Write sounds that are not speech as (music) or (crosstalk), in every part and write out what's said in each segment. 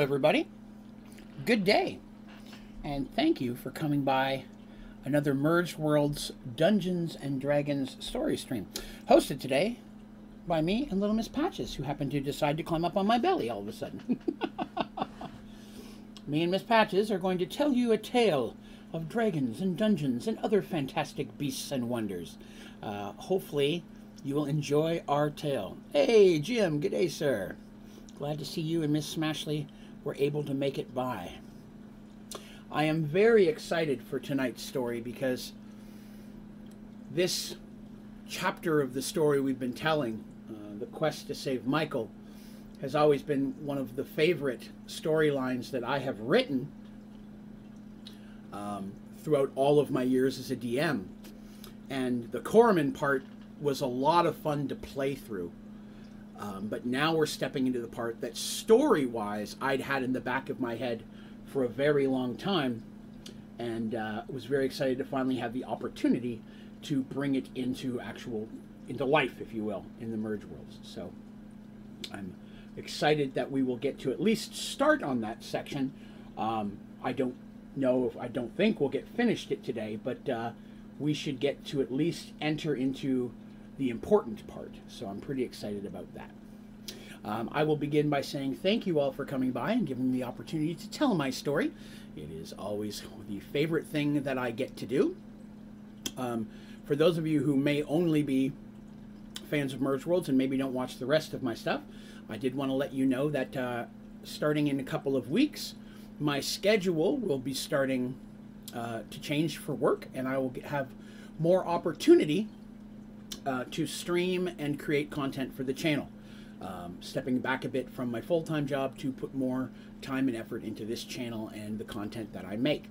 Everybody. Good day. And thank you for coming by another Merged Worlds Dungeons and Dragons story stream. Hosted today by me and Little Miss Patches, who happened to decide to climb up on my belly all of a sudden. (laughs) me and Miss Patches are going to tell you a tale of dragons and dungeons and other fantastic beasts and wonders. Uh, hopefully, you will enjoy our tale. Hey, Jim. Good day, sir. Glad to see you and Miss Smashley were able to make it by. I am very excited for tonight's story because this chapter of the story we've been telling, uh, the quest to save Michael, has always been one of the favorite storylines that I have written um, throughout all of my years as a DM. And the Corman part was a lot of fun to play through. Um, but now we're stepping into the part that story wise I'd had in the back of my head for a very long time and uh, was very excited to finally have the opportunity to bring it into actual into life if you will in the merge worlds. So i'm excited that we will get to at least start on that section. Um, i don't know if i don't think we'll get finished it today but uh, we should get to at least enter into the important part so i'm pretty excited about that um, I will begin by saying thank you all for coming by and giving me the opportunity to tell my story. It is always the favorite thing that I get to do. Um, for those of you who may only be fans of Merge Worlds and maybe don't watch the rest of my stuff, I did want to let you know that uh, starting in a couple of weeks, my schedule will be starting uh, to change for work, and I will have more opportunity uh, to stream and create content for the channel um, stepping back a bit from my full time job to put more time and effort into this channel and the content that I make.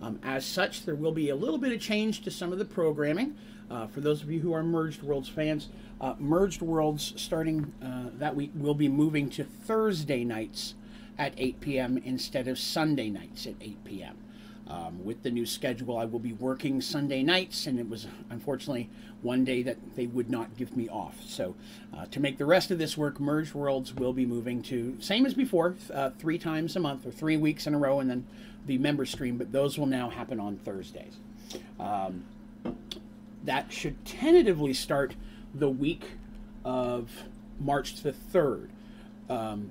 Um, as such, there will be a little bit of change to some of the programming. Uh, for those of you who are Merged Worlds fans, uh, Merged Worlds starting uh, that week will be moving to Thursday nights at 8 p.m. instead of Sunday nights at 8 p.m. Um, with the new schedule, I will be working Sunday nights, and it was unfortunately one day that they would not give me off. So, uh, to make the rest of this work, Merge Worlds will be moving to same as before, uh, three times a month or three weeks in a row, and then the member stream. But those will now happen on Thursdays. Um, that should tentatively start the week of March the third. Um,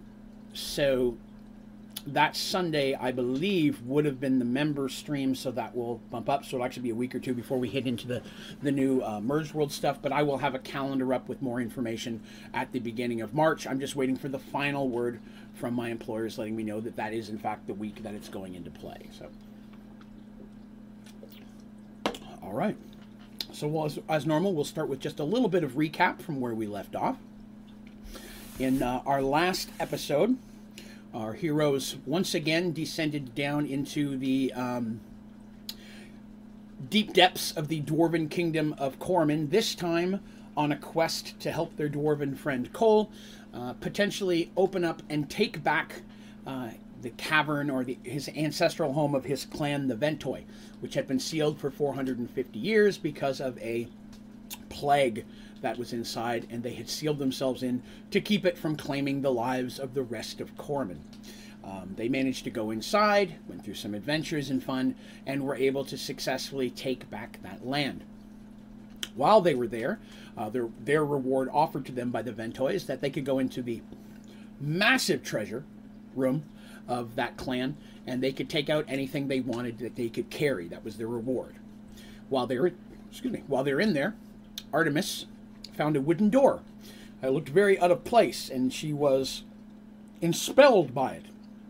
so that Sunday, I believe, would have been the member stream, so that will bump up. So it'll actually be a week or two before we hit into the, the new uh, Merged World stuff. But I will have a calendar up with more information at the beginning of March. I'm just waiting for the final word from my employers letting me know that that is, in fact, the week that it's going into play. So, all right. So, as, as normal, we'll start with just a little bit of recap from where we left off. In uh, our last episode, our heroes once again descended down into the um, deep depths of the dwarven kingdom of Corman, this time on a quest to help their dwarven friend Cole uh, potentially open up and take back uh, the cavern or the, his ancestral home of his clan, the Ventoi, which had been sealed for 450 years because of a plague that was inside, and they had sealed themselves in to keep it from claiming the lives of the rest of Corman. Um, they managed to go inside, went through some adventures and fun, and were able to successfully take back that land. While they were there, uh, their, their reward offered to them by the Ventois that they could go into the massive treasure room of that clan and they could take out anything they wanted that they could carry. That was their reward. While they're excuse me, while they're in there, Artemis found a wooden door. I looked very out of place, and she was enspelled by it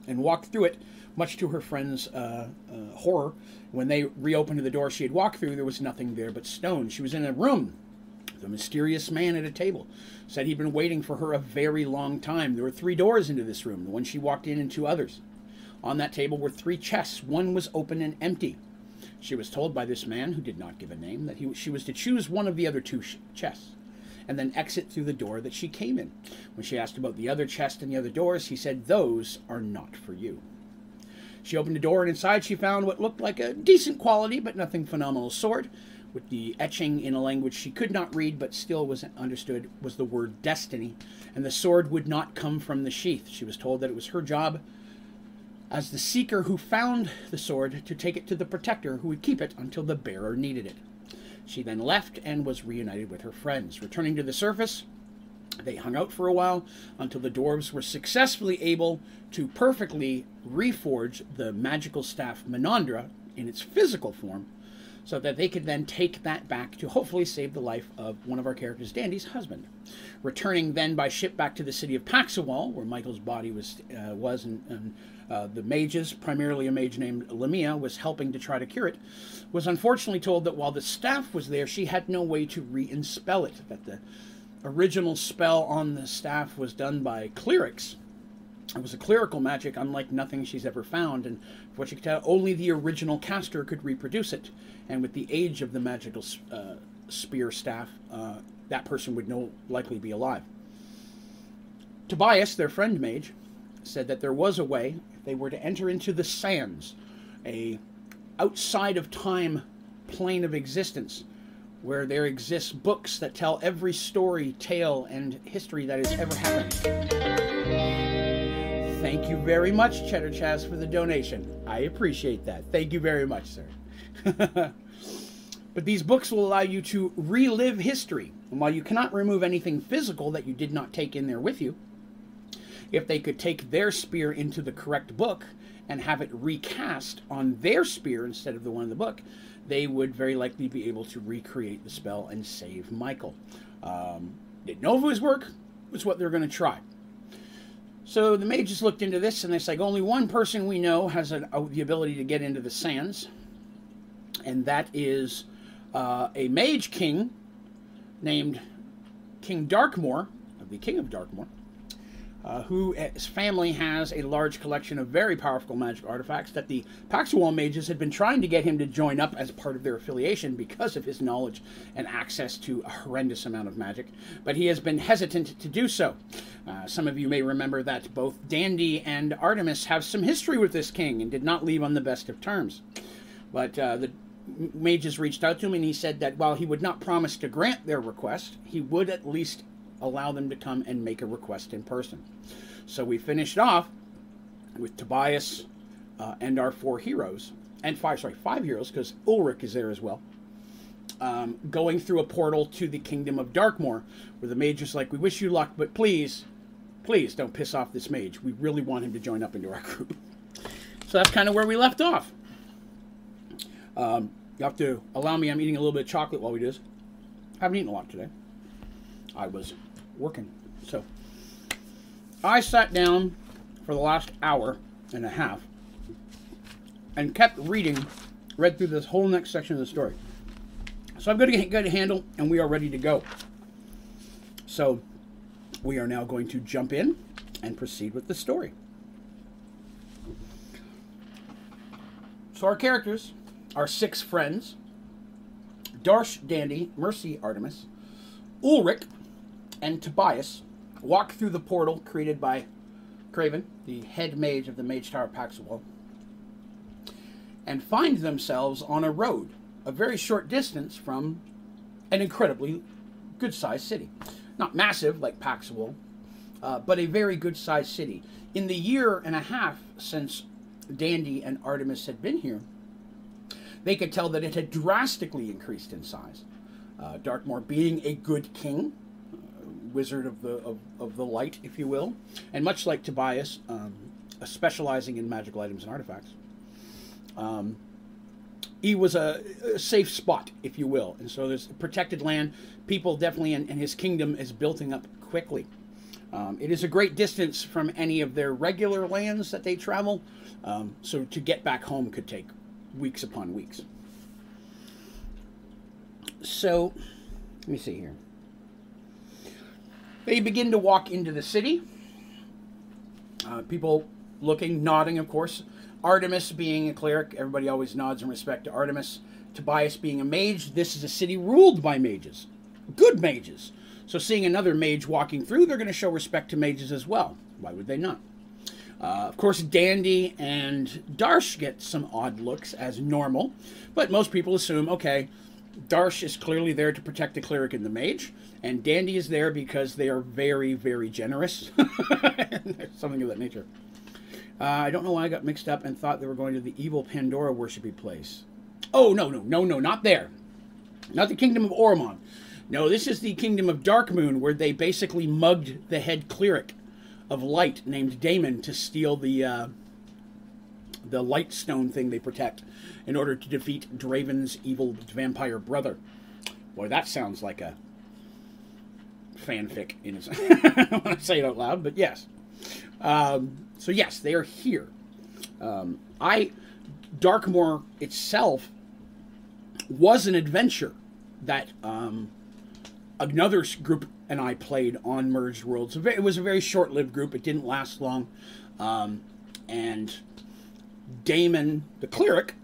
and walked through it, much to her friend's uh, uh, horror. When they reopened the door she had walked through, there was nothing there but stone. She was in a room. The mysterious man at a table said he'd been waiting for her a very long time. There were three doors into this room, the one she walked in and two others. On that table were three chests. One was open and empty. She was told by this man, who did not give a name, that he, she was to choose one of the other two chests and then exit through the door that she came in. When she asked about the other chest and the other doors, he said, Those are not for you. She opened the door, and inside she found what looked like a decent quality, but nothing phenomenal sword, with the etching in a language she could not read but still was understood was the word destiny, and the sword would not come from the sheath. She was told that it was her job as the seeker who found the sword to take it to the protector who would keep it until the bearer needed it. She then left and was reunited with her friends. Returning to the surface, they hung out for a while until the dwarves were successfully able to perfectly reforge the magical staff Menandra in its physical form so that they could then take that back to hopefully save the life of one of our characters, Dandy's husband. Returning then by ship back to the city of Paxawal, where Michael's body was uh, was, and, and uh, the mages, primarily a mage named Lamia, was helping to try to cure it, was unfortunately told that while the staff was there, she had no way to re-inspell it. That the original spell on the staff was done by clerics. It was a clerical magic unlike nothing she's ever found, and what she could tell, only the original caster could reproduce it. And with the age of the magical uh, spear staff, uh, that person would no likely be alive. Tobias, their friend mage, said that there was a way they were to enter into the sands, a outside of time plane of existence, where there exists books that tell every story, tale, and history that has ever happened. Thank you very much, Cheddar Chaz, for the donation. I appreciate that. Thank you very much, sir. (laughs) but these books will allow you to relive history. And while you cannot remove anything physical that you did not take in there with you, if they could take their spear into the correct book and have it recast on their spear instead of the one in the book, they would very likely be able to recreate the spell and save Michael. Um, if it work, was what they're going to try. So the mages looked into this and it's like only one person we know has an, uh, the ability to get into the sands, and that is uh, a mage king named King Darkmoor, the King of Darkmoor, uh, whose family has a large collection of very powerful magic artifacts that the Paxawal mages had been trying to get him to join up as part of their affiliation because of his knowledge and access to a horrendous amount of magic, but he has been hesitant to do so. Uh, some of you may remember that both Dandy and Artemis have some history with this king and did not leave on the best of terms. But uh, the mages reached out to him and he said that while he would not promise to grant their request, he would at least allow them to come and make a request in person. So we finished off with Tobias uh, and our four heroes, and five, sorry, five heroes, because Ulrich is there as well, um, going through a portal to the kingdom of Darkmoor, where the mage is like, We wish you luck, but please, please don't piss off this mage. We really want him to join up into our (laughs) group. So that's kind of where we left off. Um, you have to allow me, I'm eating a little bit of chocolate while we do this. I haven't eaten a lot today. I was working. So I sat down for the last hour and a half and kept reading, read through this whole next section of the story. So I'm going to get a handle and we are ready to go. So we are now going to jump in and proceed with the story. So our characters are six friends Darsh, Dandy, Mercy, Artemis, Ulrich, and Tobias walk through the portal created by Draven, the head mage of the Mage Tower Paxawal, and find themselves on a road a very short distance from an incredibly good sized city. Not massive like Paxawal, uh, but a very good sized city. In the year and a half since Dandy and Artemis had been here, they could tell that it had drastically increased in size. Uh, Darkmoor being a good king, wizard of the of, of the light, if you will, and much like Tobias, um, specializing in magical items and artifacts. Um, he was a, a, safe spot, if you will, and so there's protected land. People definitely, and, his kingdom is building up quickly. Um, it is a great distance from any of their regular lands that they travel, um, so to get back home could take weeks upon weeks. So, let me see here. They begin to walk into the city. Uh, people looking, nodding, of course. Artemis being a cleric, everybody always nods in respect to Artemis. Tobias being a mage, this is a city ruled by mages, good mages. So, seeing another mage walking through, they're going to show respect to mages as well. Why would they not? Uh, of course, Dandy and Darsh get some odd looks as normal, but most people assume okay, Darsh is clearly there to protect the cleric and the mage, and Dandy is there because they are very, very generous. (laughs) Something of that nature. Uh, I don't know why I got mixed up and thought they were going to the evil Pandora worshipy place. Oh, no, no, no, no, not there. Not the kingdom of Oromon. No, this is the kingdom of Darkmoor, where they basically mugged the head cleric of light named Damon to steal the uh, the light stone thing they protect in order to defeat Draven's evil vampire brother. Boy, that sounds like a fanfic in its (laughs) I say it out loud, but yes. Um, so yes, they are here. Um, I Darkmoor itself was an adventure that um, another group and I played on Merged Worlds. It was a very short-lived group. It didn't last long, um, and Damon, the cleric,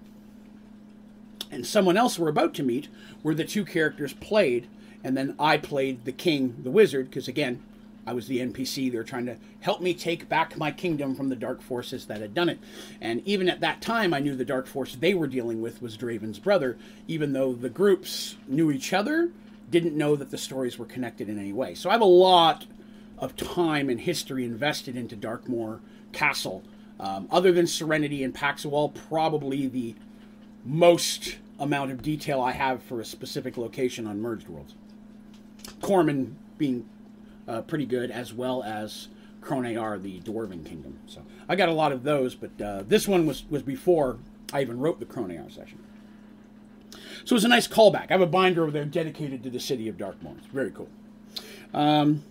and someone else we're about to meet were the two characters played, and then I played the king, the wizard, because again, I was the NPC. They were trying to help me take back my kingdom from the dark forces that had done it. And even at that time, I knew the dark force they were dealing with was Draven's brother, even though the groups knew each other, didn't know that the stories were connected in any way. So I have a lot of time and history invested into Darkmoor Castle. Um, other than Serenity and Paxawal, probably the most amount of detail I have for a specific location on Merged Worlds. Corman being uh, pretty good, as well as Kronear, the Dwarven Kingdom. So I got a lot of those, but uh, this one was, was before I even wrote the Kronear session. So it was a nice callback. I have a binder over there dedicated to the city of Darkmoor. It's very cool. Um,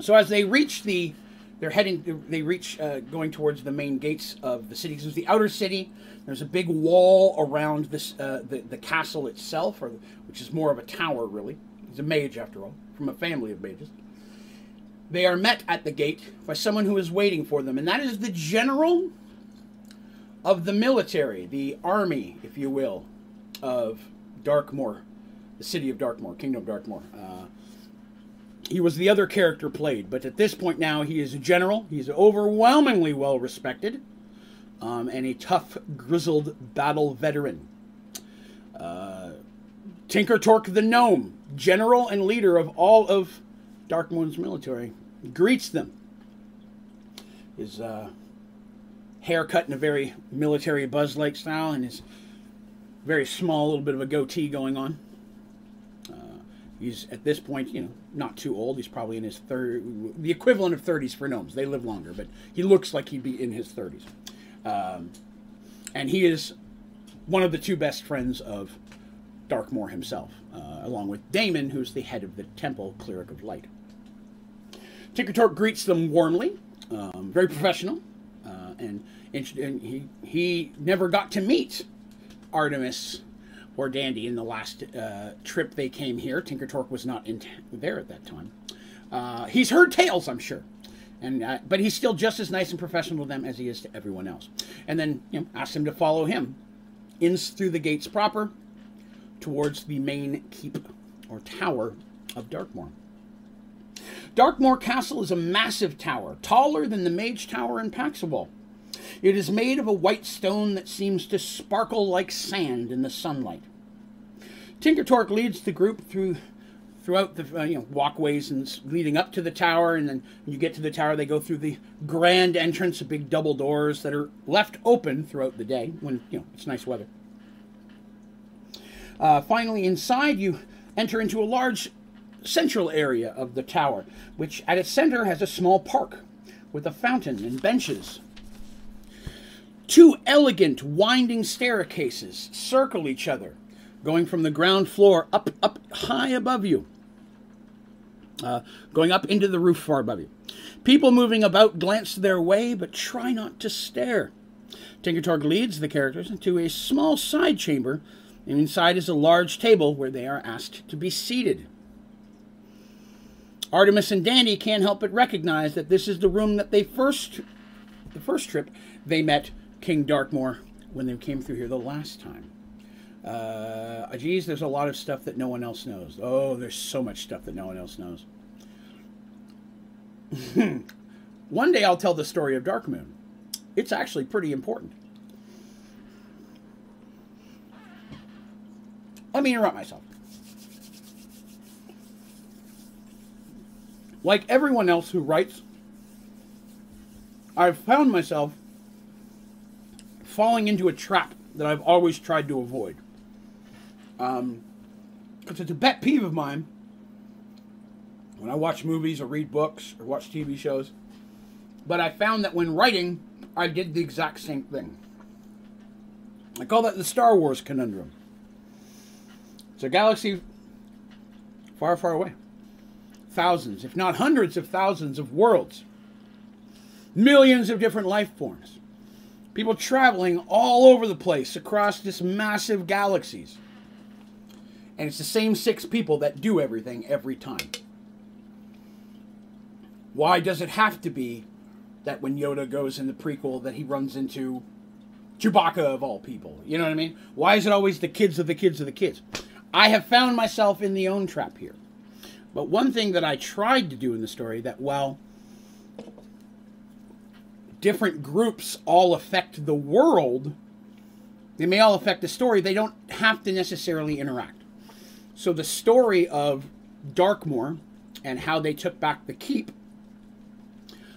so as they reach the, they're heading, they reach uh, going towards the main gates of the city. This is the outer city. There's a big wall around this, uh, the, the castle itself, or, which is more of a tower, really. He's a mage, after all, from a family of mages. They are met at the gate by someone who is waiting for them, and that is the general of the military, the army, if you will, of Darkmoor, the city of Darkmoor, Kingdom of Darkmoor. Uh, he was the other character played, but at this point now he is a general. He's overwhelmingly well respected um, and a tough, grizzled battle veteran. Uh, Tinker Torque the Gnome, general and leader of all of Darkmoor's military, greets them. His uh, hair cut in a very military buzz like style and his very small, little bit of a goatee going on. Uh, he's at this point, you know, not too old. He's probably in his third, the equivalent of 30s for gnomes. They live longer, but he looks like he'd be in his 30s. Um, and he is one of the two best friends of Darkmoor himself, uh, along with Damon, who's the head of the temple, Cleric of Light. Tinker Torque greets them warmly, um, very professional, uh, and, and he, he never got to meet Artemis or Dandy in the last uh, trip they came here. Tinker Torque was not in there at that time. Uh, he's heard tales, I'm sure, and uh, but he's still just as nice and professional to them as he is to everyone else. And then you know, asked him to follow him in through the gates proper towards the main keep or tower of Darkmoor. Darkmoor Castle is a massive tower, taller than the Mage Tower in Paxawal. It is made of a white stone that seems to sparkle like sand in the sunlight. Tinker Torque leads the group through throughout the uh, you know walkways and leading up to the tower, and then when you get to the tower, they go through the grand entrance of big double doors that are left open throughout the day when you know it's nice weather. Uh, finally, inside you enter into a large central area of the tower, which at its center has a small park with a fountain and benches Two elegant winding staircases circle each other, going from the ground floor up, up high above you, uh, going up into the roof far above you. People moving about glance their way, but try not to stare. Tinker Torque leads the characters into a small side chamber, and inside is a large table where they are asked to be seated. Artemis and Dandy can't help but recognize that this is the room that they first, the first trip, they met King Darkmoor when they came through here the last time. Uh, geez, there's a lot of stuff that no one else knows. Oh, there's so much stuff that no one else knows. (laughs) one day I'll tell the story of Darkmoor. It's actually pretty important. Let me interrupt myself. Like everyone else who writes I've found myself falling into a trap that I've always tried to avoid. Um, because it's a pet peeve of mine when I watch movies or read books or watch TV shows. But I found that when writing, I did the exact same thing. I call that the Star Wars conundrum. It's a galaxy far, far away. Thousands, if not hundreds of thousands of worlds. Millions of different life forms. People traveling all over the place across this massive galaxies. And it's the same six people that do everything every time. Why does it have to be that when Yoda goes in the prequel that he runs into Chewbacca of all people? You know what I mean? Why is it always the kids of the kids of the kids? I have found myself in the own trap here. But one thing that I tried to do in the story that while different groups all affect the world, they may all affect the story, they don't have to necessarily interact. So the story of Darkmoor and how they took back the keep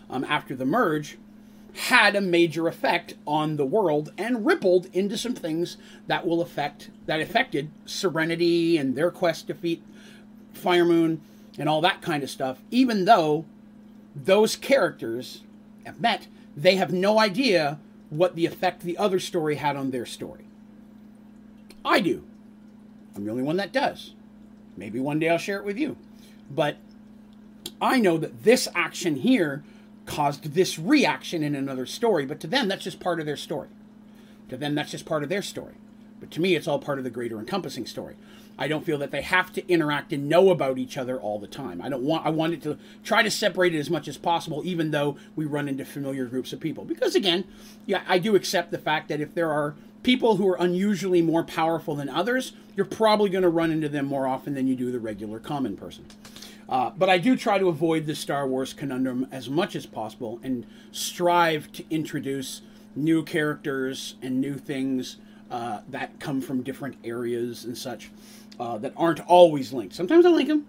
um, after the merge had a major effect on the world and rippled into some things that will affect that affected Serenity and their quest to defeat Firemoon and all that kind of stuff. Even though those characters have met, they have no idea what the effect the other story had on their story. I do. I'm the only one that does. Maybe one day I'll share it with you. But I know that this action here caused this reaction in another story, but to them, that's just part of their story. To them, that's just part of their story. But to me, it's all part of the greater encompassing story. I don't feel that they have to interact and know about each other all the time. I don't want I want it to try to separate it as much as possible, even though we run into familiar groups of people. Because again, yeah, I do accept the fact that if there are people who are unusually more powerful than others, you're probably going to run into them more often than you do the regular common person. Uh, but I do try to avoid the Star Wars conundrum as much as possible and strive to introduce new characters and new things uh, that come from different areas and such uh, that aren't always linked. Sometimes I link them,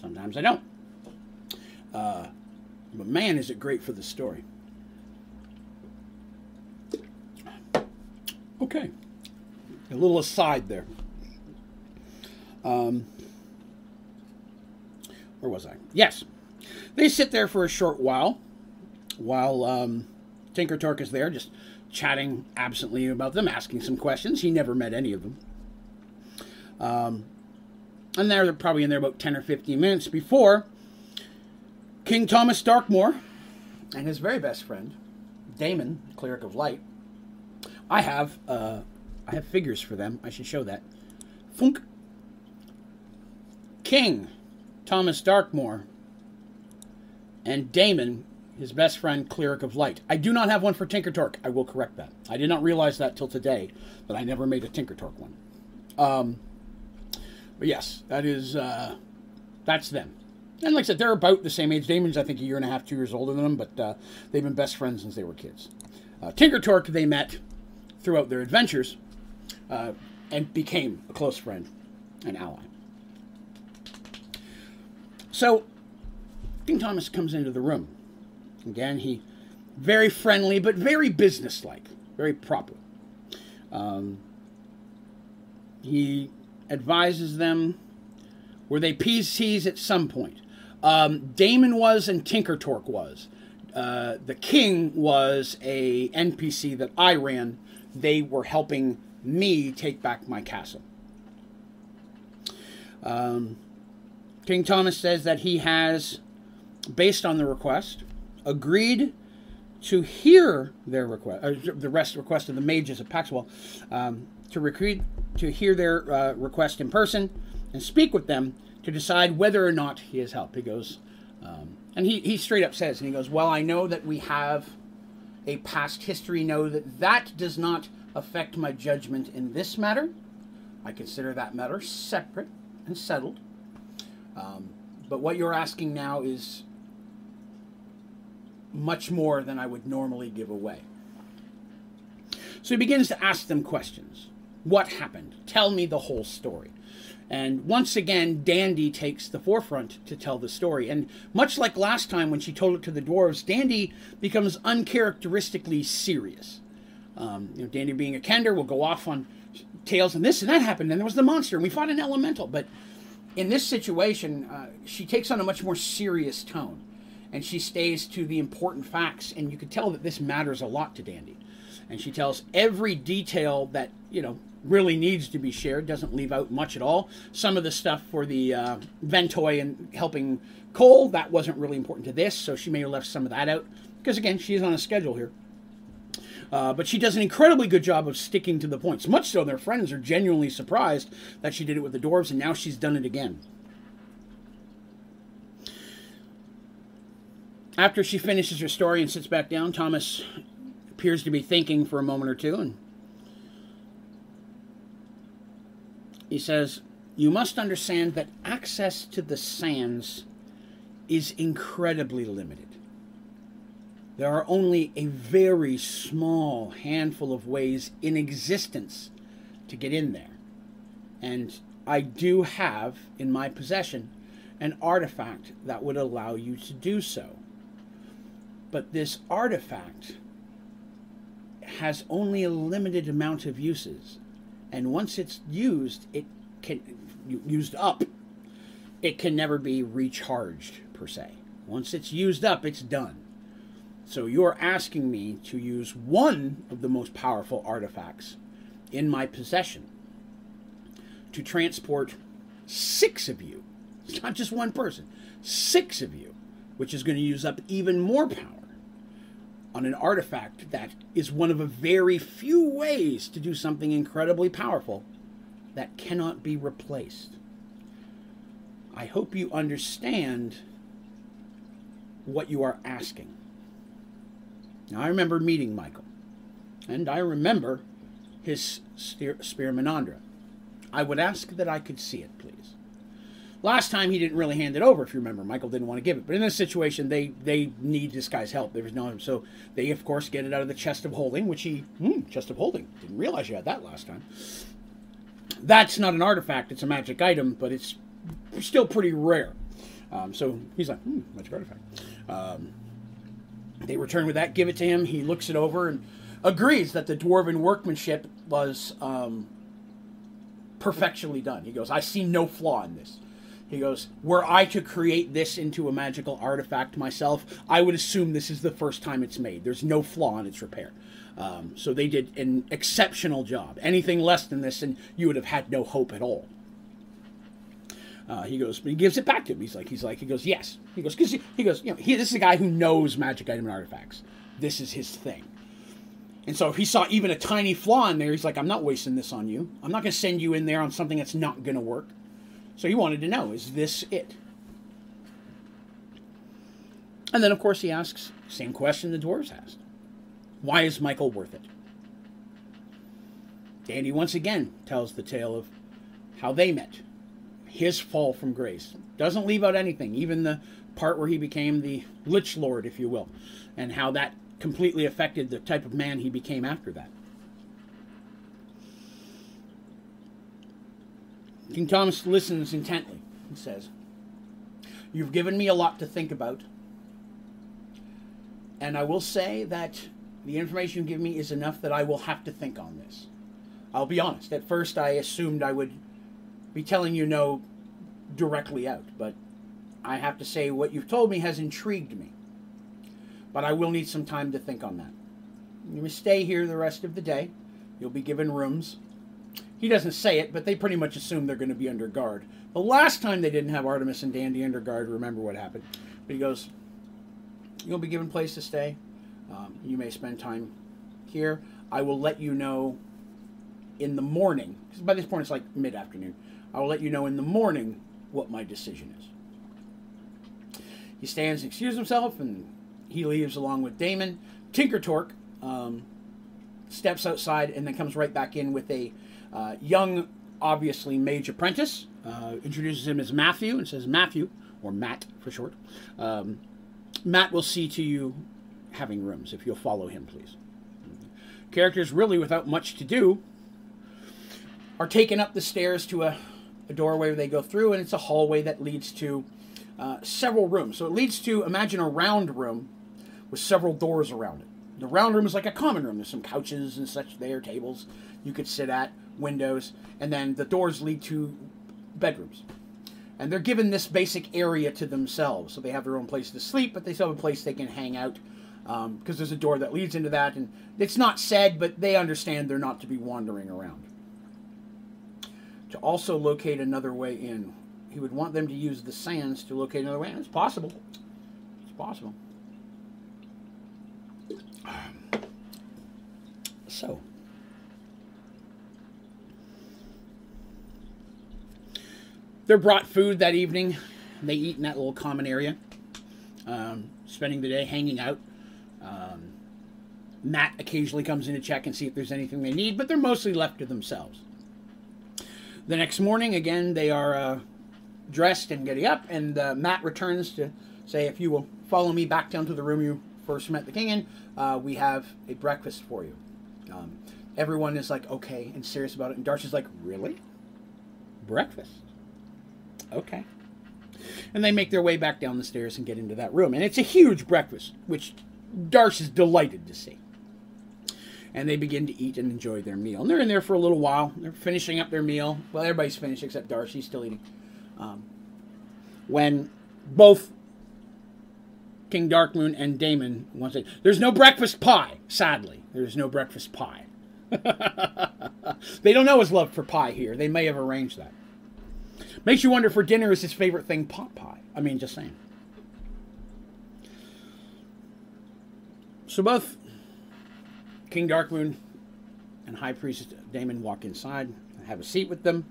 sometimes I don't. Uh, but man, is it great for the story. Okay, a little aside there. Um, where was I? Yes. They sit there for a short while while um, Tinker Torque is there, just chatting absently about them, asking some questions. He never met any of them. Um, and they're probably in there about 10 or 15 minutes before King Thomas Darkmoor and his very best friend, Damon, Cleric of Light. I have uh, I have figures for them. I should show that. Funk. King Thomas Darkmoor and Damon, his best friend, Cleric of Light. I do not have one for Tinker Torque. I will correct that. I did not realize that till today, but I never made a Tinker Torque one. Um, but yes, that is uh, that's them. And like I said, they're about the same age. Damon's, I think, a year and a half, two years older than them, but uh, they've been best friends since they were kids. Uh, Tinker Torque, they met throughout their adventures uh, and became a close friend and ally. So, King Thomas comes into the room. Again, he very friendly, but very businesslike, very proper. Um, he advises them were they PCs at some point. Um, Damon was and Tinker Torque was. Uh, the King was a NPC that I ran. They were helping me take back my castle. Um, King Thomas says that he has, based on the request, agreed to hear their request, uh, the rest request of the mages of Paxwell, um, to recruit to hear their uh, request in person and speak with them to decide whether or not he has help. He goes, um, and he, he straight up says, and he goes, Well, I know that we have a past history, know that that does not affect my judgment in this matter. I consider that matter separate and settled. Um, but what you're asking now is much more than I would normally give away. So he begins to ask them questions. What happened? Tell me the whole story. And once again, Dandy takes the forefront to tell the story. And much like last time when she told it to the dwarves, Dandy becomes uncharacteristically serious. Um, you know, Dandy being a Kender will go off on tales and this and that happened, and there was the monster, and we fought an elemental. But in this situation, uh, she takes on a much more serious tone, and she stays to the important facts. And you can tell that this matters a lot to Dandy. And she tells every detail that you know really needs to be shared. Doesn't leave out much at all. Some of the stuff for the uh, Ventoy and helping Cole that wasn't really important to this, so she may have left some of that out because again, she is on a schedule here. Uh, but she does an incredibly good job of sticking to the points. Much so, their friends are genuinely surprised that she did it with the dwarves, and now she's done it again. After she finishes her story and sits back down, Thomas appears to be thinking for a moment or two, and he says, You must understand that access to the sands is incredibly limited. There are only a very small handful of ways in existence to get in there. And I do have in my possession an artifact that would allow you to do so. But this artifact has only a limited amount of uses. And once it's used, it can used up, it can never be recharged per se. Once it's used up, it's done. So you're asking me to use one of the most powerful artifacts in my possession to transport six of you. It's not just one person, six of you, which is going to use up even more power on an artifact that is one of a very few ways to do something incredibly powerful that cannot be replaced. I hope you understand what you are asking. Now, I remember meeting Michael, and I remember his spear Menandra. I would ask that I could see it, please. Last time he didn't really hand it over, if you remember. Michael didn't want to give it. But in this situation, they, they need this guy's help. There was no so they of course get it out of the chest of holding, which he hmm, chest of holding. Didn't realize you had that last time. That's not an artifact, it's a magic item, but it's still pretty rare. Um, so he's like, hmm, magic artifact. Um, they return with that, give it to him. He looks it over and agrees that the dwarven workmanship was um, done. He goes, I see no flaw in this. He goes, Were I to create this into a magical artifact myself, I would assume this is the first time it's made. There's no flaw in its repair. Um, so they did an exceptional job. Anything less than this, and you would have had no hope at all. Uh, he goes, but he gives it back to him. He's like, he's like, he goes, yes. He goes, because he, he, goes, you know, he, this is a guy who knows magic item and artifacts. This is his thing. And so if he saw even a tiny flaw in there, he's like, I'm not wasting this on you. I'm not going to send you in there on something that's not going to work. So he wanted to know, is this it? And then, of course, he asks, same question the dwarves asked. Why is Michael worth it? Dandy once again tells the tale of how they met his fall from grace. Doesn't leave out anything, even the part where he became the Lich Lord, if you will, and how that completely affected the type of man he became after that. King Thomas listens intently and says, You've given me a lot to think about. And I will say that the information you give me is enough that I will have to think on this. I'll be honest. At first, I assumed I would be telling you no directly out, but I have to say what you've told me has intrigued me. But I will need some time to think on that. You may stay here the rest of the day. You'll be given rooms. He doesn't say it, but they pretty much assume they're going to be under guard. The last time they didn't have Artemis and Dandy under guard, remember what happened. But he goes, You'll be given place to stay. Um, you may spend time here. I will let you know in the morning, because by this point it's like mid afternoon. I will let you know in the morning what my decision is. He stands and excuses himself, and he leaves along with Damon. Tinker Torque um, steps outside and then comes right back in with a uh, young, obviously, mage apprentice. Uh, introduces him as Matthew and says, Matthew, or Matt for short, um, Matt will see to you having rooms if you'll follow him, please. Characters really without much to do are taken up the stairs to a a doorway where they go through, and it's a hallway that leads to uh, several rooms. So it leads to imagine a round room with several doors around it. The round room is like a common room. There's some couches and such there, tables you could sit at, windows, and then the doors lead to bedrooms. And they're given this basic area to themselves. So they have their own place to sleep, but they still have a place they can hang out because um, there's a door that leads into that. And it's not said, but they understand they're not to be wandering around. To also locate another way in, he would want them to use the sands to locate another way in. It's possible. It's possible. So. They're brought food that evening. They eat in that little common area, um, spending the day hanging out. Um, Matt occasionally comes in to check and see if there's anything they need, but they're mostly left to themselves. The next morning, again, they are uh, dressed and getting up, and uh, Matt returns to say, If you will follow me back down to the room you first met the king in, uh, we have a breakfast for you. Um, everyone is like, Okay, and serious about it. And Darsh's like, Really? Breakfast? Okay. And they make their way back down the stairs and get into that room. And it's a huge breakfast, which Darsh is delighted to see. And they begin to eat and enjoy their meal. And they're in there for a little while. They're finishing up their meal. Well, everybody's finished except Darsh's still eating. Um, when both King Darkmoor and Damon to say, There's no breakfast pie, sadly. There's no breakfast pie. (laughs) they don't know his love for pie here. They may have arranged that. Makes you wonder for dinner is his favorite thing pot pie. I mean, just saying. So both King Darkmoor and High Priest Damon walk inside, and have a seat with them,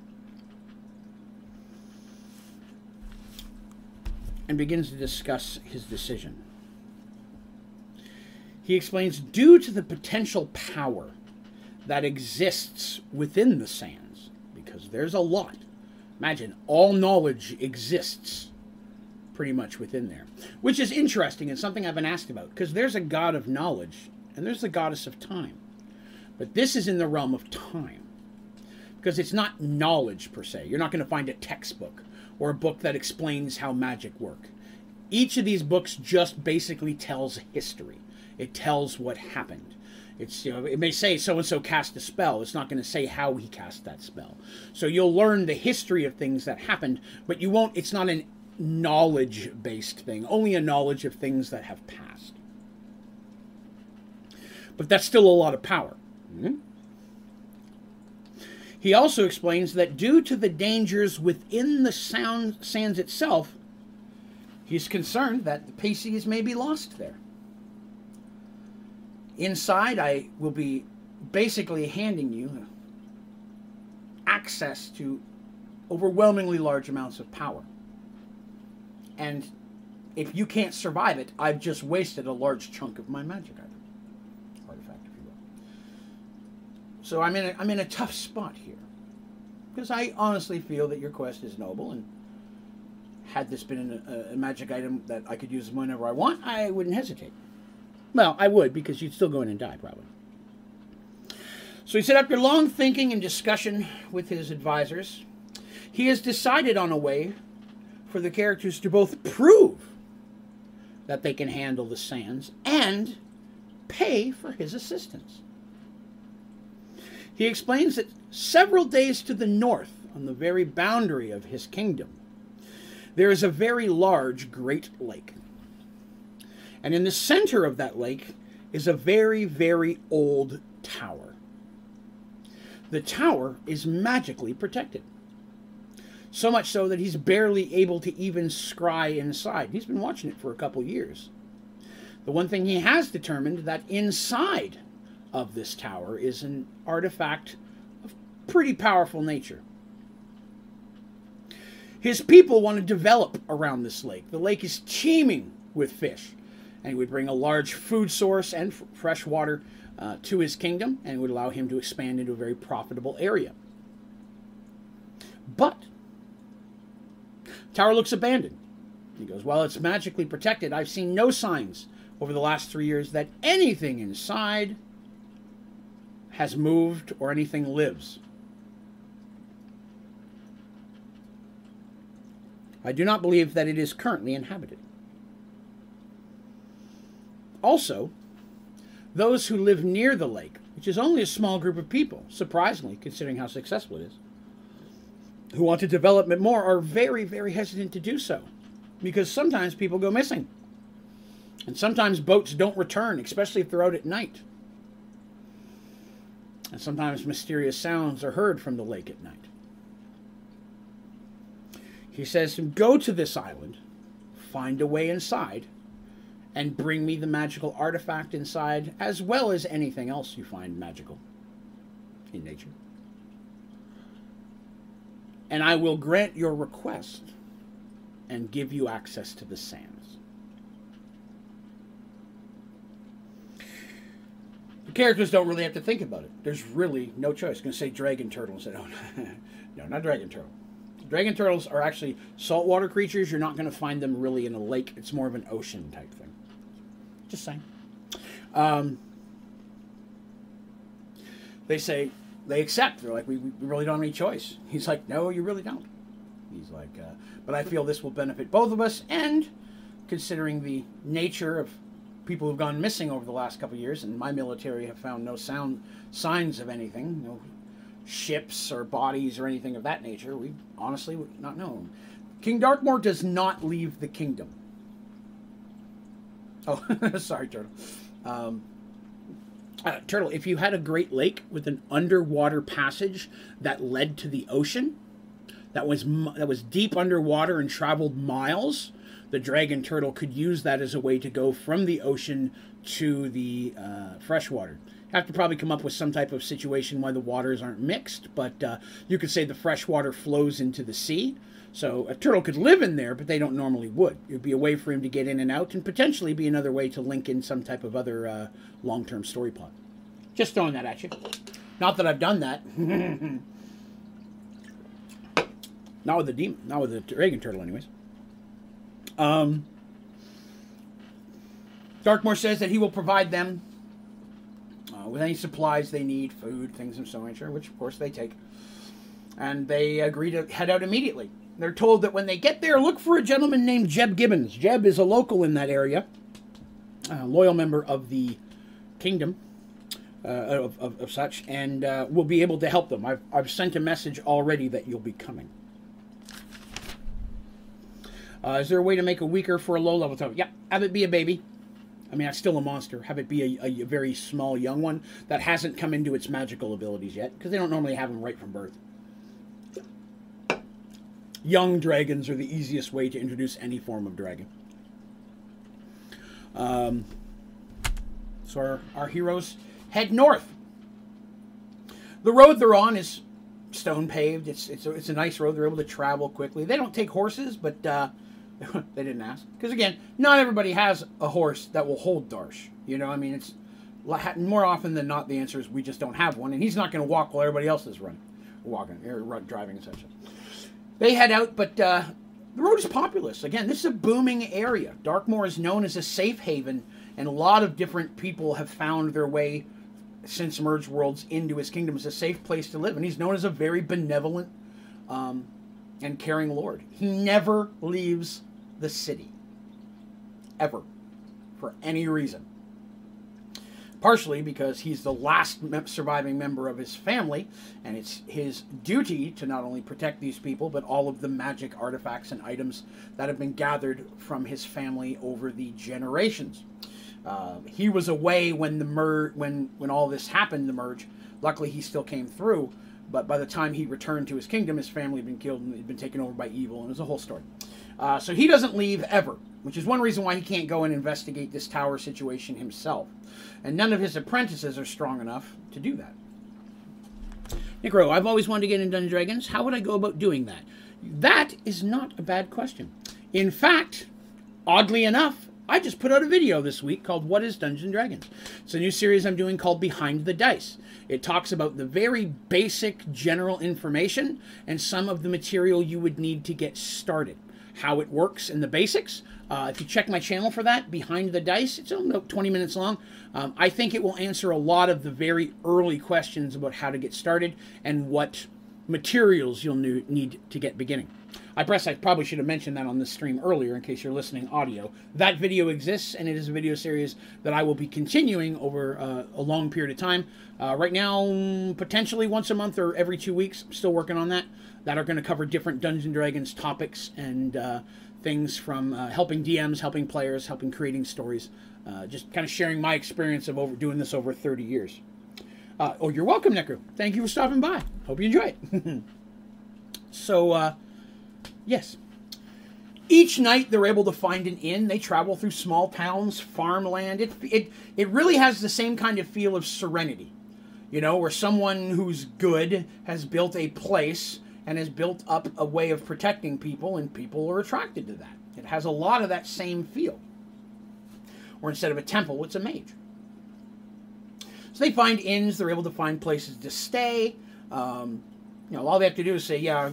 and begins to discuss his decision. He explains due to the potential power that exists within the sands, because there's a lot, Imagine all knowledge exists pretty much within there, which is interesting and something I've been asked about because there's a god of knowledge and there's the goddess of time. But this is in the realm of time because it's not knowledge per se. You're not going to find a textbook or a book that explains how magic work. Each of these books just basically tells history. It tells what happened. It's you know it may say so and so cast a spell. It's not going to say how he cast that spell. So you'll learn the history of things that happened, but you won't. It's not an knowledge based thing. Only a knowledge of things that have passed. But that's still a lot of power. Mm-hmm. He also explains that due to the dangers within the sound sands itself, he's concerned that the Pisces may be lost there. Inside, I will be basically handing you access to overwhelmingly large amounts of power. And if you can't survive it, I've just wasted a large chunk of my magic item. Artifact, if you will. So I'm in a, I'm in a tough spot here. Because I honestly feel that your quest is noble, and had this been a, a magic item that I could use whenever I want, I wouldn't hesitate. Well, I would because you'd still go in and die probably. So he said after long thinking and discussion with his advisors, he has decided on a way for the characters to both prove that they can handle the sands and pay for his assistance. He explains that several days to the north, on the very boundary of his kingdom, there is a very large Great Lake. And in the center of that lake is a very, very old tower. The tower is magically protected. So much so that he's barely able to even scry inside. He's been watching it for a couple years. The one thing he has determined that inside of this tower is an artifact of pretty powerful nature. His people want to develop around this lake. The lake is teeming with fish and he would bring a large food source and f- fresh water uh, to his kingdom and would allow him to expand into a very profitable area. But tower looks abandoned. He goes, Well, it's magically protected, I've seen no signs over the last three years that anything inside has moved or anything lives. I do not believe that it is currently inhabited. Also, those who live near the lake, which is only a small group of people, surprisingly, considering how successful it is, who want to develop it more, are very, very hesitant to do so. Because sometimes people go missing. And sometimes boats don't return, especially if they're out at night. And sometimes mysterious sounds are heard from the lake at night. He says, Go to this island, find a way inside, and bring me the magical artifact inside, as well as anything else you find magical in nature. And I will grant your request and give you access to the sands. The characters don't really have to think about it. There's really no choice. I'm Going to say dragon turtle instead. Oh, no, not dragon turtle. Dragon turtles are actually saltwater creatures. You're not going to find them really in a lake. It's more of an ocean type thing. Just saying. Um, they say they accept. They're like, we, we really don't have any choice. He's like, no, you really don't. He's like, uh, but I feel this will benefit both of us, and considering the nature of people who've gone missing over the last couple years, and my military have found no sound signs of anything, no ships or bodies or anything of that nature. We honestly would not know. King Darkmoor does not leave the kingdom. Oh, (laughs) sorry, Turtle. Um, uh, Turtle, if you had a Great Lake with an underwater passage that led to the ocean, that was that was deep underwater and traveled miles, the dragon turtle could use that as a way to go from the ocean to the uh, freshwater. Have to probably come up with some type of situation why the waters aren't mixed, but uh, you could say the fresh water flows into the sea. So a turtle could live in there, but they don't normally would. It would be a way for him to get in and out, and potentially be another way to link in some type of other uh, long-term story plot. Just throwing that at you. Not that I've done that. (laughs) not with the demon, not with the dragon turtle, anyways. Um, Darkmoor says that he will provide them uh, with any supplies they need, food, things of so nature, which of course they take. And they agree to head out immediately. They're told that when they get there, look for a gentleman named Jeb Gibbons. Jeb is a local in that area, a loyal member of the kingdom. Uh, of, of, of, such, and uh, we'll be able to help them. I've, I've sent a message already that you'll be coming. Uh, is there a way to make a weaker for a low level type? Yeah, have it be a baby. I mean, that's still a monster. Have it be a, a very small young one that hasn't come into its magical abilities yet, because they don't normally have them right from birth young dragons are the easiest way to introduce any form of dragon. Um, so our, our heroes head north. The road they're on is stone paved. It's it's a, it's a nice road. They're able to travel quickly. They don't take horses, but uh, (laughs) they didn't ask because again, not everybody has a horse that will hold Darsh. You know, I mean, it's more often than not the answer is we just don't have one, and he's not going to walk while everybody else is running, walking or driving, essentially. They head out, but uh, the road is populous. Again, this is a booming area. Darkmoor is known as a safe haven, and a lot of different people have found their way since Merged Worlds into his kingdom as a safe place to live. And he's known as a very benevolent um, and caring lord. He never leaves the city, ever, for any reason partially because he's the last surviving member of his family, and it's his duty to not only protect these people, but all of the magic artifacts and items that have been gathered from his family over the generations. Uh, he was away when the mer- when when all this happened, the merge. Luckily, he still came through. But by the time he returned to his kingdom, his family had been killed and had been taken over by evil, and it was a whole story. Uh, so he doesn't leave ever, which is one reason why he can't go and investigate this tower situation himself. And none of his apprentices are strong enough to do that. Necro, I've always wanted to get into Dungeons Dragons. How would I go about doing that? That is not a bad question. In fact, oddly enough, I just put out a video this week called What is Dungeons & Dragons? It's a new series I'm doing called Behind the Dice. It talks about the very basic general information and some of the material you would need to get started how it works in the basics. Uh, if you check my channel for that, Behind the Dice, it's about 20 minutes long. Um, I think it will answer a lot of the very early questions about how to get started and what materials you'll need to get beginning. I press I probably should have mentioned that on the stream earlier in case you're listening audio. That video exists and it is a video series that I will be continuing over uh, a long period of time. Uh, right now, potentially once a month or every two weeks. I'm still working on that. That are going to cover different Dungeons Dragons topics and uh, things from uh, helping DMs, helping players, helping creating stories. Uh, just kind of sharing my experience of over doing this over 30 years. Uh, oh, you're welcome, Necro. Thank you for stopping by. Hope you enjoy it. (laughs) so, uh, yes. Each night they're able to find an inn. They travel through small towns, farmland. It, it, it really has the same kind of feel of serenity, you know, where someone who's good has built a place and has built up a way of protecting people, and people are attracted to that. It has a lot of that same feel. Or instead of a temple, it's a mage. So they find inns, they're able to find places to stay. Um, you know, all they have to do is say, yeah,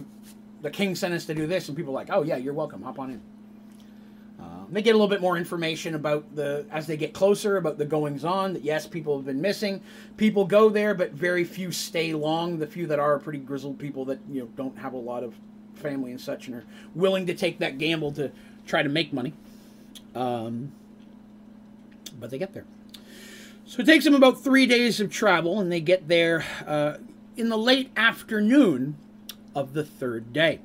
the king sent us to do this, and people are like, oh, yeah, you're welcome, hop on in. They get a little bit more information about the, as they get closer, about the goings on, that yes, people have been missing. People go there, but very few stay long. The few that are, are pretty grizzled people that, you know, don't have a lot of family and such and are willing to take that gamble to try to make money. Um, but they get there. So it takes them about three days of travel, and they get there uh, in the late afternoon of the third day.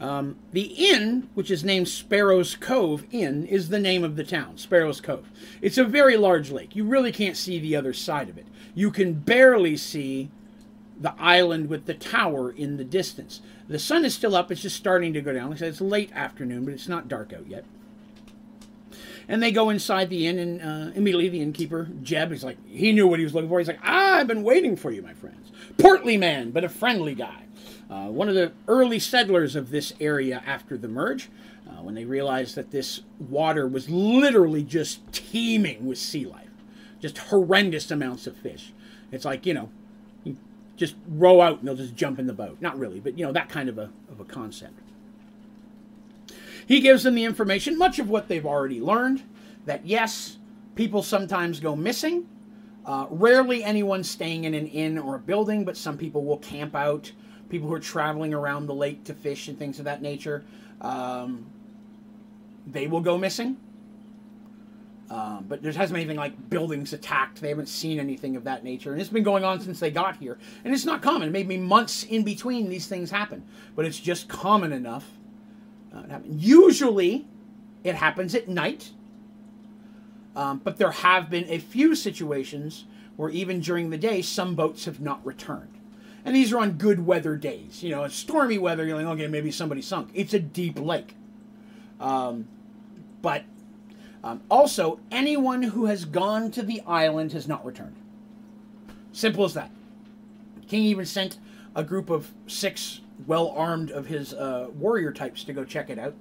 Um, the inn, which is named Sparrow's Cove Inn, is the name of the town, Sparrow's Cove. It's a very large lake. You really can't see the other side of it. You can barely see the island with the tower in the distance. The sun is still up, it's just starting to go down. Like I said, it's late afternoon, but it's not dark out yet. And they go inside the inn, and uh, immediately the innkeeper, Jeb, he's like, he knew what he was looking for. He's like, ah, I've been waiting for you, my friends. Portly man, but a friendly guy. Uh, one of the early settlers of this area after the merge, uh, when they realized that this water was literally just teeming with sea life, just horrendous amounts of fish. It's like, you know, you just row out and they'll just jump in the boat. Not really, but, you know, that kind of a, of a concept. He gives them the information, much of what they've already learned, that yes, people sometimes go missing. Uh, rarely anyone staying in an inn or a building, but some people will camp out. People who are traveling around the lake to fish and things of that nature, um, they will go missing. Um, but there hasn't been anything like buildings attacked. They haven't seen anything of that nature. And it's been going on since they got here. And it's not common. Maybe months in between these things happen. But it's just common enough uh, Usually, it happens at night, um, but there have been a few situations where even during the day, some boats have not returned. And these are on good weather days. You know, it's stormy weather. You're like, okay, maybe somebody sunk. It's a deep lake. Um, but um, also, anyone who has gone to the island has not returned. Simple as that. King even sent a group of six well armed of his uh, warrior types to go check it out,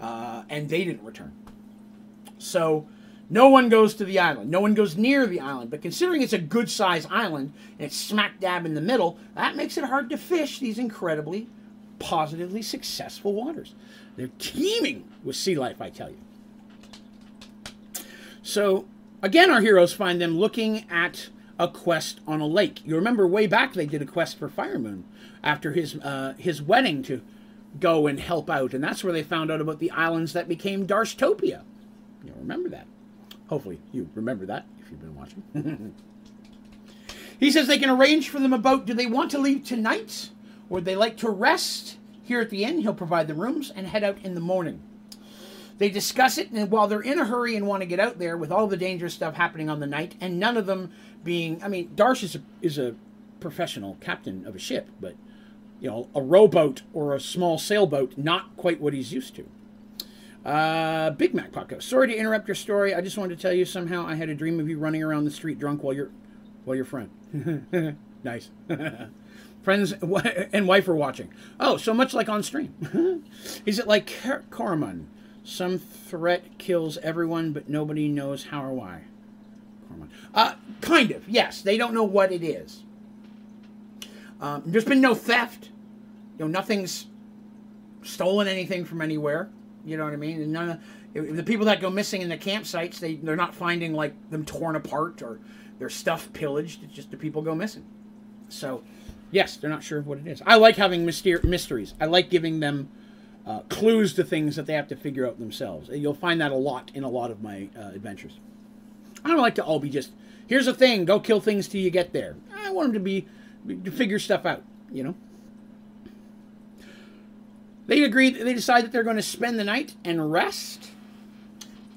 uh, and they didn't return. So no one goes to the island. No one goes near the island. But considering it's a good sized island and it's smack dab in the middle, that makes it hard to fish these incredibly positively successful waters. They're teeming with sea life, I tell you. So, again, our heroes find them looking at a quest on a lake. You remember way back they did a quest for Firemoon after his uh, his wedding to go and help out, and that's where they found out about the islands that became Darshtopia. You remember that? Hopefully, you remember that if you've been watching. (laughs) he says they can arrange for them about do they want to leave tonight or would they like to rest here at the inn? He'll provide the rooms and head out in the morning. They discuss it, and while they're in a hurry and want to get out there with all the dangerous stuff happening on the night, and none of them being, I mean, Darsh is a, is a professional captain of a ship, but you know, a rowboat or a small sailboat, not quite what he's used to. Uh, Big Mac Paco. Sorry to interrupt your story. I just wanted to tell you somehow I had a dream of you running around the street drunk while you're while your friend. (laughs) nice. (laughs) Friends and wife are watching. Oh, so much like on stream. (laughs) Is it like Corman? Some threat kills everyone, but nobody knows how or why. Corman. Uh, kind of. Yes, they don't know what it is. Um, there's been no theft. You know, nothing's stolen anything from anywhere. You know what I mean? And none of the people that go missing in the campsites, they they're not finding like them torn apart or their stuff pillaged. It's just the people go missing. So, Yes, they're not sure what it is. I like having myster- mysteries. I like giving them uh, clues to things that they have to figure out themselves. You'll find that a lot in a lot of my uh, adventures. I don't like to all be just here's a thing, go kill things till you get there. I want them to be to figure stuff out. You know. They agree. They decide that they're going to spend the night and rest,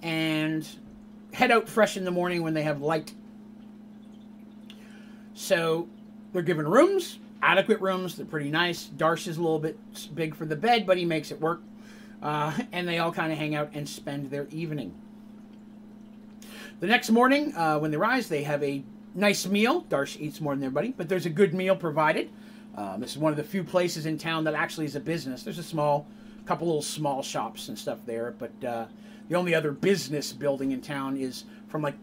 and head out fresh in the morning when they have light. So they're given rooms, adequate rooms. They're pretty nice. Darsh is a little bit big for the bed, but he makes it work. Uh, and they all kind of hang out and spend their evening. The next morning, uh, when they rise, they have a nice meal. Darsh eats more than everybody, but there's a good meal provided. Um, this is one of the few places in town that actually is a business. There's a small, couple little small shops and stuff there, but uh, the only other business building in town is from like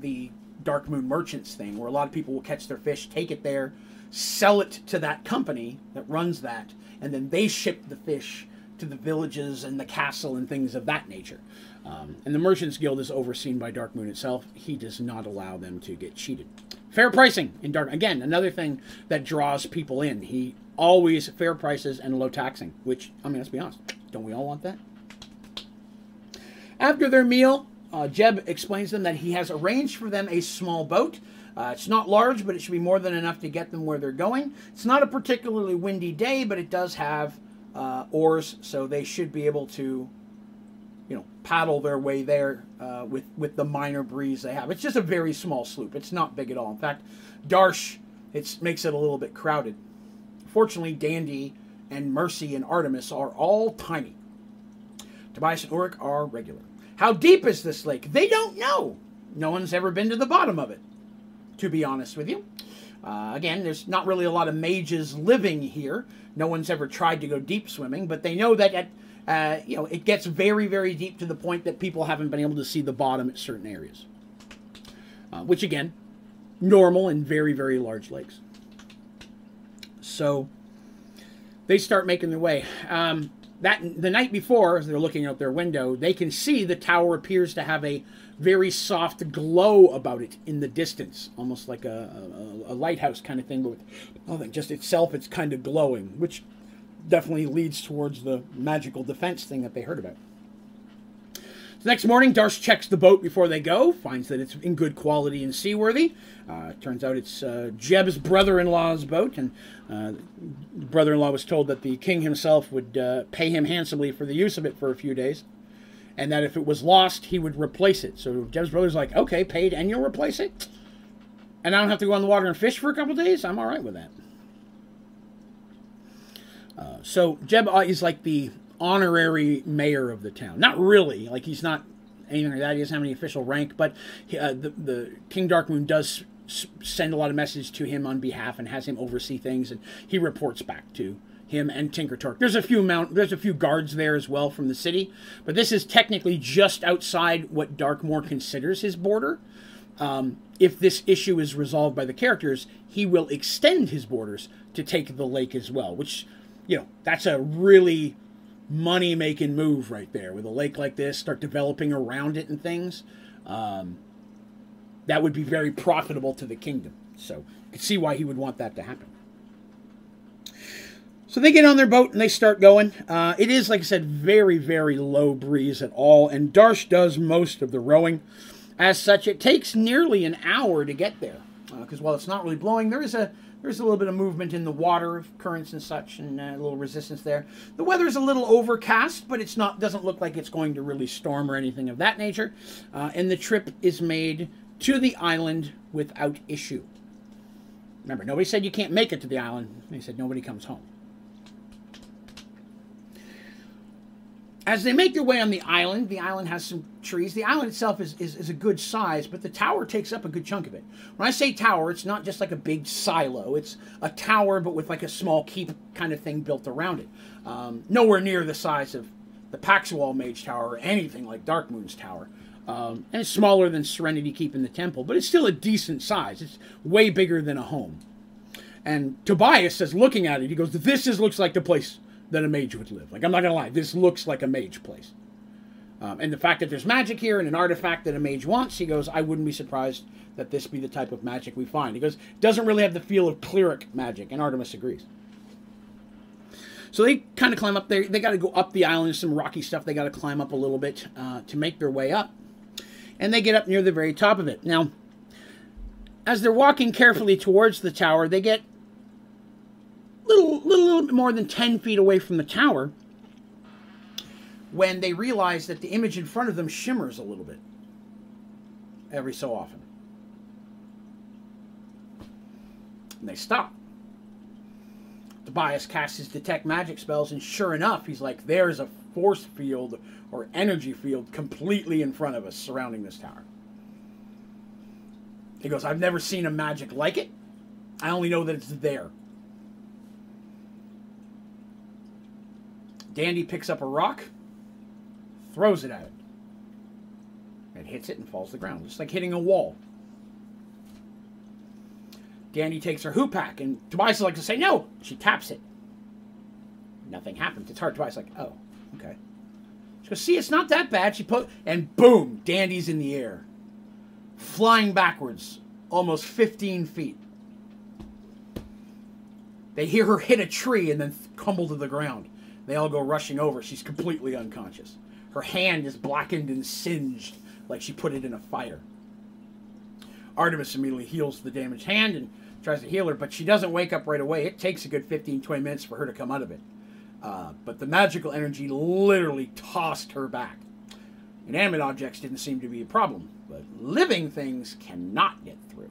the Darkmoor Merchants thing, where a lot of people will catch their fish, take it there, sell it to that company that runs that, and then they ship the fish to the villages and the castle and things of that nature. Um, and the Merchants Guild is overseen by Darkmoor itself. He does not allow them to get cheated. Fair pricing in Dark. Again, another thing that draws people in. He always fair prices and low taxing. Which I mean, let's be honest, don't we all want that? After their meal, uh, Jeb explains to them that he has arranged for them a small boat. Uh, it's not large, but it should be more than enough to get them where they're going. It's not a particularly windy day, but it does have uh, oars, so they should be able to, you know, paddle their way there uh, with with the minor breeze they have. It's just a very small sloop. It's not big at all. In fact, Darsh it makes it a little bit crowded. Fortunately, Dandy and Mercy and Artemis are all tiny. Tobias and Ulrich are regular. How deep is this lake? They don't know. No one's ever been to the bottom of it, to be honest with you. Uh, again, there's not really a lot of mages living here. No one's ever tried to go deep swimming, but they know that at, uh, you know it gets very, very deep to the point that people haven't been able to see the bottom at certain areas. Uh, which again, normal in very, very large lakes. So they start making their way. Um, that the night before, as they're looking out their window, they can see the tower appears to have a very soft glow about it in the distance, almost like a, a, a lighthouse kind of thing, but with nothing. Just itself, it's kind of glowing, which definitely leads towards the magical defense thing that they heard about. The next morning, Darsh checks the boat before they go, finds that it's in good quality and seaworthy. Uh, turns out it's uh, Jeb's brother-in-law's boat, and uh, the brother-in-law was told that the king himself would uh, pay him handsomely for the use of it for a few days, and that if it was lost, he would replace it. So Jeb's brother's like, "Okay, paid, and you'll replace it, and I don't have to go on the water and fish for a couple days. I'm all right with that." Uh, so Jeb is like the honorary mayor of the town. Not really, like he's not anything like that. He doesn't have any official rank, but uh, the, the King Darkmoor does send a lot of messages to him on behalf and has him oversee things, and he reports back to him and Tinker Torque. There's a few mount, there's a few guards there as well from the city, but this is technically just outside what Darkmoor considers his border. Um, if this issue is resolved by the characters, he will extend his borders to take the lake as well, which, you know, that's a really money making move right there with a lake like this, start developing around it and things. Um, that would be very profitable to the kingdom. So you can see why he would want that to happen. So they get on their boat and they start going. Uh, it is, like I said, very, very low breeze at all, and Darsh does most of the rowing. As such, it takes nearly an hour to get there, because uh, while it's not really blowing, there is a there's a little bit of movement in the water currents and such, and uh, a little resistance there. The weather's a little overcast, but it's not doesn't look like it's going to really storm or anything of that nature. Uh, and the trip is made to the island without issue. Remember, nobody said you can't make it to the island. They said nobody comes home. As they make their way on the island, the island has some trees. The island itself is, is, is, a good size, but the tower takes up a good chunk of it. When I say tower, it's not just like a big silo. It's a tower, but with like a small keep kind of thing built around it. Um, nowhere near the size of the Paxwall Mage Tower or anything like Darkmoor's Tower. Um, and it's smaller than Serenity Keep in the Temple, but it's still a decent size. It's way bigger than a home. And Tobias says, looking at it, he goes, This is, looks like the place that a mage would live. Like, I'm not going to lie, this looks like a mage place. Um, and the fact that there's magic here and an artifact that a mage wants, he goes, I wouldn't be surprised that this be the type of magic we find. He goes, doesn't really have the feel of cleric magic, and Artemis agrees. So they kind of climb up there. They got to go up the island. some rocky stuff they got to climb up a little bit uh, to make their way up. And they get up near the very top of it. Now, as they're walking carefully towards the tower, they get little, little, little bit more than 10 feet away from the tower when they realize that the image in front of them shimmers a little bit every so often. And they stop. Tobias casts his detect magic spells, and sure enough, he's like, there's a force field or energy field completely in front of us surrounding this tower. He goes, I've never seen a magic like it. I only know that it's there. Dandy picks up a rock, throws it at it. It hits it and falls to the ground, just like hitting a wall. Dandy takes her hoopak, and Tobias is like to say no. She taps it. Nothing happens. It's hard. Tobias like, oh, okay. She goes, see, it's not that bad. She put, and boom, Dandy's in the air, flying backwards, almost 15 feet. They hear her hit a tree and then crumble to the ground. They all go rushing over. She's completely unconscious. Her hand is blackened and singed like she put it in a fire. Artemis immediately heals the damaged hand and tries to heal her, but she doesn't wake up right away. It takes a good 15, 20 minutes for her to come out of it. Uh, but the magical energy literally tossed her back. Inanimate objects didn't seem to be a problem, but living things cannot get through.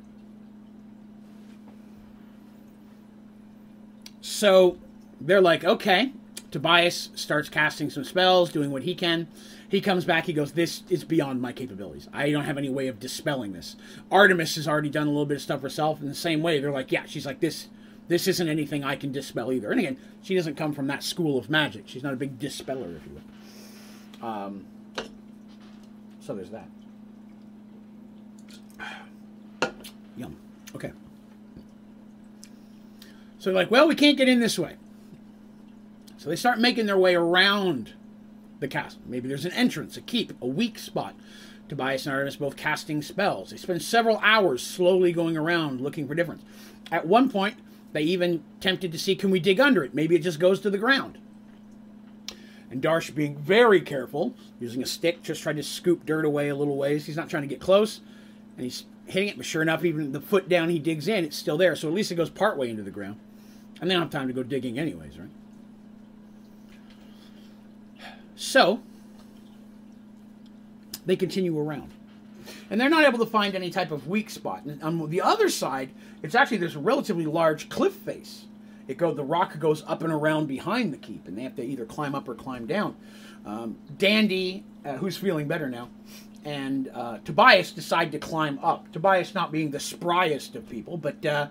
So they're like, okay, Tobias starts casting some spells, doing what he can. He comes back, he goes, This is beyond my capabilities. I don't have any way of dispelling this. Artemis has already done a little bit of stuff herself in the same way. They're like, Yeah, she's like, This this isn't anything I can dispel either. And again, she doesn't come from that school of magic. She's not a big dispeller, if you will. Um, so there's that. (sighs) Yum. Okay. So like, well, we can't get in this way. So they start making their way around the castle. Maybe there's an entrance, a keep, a weak spot. Tobias and Artemis both casting spells. They spend several hours slowly going around looking for difference. At one point, they even tempted to see can we dig under it? Maybe it just goes to the ground. And Darsh, being very careful, using a stick, just trying to scoop dirt away a little ways. He's not trying to get close, and he's hitting it, but sure enough, even the foot down he digs in, it's still there. So at least it goes partway into the ground. And they don't have time to go digging anyways, right? So, they continue around. And they're not able to find any type of weak spot. And on the other side, it's actually there's a relatively large cliff face. It go the rock goes up and around behind the keep, and they have to either climb up or climb down. Um, Dandy, uh, who's feeling better now, and uh, Tobias decide to climb up. Tobias not being the spryest of people, but uh,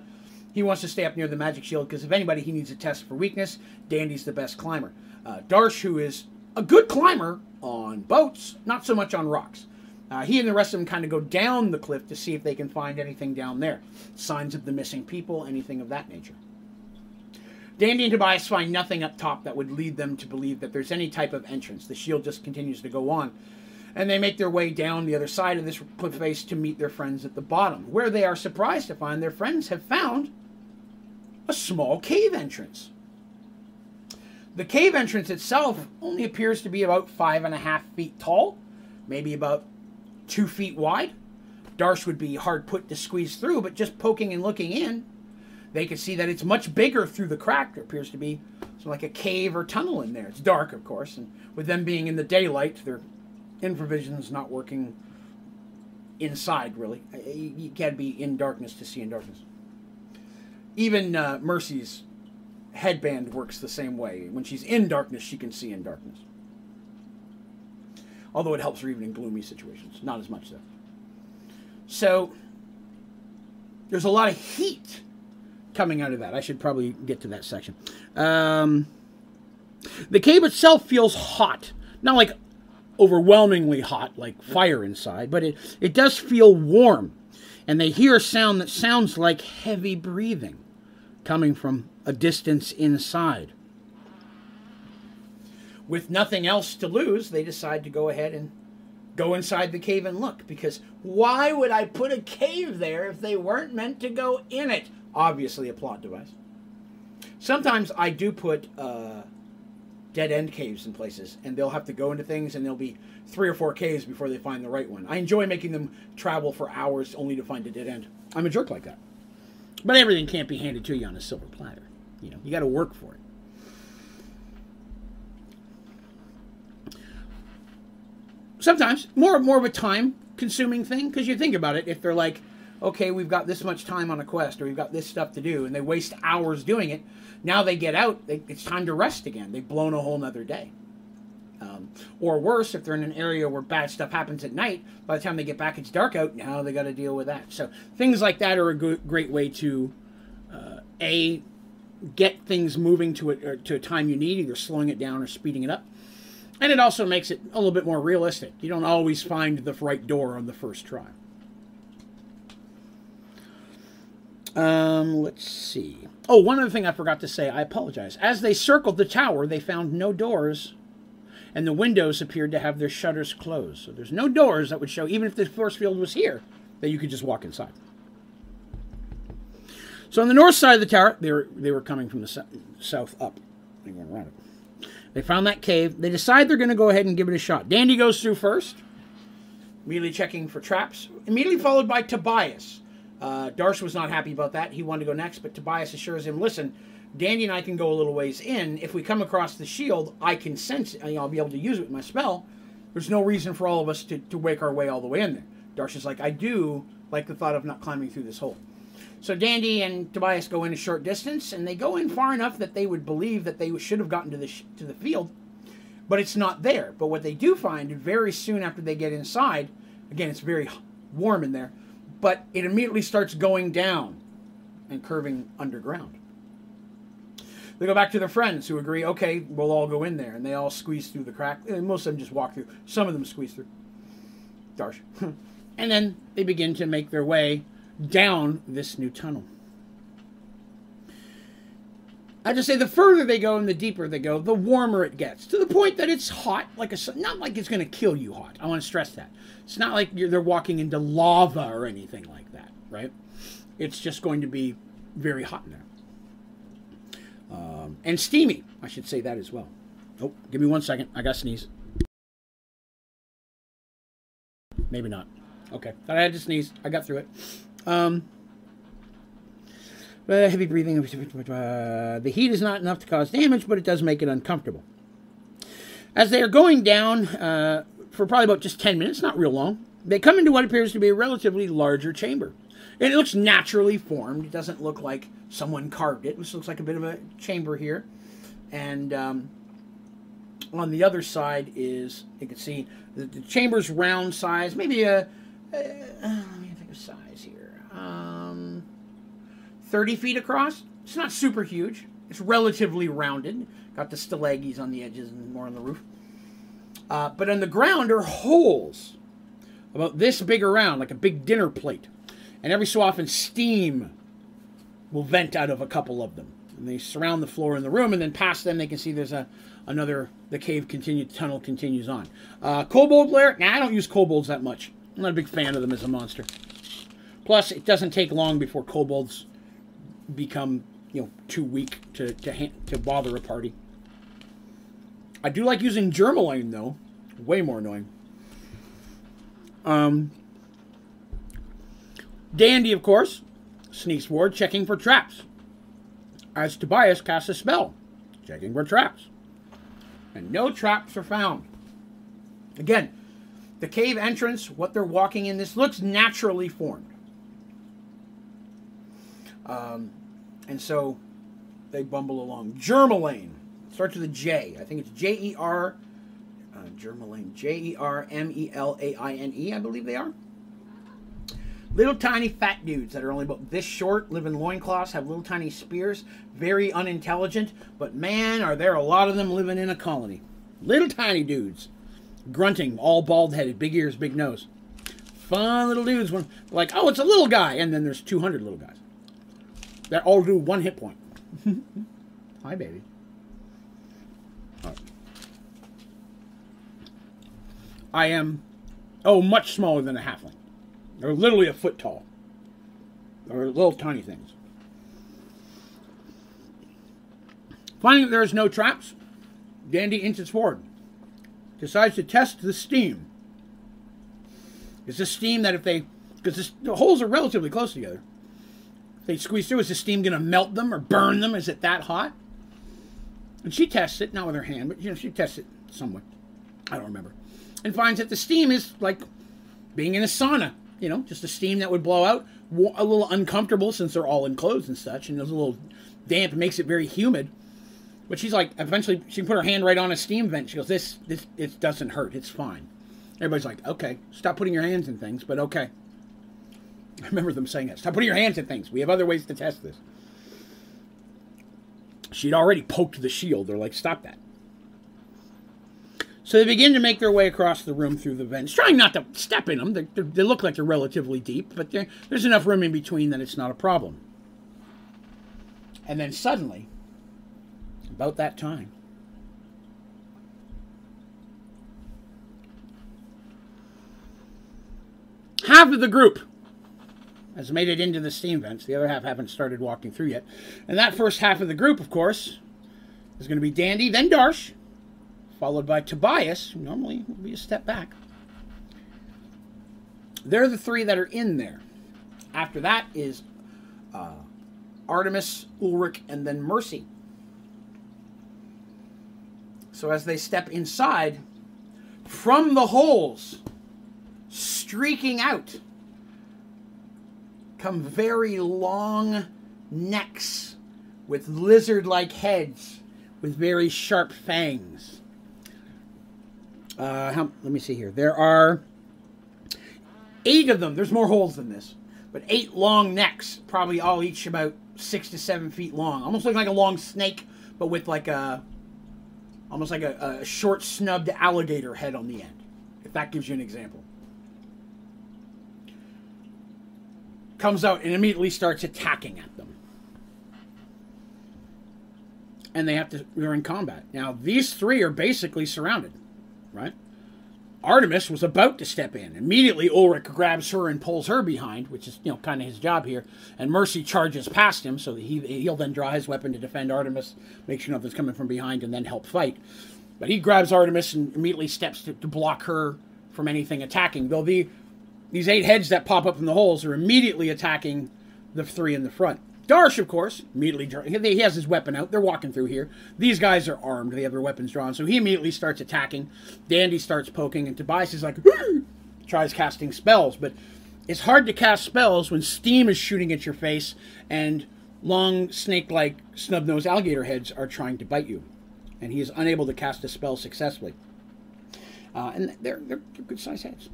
he wants to stay up near the magic shield because if anybody he needs a test for weakness, Dandy's the best climber. Uh, Darsh, who is a good climber on boats, not so much on rocks. Uh, he and the rest of them kind of go down the cliff to see if they can find anything down there. Signs of the missing people, anything of that nature. Dandy and Tobias find nothing up top that would lead them to believe that there's any type of entrance. The shield just continues to go on. And they make their way down the other side of this cliff face to meet their friends at the bottom, where they are surprised to find their friends have found a small cave entrance. The cave entrance itself only appears to be about five and a half feet tall, maybe about two feet wide. Darsh would be hard put to squeeze through, but just poking and looking in, they could see that it's much bigger through the crack. There appears to be like a cave or tunnel in there. It's dark, of course, and with them being in the daylight, their infravision's not working inside, really. You can't be in darkness to see in darkness. Even uh, Mercy's headband works the same way. When she's in darkness, she can see in darkness. Although it helps her even in gloomy situations. Not as much, though. So, there's a lot of heat coming out of that. I should probably get to that section. Um, the cave itself feels hot. Not like overwhelmingly hot, like fire inside, but it, it does feel warm. And they hear a sound that sounds like heavy breathing coming from a distance inside. with nothing else to lose, they decide to go ahead and go inside the cave and look. Because why would I put a cave there if they weren't meant to go in it? Obviously, a plot device. Sometimes I do put uh, dead end caves in places, and they'll have to go into things, and there'll be three or four caves before they find the right one. I enjoy making them travel for hours only to find a dead end. I'm a jerk like that. But everything can't be handed to you on a silver platter. You know, you got to work for it. Sometimes more more of a time consuming thing because you think about it. If they're like, okay, we've got this much time on a quest or we've got this stuff to do, and they waste hours doing it, now they get out, they, it's time to rest again. They've blown a whole nother day. Um, or worse, if they're in an area where bad stuff happens at night, by the time they get back, it's dark out. Now they got to deal with that. So things like that are a good, great way to uh, a get things moving to a, to a time you need, either slowing it down or speeding it up. And it also makes it a little bit more realistic. You don't always find the right door on the first try. Um, let's see. Oh, one other thing I forgot to say. I apologize. As they circled the tower, they found no doors and the windows appeared to have their shutters closed. So there's no doors that would show, even if the force field was here, that you could just walk inside. So on the north side of the tower, they were they were coming from the south up. They went around it. They found that cave. They decide they're going to go ahead and give it a shot. Dandy goes through first, immediately checking for traps. Immediately followed by Tobias. Uh, Darsh was not happy about that. He wanted to go next, but Tobias assures him, "Listen, Dandy and I can go a little ways in. If we come across the shield, I can sense it. I'll be able to use it with my spell. There's no reason for all of us to, to wake our way all the way in there. Darsh is like, I do like the thought of not climbing through this hole. So Dandy and Tobias go in a short distance, and they go in far enough that they would believe that they should have gotten to the sh- to the field, but it's not there. But what they do find very soon after they get inside, again, it's very warm in there, but it immediately starts going down and curving underground. They go back to their friends who agree, okay, we'll all go in there. And they all squeeze through the crack. And most of them just walk through. Some of them squeeze through. Darsh. (laughs) and then they begin to make their way down this new tunnel. I just say the further they go and the deeper they go, the warmer it gets. To the point that it's hot, like a not like it's going to kill you hot. I want to stress that. It's not like they're walking into lava or anything like that, right? It's just going to be very hot in there. Um, and steamy. I should say that as well. Oh, give me one second. I got sneeze. Maybe not. Okay. Thought I had to sneeze. I got through it. Um, uh, heavy breathing. Uh, the heat is not enough to cause damage, but it does make it uncomfortable. As they are going down uh, for probably about just 10 minutes, not real long, they come into what appears to be a relatively larger chamber. It looks naturally formed. It doesn't look like someone carved it. This looks like a bit of a chamber here. And um, on the other side is, you can see, the, the chamber's round size, maybe a, uh, let me think of size here, um, 30 feet across. It's not super huge. It's relatively rounded. Got the stalagmites on the edges and more on the roof. Uh, but on the ground are holes about this big around, like a big dinner plate. And every so often, steam will vent out of a couple of them. And they surround the floor in the room, and then past them, they can see there's a another. The cave continue tunnel continues on. Uh, kobold lair. Nah, I don't use kobolds that much. I'm not a big fan of them as a monster. Plus, it doesn't take long before kobolds become you know too weak to to to bother a party. I do like using Jermalaine though. Way more annoying. Um, Dandy, of course, sneaks forward, checking for traps. As Tobias casts a spell, checking for traps. And no traps are found. Again, the cave entrance, what they're walking in, this looks naturally formed. Um, and so they bumble along. Jermalaine starts with a J. I think it's J E R. Uh, Jermalaine. J E R M E L A I N E, I believe they are. Little tiny fat dudes that are only about this short, live in loincloths, have little tiny spears, very unintelligent, but man, are there a lot of them living in a colony. Little tiny dudes, grunting, all bald headed, big ears, big nose. Fun little dudes when like, oh, it's a little guy, and then there's 200 little guys. That all do one hit point. (laughs) Hi, baby. I am, oh, much smaller than a halfling. They're literally a foot tall. They're little tiny things. Finding that there is no traps, Dandy inches forward. Decides to test the steam. Is this steam that if they, because the holes are relatively close together, they squeeze through, is the steam going to melt them or burn them? Is it that hot? And she tests it, not with her hand, but you know, she tests it somewhat. I don't remember. And finds that the steam is like being in a sauna. You know, just a steam that would blow out, a little uncomfortable since they're all enclosed and such, and there's a little damp. Makes it very humid. But she's like, eventually, she put her hand right on a steam vent. She goes, "This, this, it doesn't hurt. It's fine." Everybody's like, "Okay, stop putting your hands in things." But okay. I remember them saying that. Stop putting your hands in things. We have other ways to test this. She'd already poked the shield. They're like, "Stop that." So they begin to make their way across the room through the vents, trying not to step in them. They, they look like they're relatively deep, but there's enough room in between that it's not a problem. And then suddenly, about that time, half of the group has made it into the steam vents. The other half haven't started walking through yet. And that first half of the group, of course, is going to be Dandy, then Darsh, followed by Tobias, normally will be a step back. They're the three that are in there. After that is uh, Artemis, Ulrich, and then Mercy. So as they step inside, from the holes, streaking out, come very long necks with lizard like heads with very sharp fangs. Uh, how, let me see here. There are eight of them. There's more holes than this, but eight long necks, probably all each about six to seven feet long, almost looking like a long snake, but with like a almost like a, a short snubbed alligator head on the end. If that gives you an example. Comes out and immediately starts attacking at them. And they have to, they're in combat. Now, these three are basically surrounded right? Artemis was about to step in. Immediately, Ulrich grabs her and pulls her behind, which is, you know, kind of his job here. And Mercy charges past him, so he, he'll then draw his weapon to defend Artemis, make sure nothing's coming from behind, and then help fight. But he grabs Artemis and immediately steps to, to block her from anything attacking. Though the these eight heads that pop up from the holes are immediately attacking the three in the front. Darsh, of course, immediately he has his weapon out. They're walking through here. These guys are armed; they have their weapons drawn. So he immediately starts attacking. Dandy starts poking, and Tobias is like (clears throat) tries casting spells, but it's hard to cast spells when steam is shooting at your face and long snake-like snub-nosed alligator heads are trying to bite you, and he is unable to cast a spell successfully. Uh, and they're, they're, good-sized heads,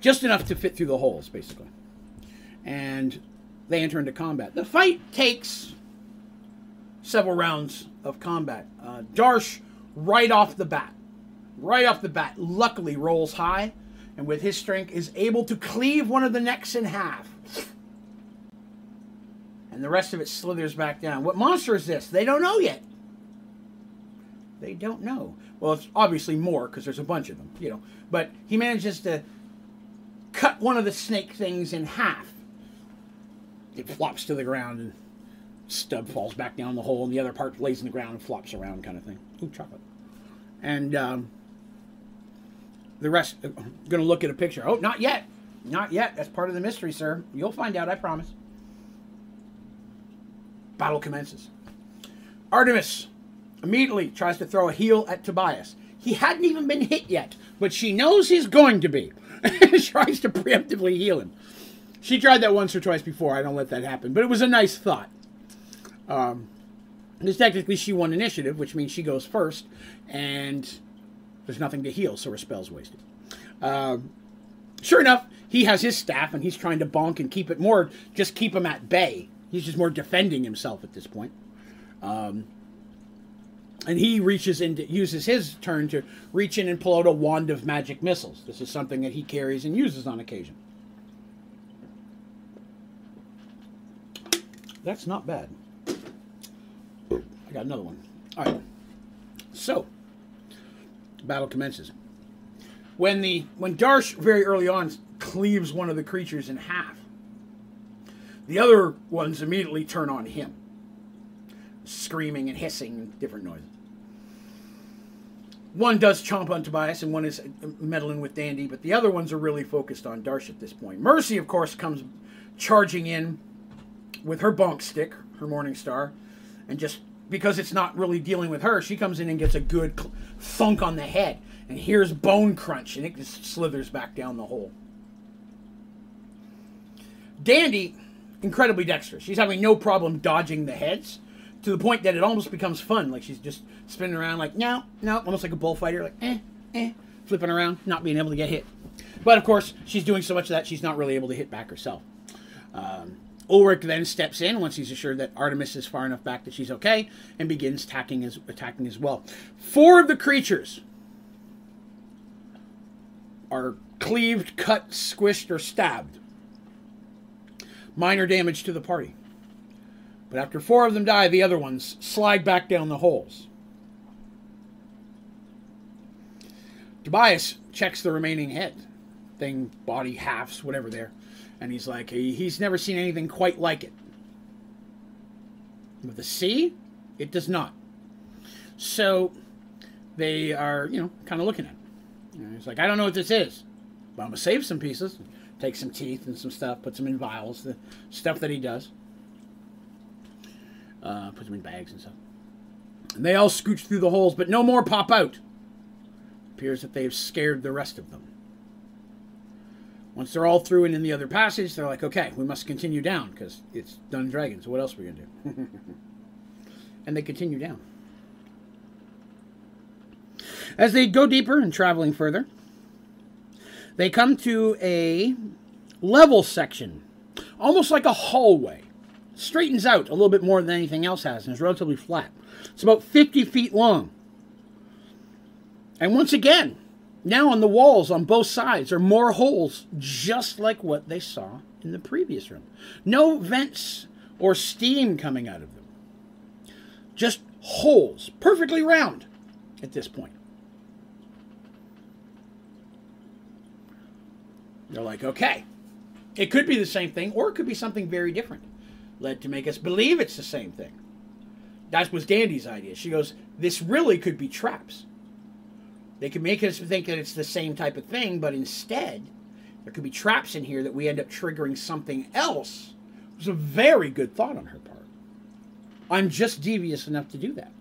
just enough to fit through the holes, basically. And they enter into combat. The fight takes several rounds of combat. Uh, Darsh, right off the bat, right off the bat, luckily rolls high, and with his strength is able to cleave one of the necks in half. And the rest of it slithers back down. What monster is this? They don't know yet. They don't know. Well, it's obviously more because there's a bunch of them, you know. But he manages to cut one of the snake things in half it flops to the ground and stub falls back down the hole and the other part lays in the ground and flops around kind of thing. Ooh, chocolate. And um, the rest, I'm uh, going to look at a picture. Oh, not yet. Not yet. That's part of the mystery, sir. You'll find out, I promise. Battle commences. Artemis immediately tries to throw a heal at Tobias. He hadn't even been hit yet, but she knows he's going to be. (laughs) tries to preemptively heal him. She tried that once or twice before. I don't let that happen, but it was a nice thought. Um, because technically she won initiative, which means she goes first, and there's nothing to heal, so her spell's wasted. Um, sure enough, he has his staff, and he's trying to bonk and keep it more, just keep him at bay. He's just more defending himself at this point. Um, and he reaches in, uses his turn to reach in and pull out a wand of magic missiles. This is something that he carries and uses on occasion. That's not bad. I got another one. All right. So, Battle commences. When the when Darsh very early on cleaves one of the creatures in half, the other ones immediately turn on him, screaming and hissing different noises. One does chomp on Tobias and one is meddling with Dandy, but the other ones are really focused on Darsh at this point. Mercy, of course, comes charging in with her bonk stick, her Morning Star, and just because it's not really dealing with her, she comes in and gets a good thunk on the head and here's bone crunch and it just slithers back down the hole. Dandy, incredibly dexterous. She's having no problem dodging the heads to the point that it almost becomes fun. Like she's just spinning around, like, no, no, almost like a bullfighter, like, eh, eh, flipping around, not being able to get hit. But of course, she's doing so much of that, she's not really able to hit back herself. Um, Ulrich then steps in once he's assured that Artemis is far enough back that she's okay and begins attacking as, attacking as well. Four of the creatures are cleaved, cut, squished, or stabbed. Minor damage to the party. But after four of them die, the other ones slide back down the holes. Tobias checks the remaining head, thing, body, halves, whatever there. And he's like, he's never seen anything quite like it. With the sea, it does not. So they are, you know, kind of looking at it. he's like, I don't know what this is, but I'm going to save some pieces, take some teeth and some stuff, put some in vials, the stuff that he does. Uh, puts them in bags and stuff. And they all scooch through the holes, but no more pop out. Appears that they've scared the rest of them. Once they're all through and in the other passage, they're like, okay, we must continue down because it's Dun Dragons. What else are we going to do? (laughs) and they continue down. As they go deeper and traveling further, they come to a level section, almost like a hallway straightens out a little bit more than anything else has and is relatively flat. It's about 50 feet long. And once again, now on the walls on both sides are more holes just like what they saw in the previous room. No vents or steam coming out of them. Just holes, perfectly round at this point. They're like, okay, it could be the same thing or it could be something very different led to make us believe it's the same thing. That was Dandy's idea. She goes, This really could be traps. They could make us think that it's the same type of thing, but instead, there could be traps in here that we end up triggering something else. It was a very good thought on her part. I'm just devious enough to do that.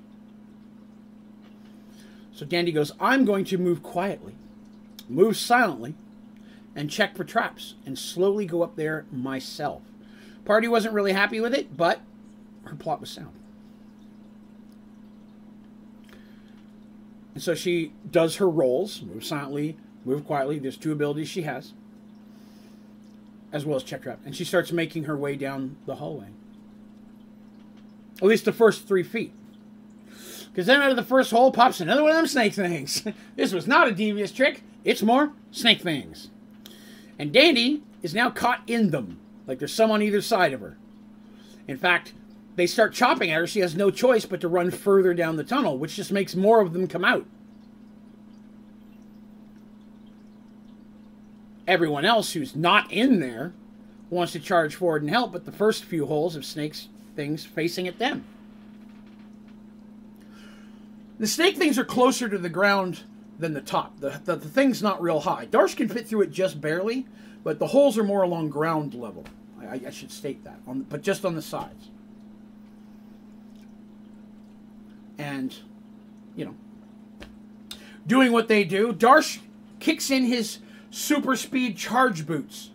So Dandy goes, I'm going to move quietly, move silently, and check for traps, and slowly go up there myself. Party wasn't really happy with it, but her plot was sound. And so she does her rolls, move silently, move quietly. There's two abilities she has, as well as check trap. And she starts making her way down the hallway. At least the first three feet. Because then out of the first hole pops another one of them snake things. (laughs) this was not a devious trick, it's more snake things. And Dandy is now caught in them. Like there's some on either side of her. In fact, they start chopping at her. She has no choice but to run further down the tunnel, which just makes more of them come out. Everyone else who's not in there wants to charge forward and help, but the first few holes of snakes things facing at them. The snake things are closer to the ground than the top. The, the, the thing's not real high. Darsh can fit through it just barely, but the holes are more along ground level. I, I should state that, on, but just on the sides. And, you know, doing what they do, Darsh kicks in his super speed charge boots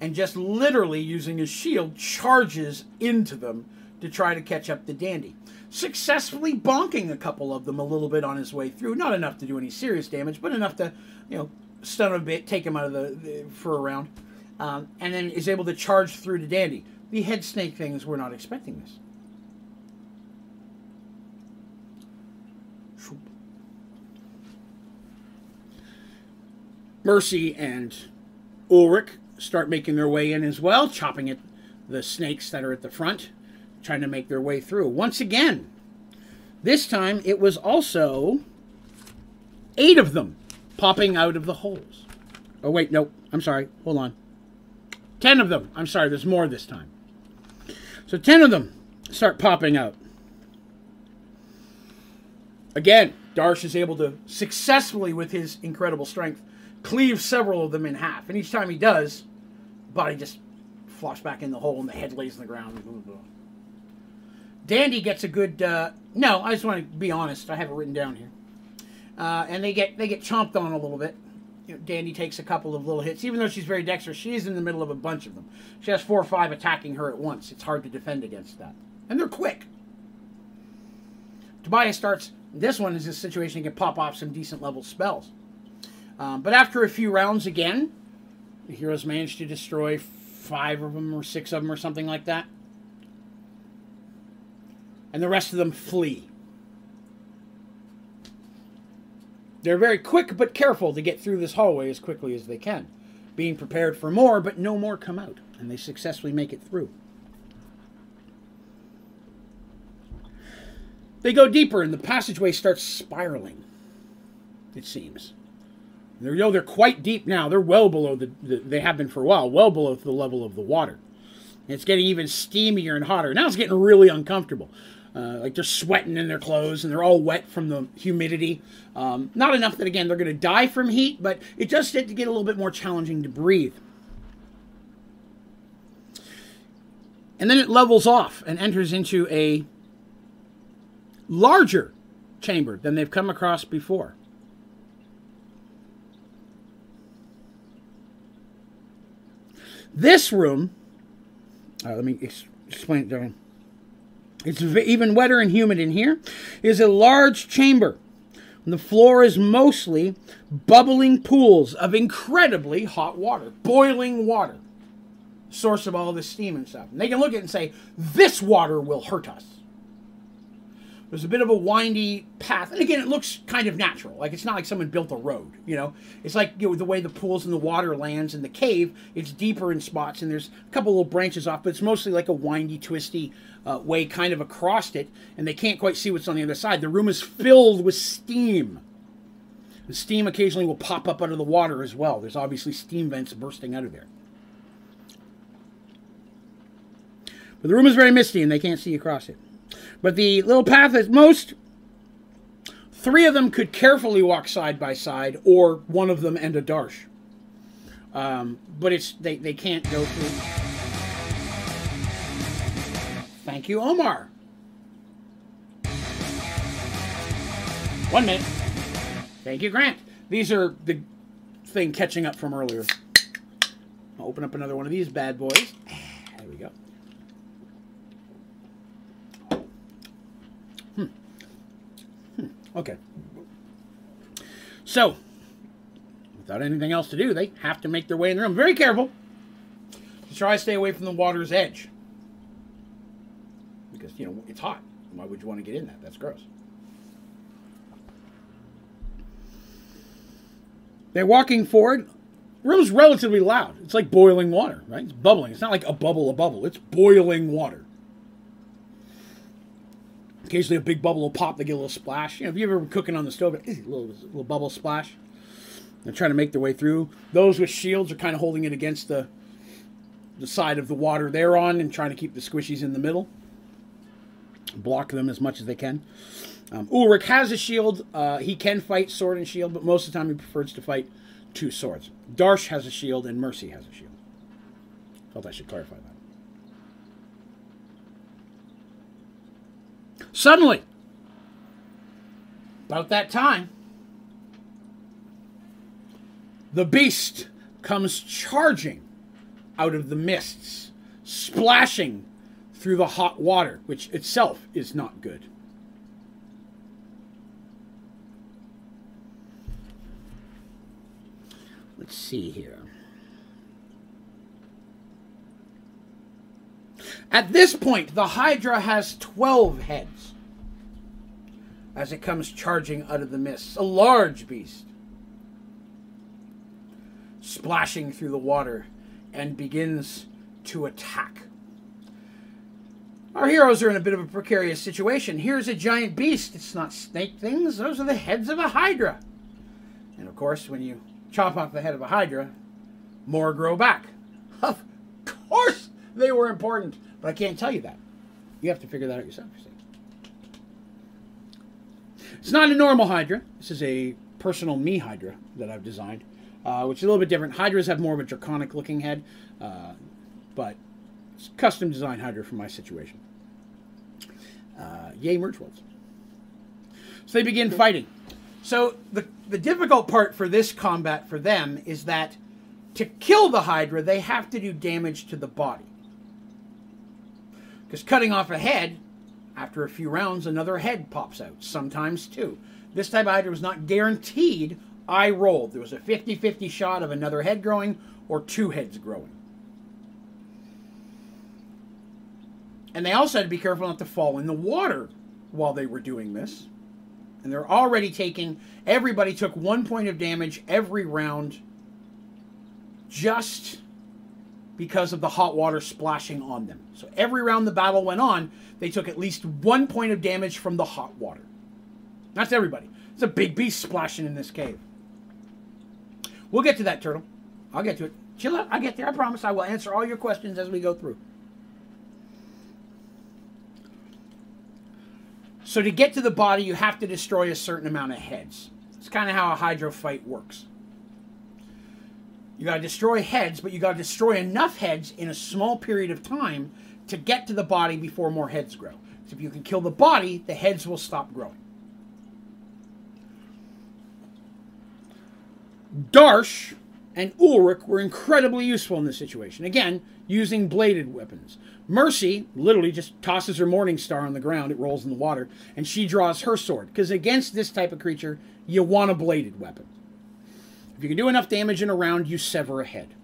and just literally using his shield charges into them to try to catch up to Dandy. Successfully bonking a couple of them a little bit on his way through. Not enough to do any serious damage, but enough to, you know, stun him a bit, take him out of the, the for a round um, and then is able to charge through to Dandy. The head snake things were not expecting this. Mercy and Ulrich start making their way in as well, chopping at the snakes that are at the front, trying to make their way through. Once again, this time it was also eight of them popping out of the holes. Oh, wait, no, I'm sorry. Hold on. Ten of them. I'm sorry, there's more this time. So ten of them start popping out. Again, Darsh is able to successfully, with his incredible strength, cleave several of them in half. And each time he does, body just flops back in the hole and the head lays on the ground. Dandy gets a good. Uh, no, I just want to be honest. I have it written down here. Uh, and they get they get chomped on a little bit. You know, Dandy takes a couple of little hits, even though she's very dexterous. She's in the middle of a bunch of them. She has four or five attacking her at once. It's hard to defend against that, and they're quick. Tobias starts. This one is a situation he can pop off some decent level spells. Um, but after a few rounds again, the heroes manage to destroy five of them or six of them or something like that. And the rest of them flee. They're very quick but careful to get through this hallway as quickly as they can, being prepared for more, but no more come out, and they successfully make it through. They go deeper, and the passageway starts spiraling, it seems. They're, you know, they're quite deep now. They're well below the, the, they have been for a while, well below the level of the water. And it's getting even steamier and hotter. Now it's getting really uncomfortable. Uh, like they're sweating in their clothes and they're all wet from the humidity. Um, not enough that again they're going to die from heat, but it does get to get a little bit more challenging to breathe. And then it levels off and enters into a larger chamber than they've come across before. This room, uh, let me ex- explain it, Darren. It's even wetter and humid in here. Is a large chamber. The floor is mostly bubbling pools of incredibly hot water, boiling water, source of all this steam and stuff. And they can look at it and say, "This water will hurt us." There's a bit of a windy path, and again, it looks kind of natural. Like it's not like someone built a road. You know, it's like you know, the way the pools and the water lands in the cave. It's deeper in spots, and there's a couple little branches off, but it's mostly like a windy, twisty uh, way, kind of across it, and they can't quite see what's on the other side. The room is filled with steam. The steam occasionally will pop up out of the water as well. There's obviously steam vents bursting out of there. But the room is very misty, and they can't see across it. But the little path is most three of them could carefully walk side by side, or one of them and a Darsh. Um, but it's they, they can't go through. Thank you, Omar. One minute. Thank you, Grant. These are the thing catching up from earlier. I'll open up another one of these bad boys. There we go. Hmm. Hmm. Okay. So, without anything else to do, they have to make their way in the room. Very careful try to stay away from the water's edge. Because, you know, it's hot. Why would you want to get in that? That's gross. They're walking forward. Room's relatively loud. It's like boiling water, right? It's bubbling. It's not like a bubble, a bubble. It's boiling water. Occasionally, a big bubble will pop. They get a little splash. You know, if you ever been cooking on the stove, a little, little bubble splash. They're trying to make their way through. Those with shields are kind of holding it against the the side of the water they're on and trying to keep the squishies in the middle. Block them as much as they can. Um, Ulrich has a shield. Uh, he can fight sword and shield, but most of the time he prefers to fight two swords. Darsh has a shield and Mercy has a shield. Felt I should clarify that. Suddenly, about that time, the beast comes charging out of the mists, splashing through the hot water, which itself is not good. Let's see here. At this point, the Hydra has 12 heads as it comes charging out of the mists. A large beast, splashing through the water and begins to attack. Our heroes are in a bit of a precarious situation. Here's a giant beast. It's not snake things, those are the heads of a Hydra. And of course, when you chop off the head of a Hydra, more grow back. Of course, they were important, but I can't tell you that. You have to figure that out yourself. You it's not a normal Hydra. This is a personal me Hydra that I've designed, uh, which is a little bit different. Hydras have more of a draconic looking head, uh, but it's custom designed Hydra for my situation. Uh, yay, merch worlds. So they begin fighting. So the, the difficult part for this combat for them is that to kill the Hydra, they have to do damage to the body. Because cutting off a head, after a few rounds, another head pops out, sometimes two. This type of Hydra was not guaranteed I rolled. There was a 50 50 shot of another head growing or two heads growing. And they also had to be careful not to fall in the water while they were doing this. And they're already taking, everybody took one point of damage every round just because of the hot water splashing on them. So every round the battle went on, they took at least one point of damage from the hot water. That's everybody. It's a big beast splashing in this cave. We'll get to that, Turtle. I'll get to it. Chill out. I'll get there. I promise I will answer all your questions as we go through. So to get to the body, you have to destroy a certain amount of heads. It's kind of how a Hydra fight works. You got to destroy heads, but you got to destroy enough heads in a small period of time to get to the body before more heads grow. So if you can kill the body, the heads will stop growing. Darsh and Ulrich were incredibly useful in this situation. Again, using bladed weapons. Mercy literally just tosses her Morning Star on the ground, it rolls in the water, and she draws her sword. Because against this type of creature, you want a bladed weapon. If you can do enough damage in a round, you sever a head.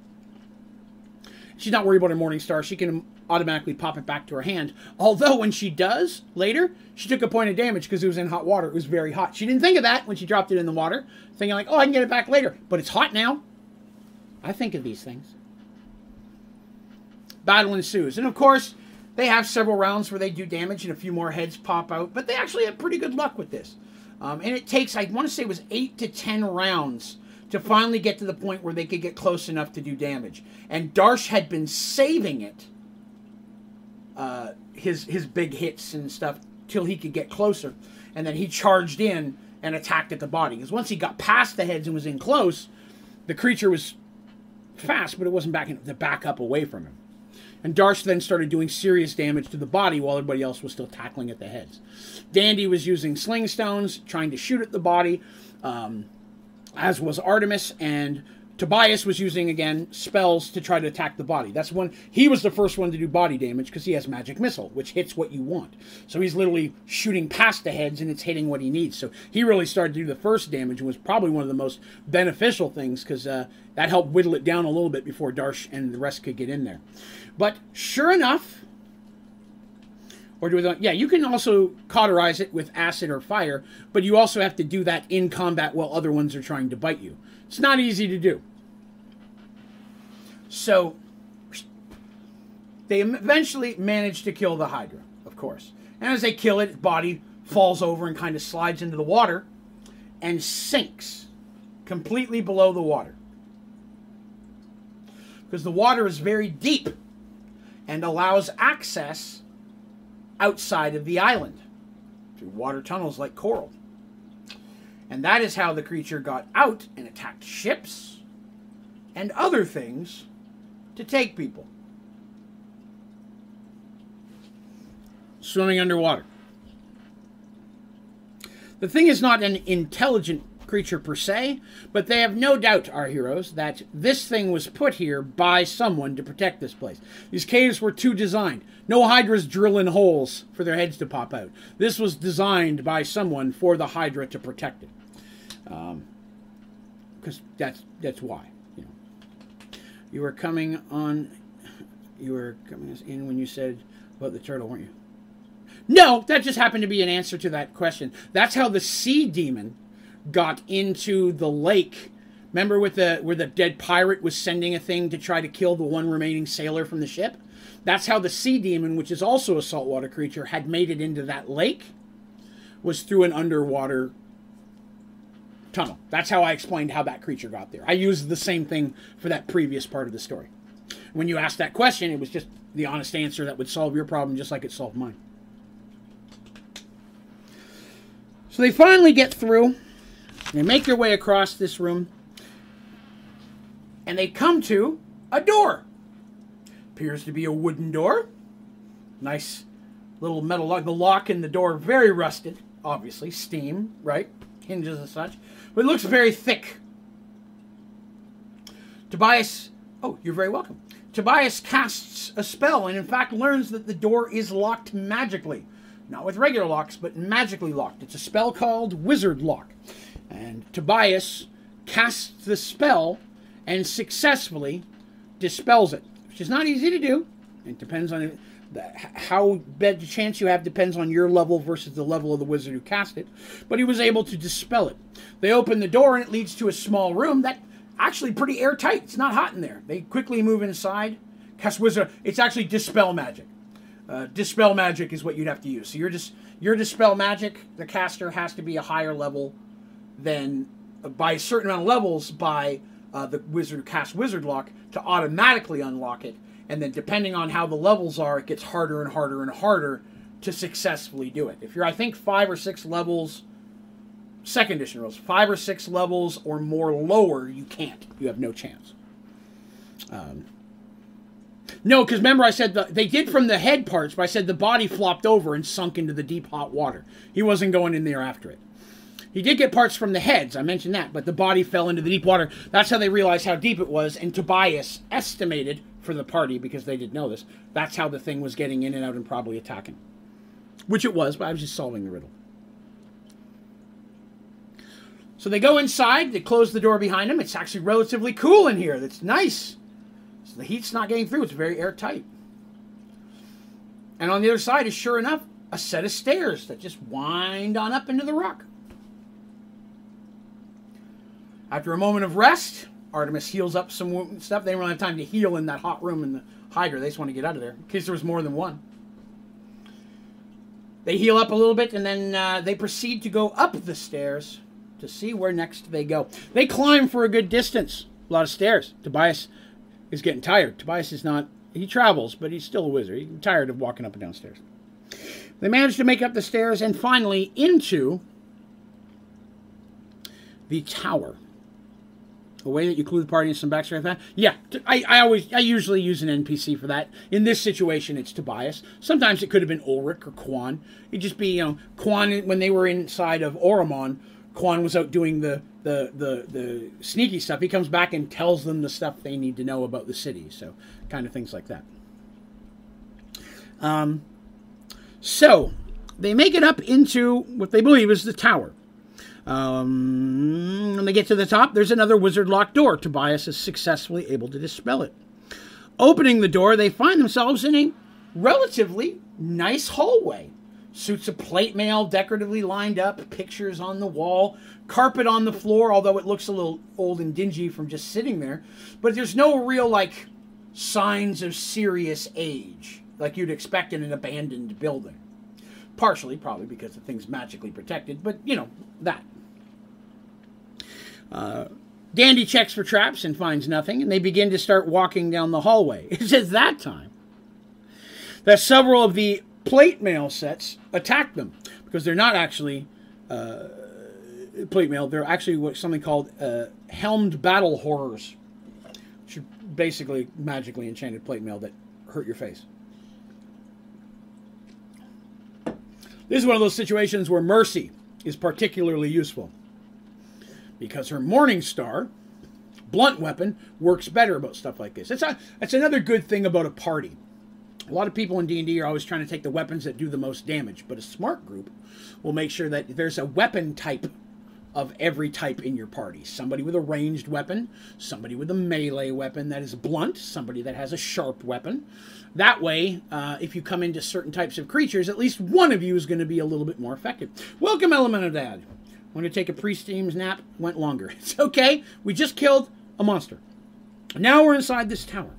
She's not worried about her Morning Star. She can automatically pop it back to her hand. Although when she does later, she took a point of damage because it was in hot water. It was very hot. She didn't think of that when she dropped it in the water, thinking like, "Oh, I can get it back later." But it's hot now. I think of these things. Battle ensues, and of course, they have several rounds where they do damage and a few more heads pop out. But they actually have pretty good luck with this. Um, and it takes, I want to say, it was eight to ten rounds to finally get to the point where they could get close enough to do damage. And Darsh had been saving it, uh, his his big hits and stuff, till he could get closer, and then he charged in and attacked at the body. Because once he got past the heads and was in close, the creature was fast, but it wasn't backing to back up away from him. And Darsh then started doing serious damage to the body while everybody else was still tackling at the heads. Dandy was using sling stones, trying to shoot at the body. Um, as was Artemis, and Tobias was using again spells to try to attack the body. That's when he was the first one to do body damage because he has magic missile, which hits what you want. So he's literally shooting past the heads and it's hitting what he needs. So he really started to do the first damage and was probably one of the most beneficial things because uh, that helped whittle it down a little bit before Darsh and the rest could get in there. But sure enough, or do we, yeah, you can also cauterize it with acid or fire, but you also have to do that in combat while other ones are trying to bite you. It's not easy to do. So they eventually manage to kill the Hydra, of course. And as they kill it, its body falls over and kind of slides into the water and sinks completely below the water. Because the water is very deep and allows access outside of the island through water tunnels like coral. And that is how the creature got out and attacked ships and other things to take people. Swimming underwater. The thing is not an intelligent creature per se, but they have no doubt, our heroes, that this thing was put here by someone to protect this place. These caves were too designed. No hydras drilling holes for their heads to pop out. This was designed by someone for the hydra to protect it. Because um, that's that's why. You know, you were coming on. You were coming in when you said about the turtle, weren't you? No, that just happened to be an answer to that question. That's how the sea demon got into the lake. Remember with the where the dead pirate was sending a thing to try to kill the one remaining sailor from the ship? That's how the sea demon, which is also a saltwater creature, had made it into that lake. Was through an underwater tunnel. That's how I explained how that creature got there. I used the same thing for that previous part of the story. When you asked that question, it was just the honest answer that would solve your problem just like it solved mine. So they finally get through. They make their way across this room. And they come to a door. Appears to be a wooden door. Nice little metal lock. The lock in the door, very rusted, obviously. Steam, right? Hinges and such. But it looks very thick. Tobias, oh, you're very welcome. Tobias casts a spell and, in fact, learns that the door is locked magically. Not with regular locks, but magically locked. It's a spell called Wizard Lock. And Tobias casts the spell and successfully dispels it, which is not easy to do. It depends on how bad the chance you have depends on your level versus the level of the wizard who cast it. But he was able to dispel it. They open the door and it leads to a small room that actually pretty airtight. It's not hot in there. They quickly move inside. Cast wizard. It's actually dispel magic. Uh, dispel magic is what you'd have to use. So your dis- your dispel magic, the caster has to be a higher level than uh, by a certain amount of levels by uh, the wizard who casts wizard lock to automatically unlock it. And then depending on how the levels are, it gets harder and harder and harder to successfully do it. If you're, I think, five or six levels second edition rules. Five or six levels or more lower, you can't. You have no chance. Um, no, because remember I said the, they did from the head parts, but I said the body flopped over and sunk into the deep hot water. He wasn't going in there after it. He did get parts from the heads, I mentioned that, but the body fell into the deep water. That's how they realized how deep it was, and Tobias estimated for the party, because they didn't know this, that's how the thing was getting in and out and probably attacking. Which it was, but I was just solving the riddle. So they go inside, they close the door behind them. It's actually relatively cool in here. That's nice. So the heat's not getting through, it's very airtight. And on the other side is, sure enough, a set of stairs that just wind on up into the rock. After a moment of rest, Artemis heals up some stuff. They don't have time to heal in that hot room in the Hydra. They just want to get out of there in case there was more than one. They heal up a little bit and then uh, they proceed to go up the stairs to see where next they go. They climb for a good distance, a lot of stairs. Tobias is getting tired. Tobias is not, he travels, but he's still a wizard. He's tired of walking up and down stairs. They manage to make up the stairs and finally into the tower. A way that you clue the party in some backstory of that? Yeah, I, I always, I usually use an NPC for that. In this situation, it's Tobias. Sometimes it could have been Ulrich or Quan. It'd just be, you know, Quan, when they were inside of Oromon, Quan was out doing the, the, the, the sneaky stuff. He comes back and tells them the stuff they need to know about the city. So, kind of things like that. Um, so, they make it up into what they believe is the tower. Um, when they get to the top, there's another wizard locked door. Tobias is successfully able to dispel it. Opening the door, they find themselves in a relatively nice hallway. Suits of plate mail decoratively lined up, pictures on the wall, carpet on the floor, although it looks a little old and dingy from just sitting there. But there's no real, like, signs of serious age, like you'd expect in an abandoned building. Partially, probably because the thing's magically protected, but, you know, that. Uh, Dandy checks for traps and finds nothing, and they begin to start walking down the hallway. (laughs) It's at that time that several of the plate mail sets attack them because they're not actually uh, plate mail. They're actually what something called uh, helmed battle horrors, which are basically magically enchanted plate mail that hurt your face. This is one of those situations where mercy is particularly useful because her Morning Star blunt weapon works better about stuff like this. It's a, that's another good thing about a party a lot of people in D&D are always trying to take the weapons that do the most damage, but a smart group will make sure that there's a weapon type of every type in your party. Somebody with a ranged weapon, somebody with a melee weapon that is blunt, somebody that has a sharp weapon. That way, uh, if you come into certain types of creatures, at least one of you is going to be a little bit more effective. Welcome, Elemental Dad. Want to take a pre-steams nap? Went longer. (laughs) It's okay. We just killed a monster. Now we're inside this tower.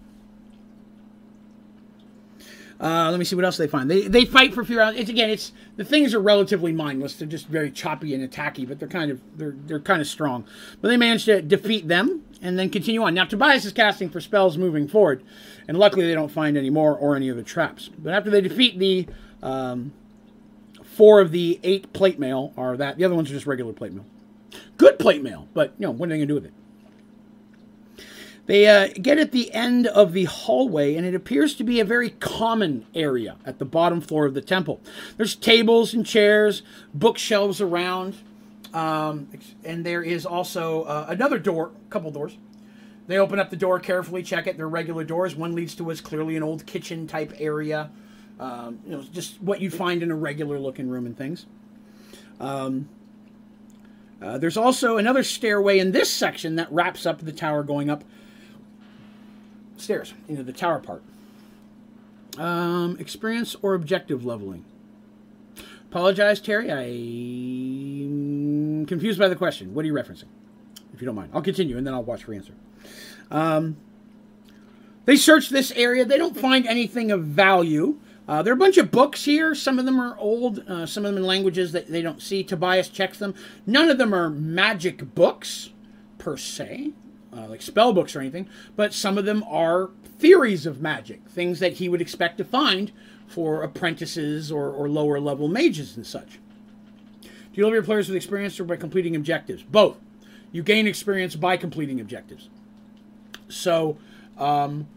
Uh, let me see what else they find. They they fight for a few rounds. It's again, it's the things are relatively mindless. They're just very choppy and attacky, but they're kind of they're they're kind of strong. But they manage to defeat them and then continue on. Now Tobias is casting for spells moving forward, and luckily they don't find any more or any other traps. But after they defeat the um, four of the eight plate mail are that the other ones are just regular plate mail. Good plate mail, but you know what are they gonna do with it? They uh, get at the end of the hallway, and it appears to be a very common area at the bottom floor of the temple. There's tables and chairs, bookshelves around, um, and there is also uh, another door, a couple doors. They open up the door carefully, check it. They're regular doors. One leads to what's clearly an old kitchen type area. Um, you know, just what you'd find in a regular looking room and things. Um, uh, there's also another stairway in this section that wraps up the tower going up stairs into the tower part. Um, experience or objective leveling? Apologize, Terry. I'm confused by the question. What are you referencing? If you don't mind, I'll continue and then I'll watch for answer. Um, they search this area. They don't find anything of value. Uh, there are a bunch of books here. Some of them are old, uh, some of them in languages that they don't see. Tobias checks them. None of them are magic books, per se uh, like spell books or anything, but some of them are theories of magic, things that he would expect to find for apprentices or, or lower level mages and such. Do you level your players with experience or by completing objectives? Both. You gain experience by completing objectives. So, um,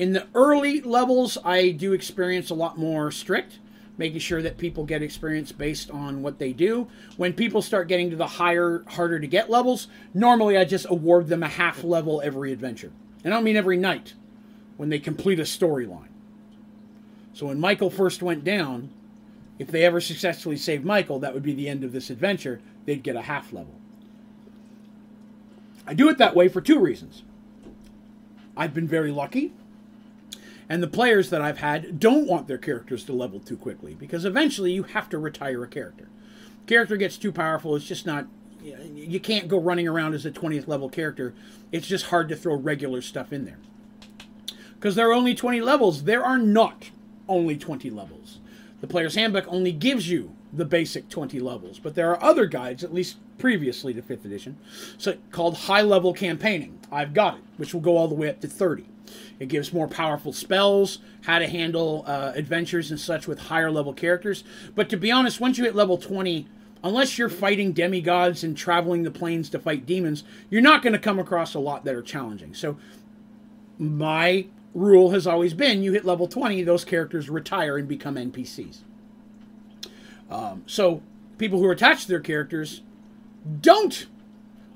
in the early levels, I do experience a lot more strict making sure that people get experience based on what they do. When people start getting to the higher, harder to get levels, normally I just award them a half level every adventure. And I don't mean every night, when they complete a storyline. So when Michael first went down, if they ever successfully saved Michael, that would be the end of this adventure. They'd get a half level. I do it that way for two reasons. I've been very lucky and the players that I've had don't want their characters to level too quickly because eventually you have to retire a character. Character gets too powerful, it's just not you can't go running around as a 20th level character. It's just hard to throw regular stuff in there. Because there are only 20 levels, there are not only 20 levels. The player's handbook only gives you the basic 20 levels, but there are other guides, at least previously to 5th edition, so called high level campaigning. I've got it, which will go all the way up to 30. It gives more powerful spells, how to handle uh, adventures and such with higher level characters. But to be honest, once you hit level 20, unless you're fighting demigods and traveling the planes to fight demons, you're not going to come across a lot that are challenging. So my rule has always been you hit level 20, those characters retire and become NPCs. Um, so people who are attached to their characters don't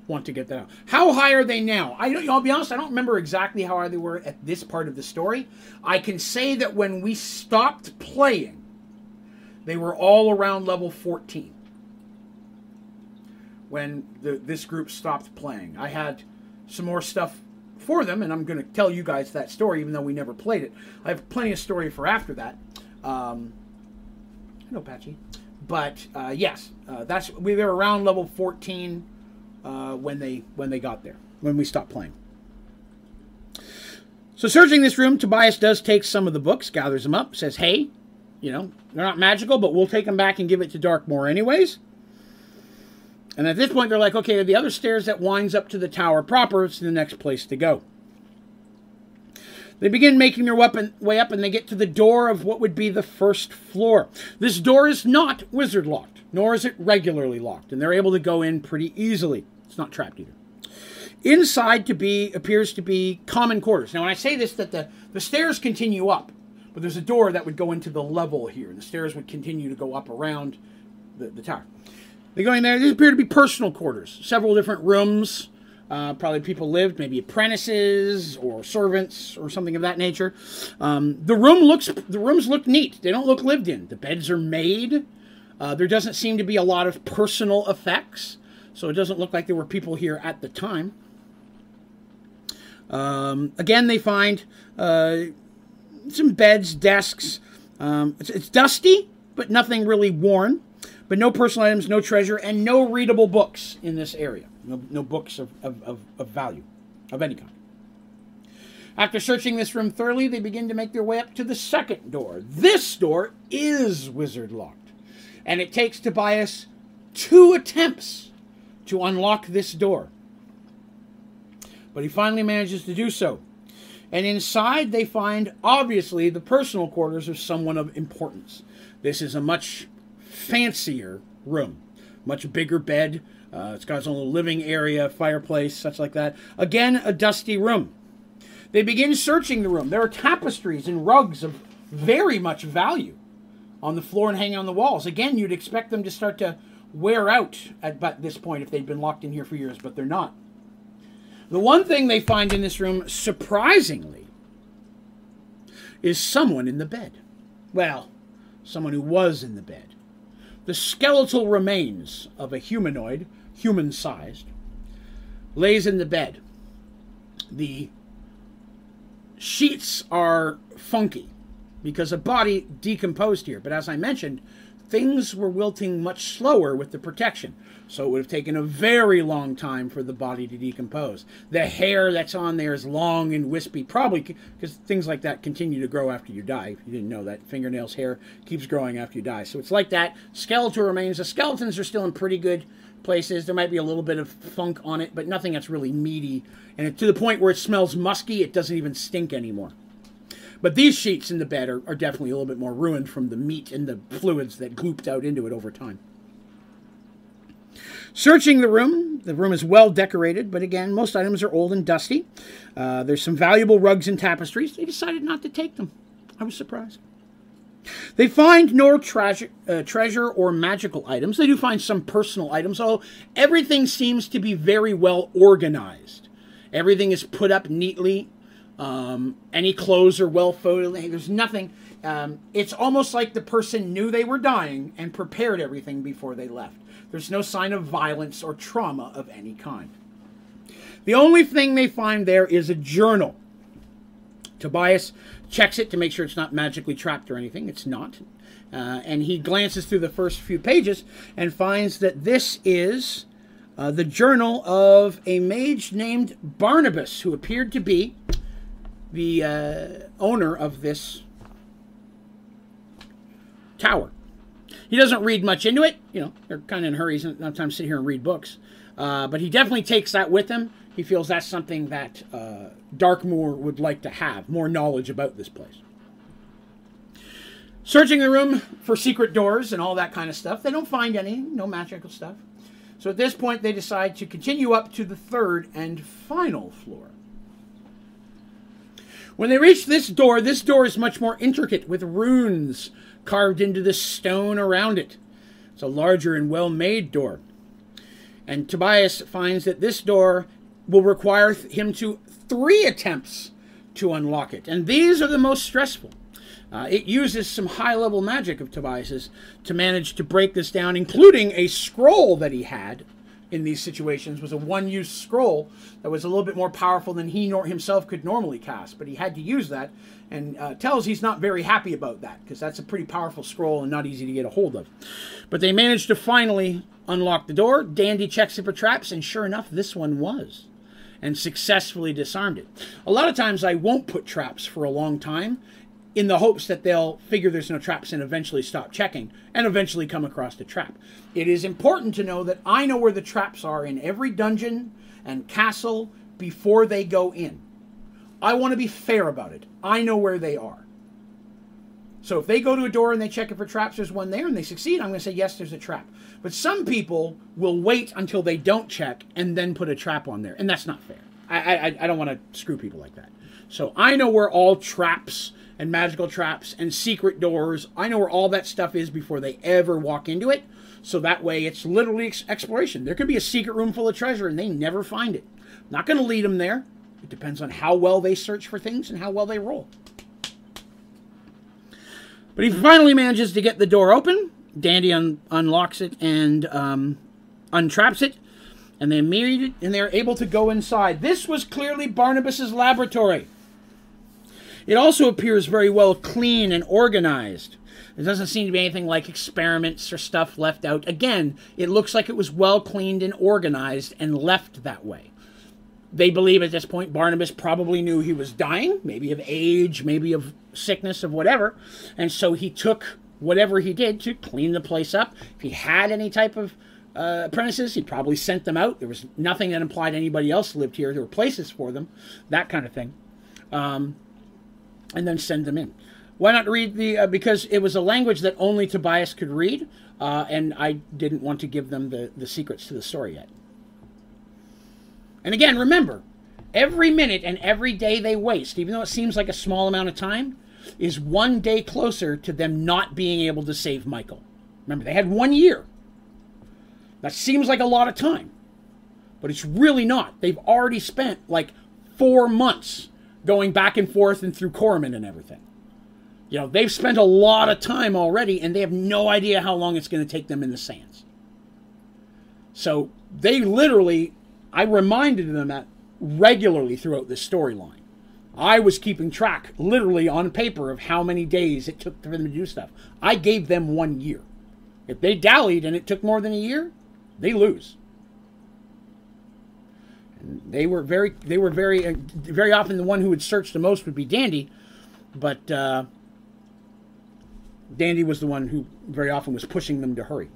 want to get that out. How high are they now? I don't. I'll be honest. I don't remember exactly how high they were at this part of the story. I can say that when we stopped playing, they were all around level 14. When the, this group stopped playing, I had some more stuff for them, and I'm going to tell you guys that story, even though we never played it. I have plenty of story for after that. Um, hello, Patchy. But uh, yes, uh, that's we were around level 14 uh, when they when they got there when we stopped playing. So searching this room, Tobias does take some of the books, gathers them up, says, "Hey, you know they're not magical, but we'll take them back and give it to Darkmoor anyways." And at this point, they're like, "Okay, the other stairs that winds up to the tower proper. It's the next place to go." They begin making their weapon way up and they get to the door of what would be the first floor. This door is not wizard locked, nor is it regularly locked, and they're able to go in pretty easily. It's not trapped either. Inside to be appears to be common quarters. Now, when I say this, that the, the stairs continue up, but there's a door that would go into the level here, and the stairs would continue to go up around the, the tower. They go in there. These appear to be personal quarters, several different rooms. Uh, probably people lived, maybe apprentices or servants or something of that nature. Um, the room looks, the rooms look neat. They don't look lived in. The beds are made. Uh, there doesn't seem to be a lot of personal effects. So it doesn't look like there were people here at the time. Um, again, they find uh, some beds, desks. Um, it's, it's, dusty, but nothing really worn. But no personal items, no treasure, and no readable books in this area. No, no books of, of, of, of value of any kind. After searching this room thoroughly, they begin to make their way up to the second door. This door is wizard locked, and it takes Tobias two attempts to unlock this door. But he finally manages to do so. And inside, they find, obviously, the personal quarters of someone of importance. This is a much fancier room, much bigger bed. Uh, it's got its own living area, fireplace, such like that. Again, a dusty room. They begin searching the room. There are tapestries and rugs of very much value on the floor and hanging on the walls. Again, you'd expect them to start to wear out at but this point if they'd been locked in here for years, but they're not. The one thing they find in this room, surprisingly, is someone in the bed. Well, someone who was in the bed. The skeletal remains of a humanoid, human sized, lays in the bed. The sheets are funky because a body decomposed here. But as I mentioned, things were wilting much slower with the protection. So it would have taken a very long time for the body to decompose. The hair that's on there is long and wispy, probably because things like that continue to grow after you die. If you didn't know that, fingernails, hair keeps growing after you die. So it's like that. Skeletal remains. The skeletons are still in pretty good places. There might be a little bit of funk on it, but nothing that's really meaty. And to the point where it smells musky, it doesn't even stink anymore. But these sheets in the bed are, are definitely a little bit more ruined from the meat and the fluids that gooped out into it over time. Searching the room, the room is well decorated, but again, most items are old and dusty. Uh, there's some valuable rugs and tapestries. They decided not to take them. I was surprised. They find no treasure, uh, treasure or magical items. They do find some personal items, although everything seems to be very well organized. Everything is put up neatly um, any clothes are well folded. There's nothing. Um, it's almost like the person knew they were dying and prepared everything before they left. There's no sign of violence or trauma of any kind. The only thing they find there is a journal. Tobias checks it to make sure it's not magically trapped or anything. It's not. Uh, and he glances through the first few pages and finds that this is uh, the journal of a mage named Barnabas, who appeared to be the uh, owner of this tower. He doesn't read much into it. You know, they're kind of in hurries. Time to sit here and read books. Uh, but he definitely takes that with him. He feels that's something that uh, Darkmoor would like to have more knowledge about this place. Searching the room for secret doors and all that kind of stuff, they don't find any, no magical stuff. So at this point, they decide to continue up to the third and final floor. When they reach this door, this door is much more intricate with runes carved into the stone around it. It's a larger and well made door. And Tobias finds that this door will require him to three attempts to unlock it. And these are the most stressful. Uh, it uses some high level magic of Tobias's to manage to break this down, including a scroll that he had in these situations was a one-use scroll that was a little bit more powerful than he nor himself could normally cast. But he had to use that, and uh, tells he's not very happy about that because that's a pretty powerful scroll and not easy to get a hold of. But they managed to finally unlock the door. Dandy checks it for traps, and sure enough, this one was, and successfully disarmed it. A lot of times, I won't put traps for a long time in the hopes that they'll figure there's no traps and eventually stop checking and eventually come across the trap. It is important to know that I know where the traps are in every dungeon and castle before they go in. I want to be fair about it. I know where they are. So if they go to a door and they check it for traps, there's one there and they succeed, I'm going to say, yes, there's a trap. But some people will wait until they don't check and then put a trap on there. And that's not fair. I, I, I don't want to screw people like that. So I know where all traps and magical traps and secret doors. I know where all that stuff is before they ever walk into it. So that way it's literally exploration. There could be a secret room full of treasure and they never find it. not going to lead them there. It depends on how well they search for things and how well they roll. But he finally manages to get the door open. Dandy un- unlocks it and um, untraps it, and they immediately and they're able to go inside. This was clearly Barnabas's laboratory. It also appears very well clean and organized. There doesn't seem to be anything like experiments or stuff left out. Again, it looks like it was well cleaned and organized and left that way. they believe at this point Barnabas probably knew he was dying, maybe of age, maybe of sickness, of whatever. And so he took whatever he did to clean the place up. If he had any type of uh, apprentices, he probably sent them out. There was nothing that implied anybody else lived here. There were places for them, that kind of thing. Um, and then send them in. Why not read the? Uh, because it was a language that only Tobias could read, uh, and I didn't want to give them the, the secrets to the story yet. And again, remember, every minute and every day they waste, even though it seems like a small amount of time, is one day closer to them not being able to save Michael. Remember, they had one year. That seems like a lot of time, but it's really not. They've already spent like four months going back and forth and through Corman and everything. You know, they've spent a lot of time already and they have no idea how long it's going to take them in the sands. So they literally, I reminded them that regularly throughout this storyline. I was keeping track, literally on paper, of how many days it took for them to do stuff. I gave them one year. If they dallied and it took more than a year, they lose. And they were very, they were very, uh, very often the one who would search the most would be Dandy, but uh, Dandy was the one who very often was pushing them to hurry.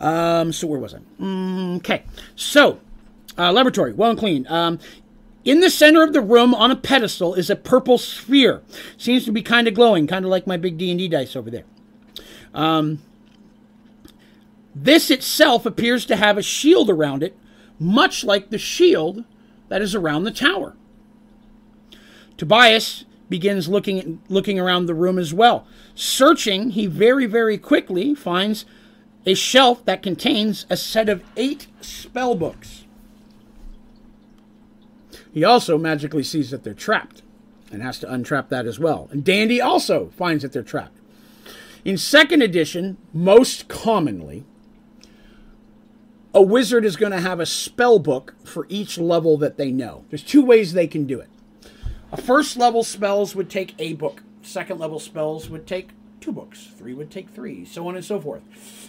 Um, so where was I? Mm, okay, so uh, laboratory, well and clean. Um, in the center of the room on a pedestal is a purple sphere. Seems to be kind of glowing, kind of like my big D&D dice over there. Um, this itself appears to have a shield around it, much like the shield that is around the tower. Tobias begins looking looking around the room as well. Searching, he very very quickly finds a shelf that contains a set of 8 spell books. He also magically sees that they're trapped and has to untrap that as well. And Dandy also finds that they're trapped. In second edition, most commonly, a wizard is going to have a spell book for each level that they know. There's two ways they can do it. A first level spells would take a book. Second level spells would take two books. Three would take three, so on and so forth.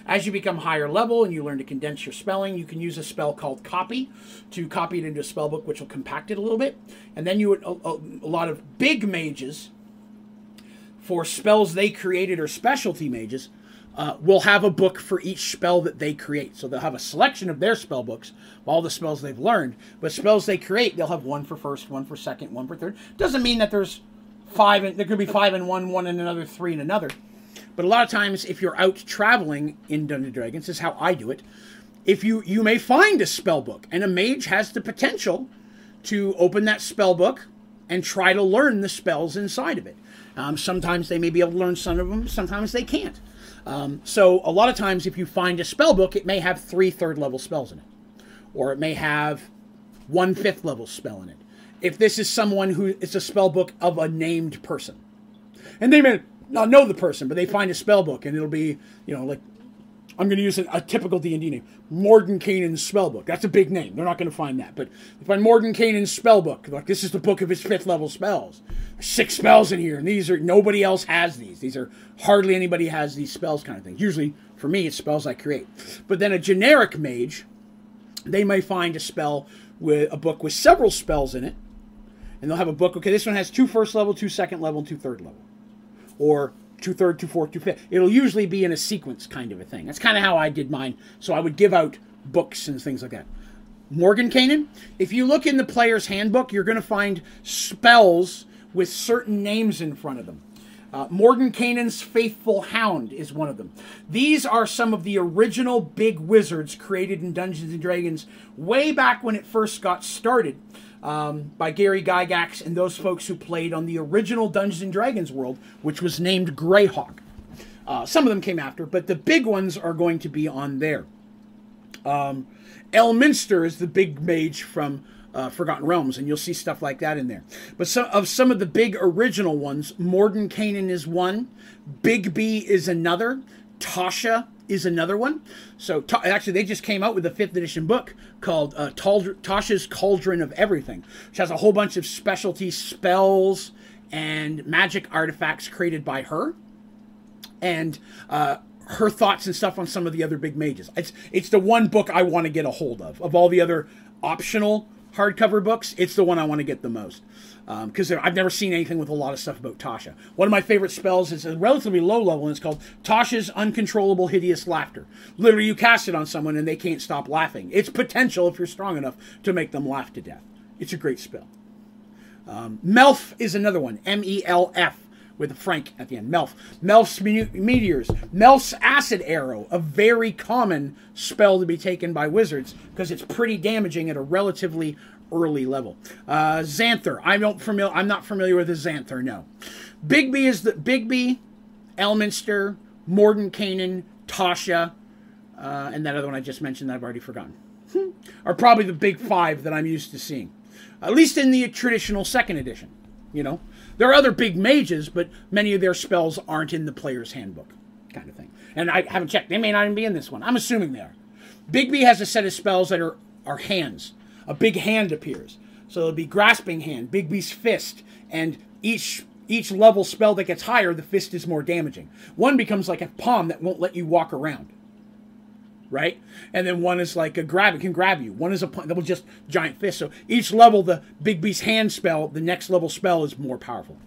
As you become higher level and you learn to condense your spelling, you can use a spell called copy to copy it into a spell book, which will compact it a little bit. And then you would, a, a, a lot of big mages, for spells they created or specialty mages, uh, will have a book for each spell that they create. So they'll have a selection of their spell books, all the spells they've learned. But spells they create, they'll have one for first, one for second, one for third. Doesn't mean that there's five. In, there could be five in one, one in another, three in another. But a lot of times, if you're out traveling in Dungeons Dragons, this is how I do it. If you you may find a spell book, and a mage has the potential to open that spell book and try to learn the spells inside of it. Um, sometimes they may be able to learn some of them. Sometimes they can't. Um, so a lot of times, if you find a spell book, it may have three third level spells in it, or it may have one fifth level spell in it. If this is someone who it's a spell book of a named person, and they may not know the person, but they find a spell book, and it'll be you know like I'm going to use a, a typical D&D name. Mordenkainen's spellbook. That's a big name. They're not going to find that. But they find Mordenkainen's spellbook. Like, this is the book of his fifth level spells. six spells in here, and these are, nobody else has these. These are, hardly anybody has these spells kind of thing. Usually, for me, it's spells I create. But then a generic mage, they may find a spell with, a book with several spells in it. And they'll have a book, okay, this one has two first level, two second level, two third level. Or two third, two fourth, two fifth. It'll usually be in a sequence kind of a thing. That's kind of how I did mine. So I would give out books and things like that. Mordenkainen, if you look in the player's handbook, you're going to find spells with certain names in front of them. Uh, Mordenkainen's Faithful Hound is one of them. These are some of the original big wizards created in Dungeons and Dragons way back when it first got started um, by Gary Gygax and those folks who played on the original Dungeons and Dragons world, which was named Greyhawk. Uh, some of them came after, but the big ones are going to be on there. Um, Elminster is the big mage from uh, Forgotten Realms, and you'll see stuff like that in there. But some of some of the big original ones, Morden Mordenkainen is one, Bigby is another, Tasha is another one. So actually, they just came out with a fifth edition book called uh, Tasha's Cauldron of Everything, which has a whole bunch of specialty spells and magic artifacts created by her, and uh, her thoughts and stuff on some of the other big mages. It's it's the one book I want to get a hold of of all the other optional hardcover books, it's the one I want to get the most. Because um, I've never seen anything with a lot of stuff about Tasha. One of my favorite spells is a relatively low level, and it's called Tasha's Uncontrollable Hideous Laughter. Literally, you cast it on someone and they can't stop laughing. It's potential, if you're strong enough, to make them laugh to death. It's a great spell. Um, Melf is another one. M E L F with Frank at the end. Melf. Melf's meteors. Melf's acid arrow, a very common spell to be taken by wizards because it's pretty damaging at a relatively early level. Uh, Xanther. I don't familiar. I'm not familiar with the Xanther. No. Bigby is the Bigby, Elminster, Mordenkainen, Tasha, uh, and that other one I just mentioned that I've already forgotten. are probably the big five that I'm used to seeing, at least in the traditional second edition. You know, there are other big mages, but many of their spells aren't in the player's handbook, kind of thing. And I haven't checked; they may not even be in this one. I'm assuming they are. Bigby has a set of spells that are are hands. A big hand appears, so it'll be grasping hand, Bigby's fist, and each each level spell that gets higher, the fist is more damaging. One becomes like a palm that won't let you walk around right? And then one is like a grab, it can grab you. One is a will just giant fist. So each level, the Bigby's hand spell, the next level spell is more powerful.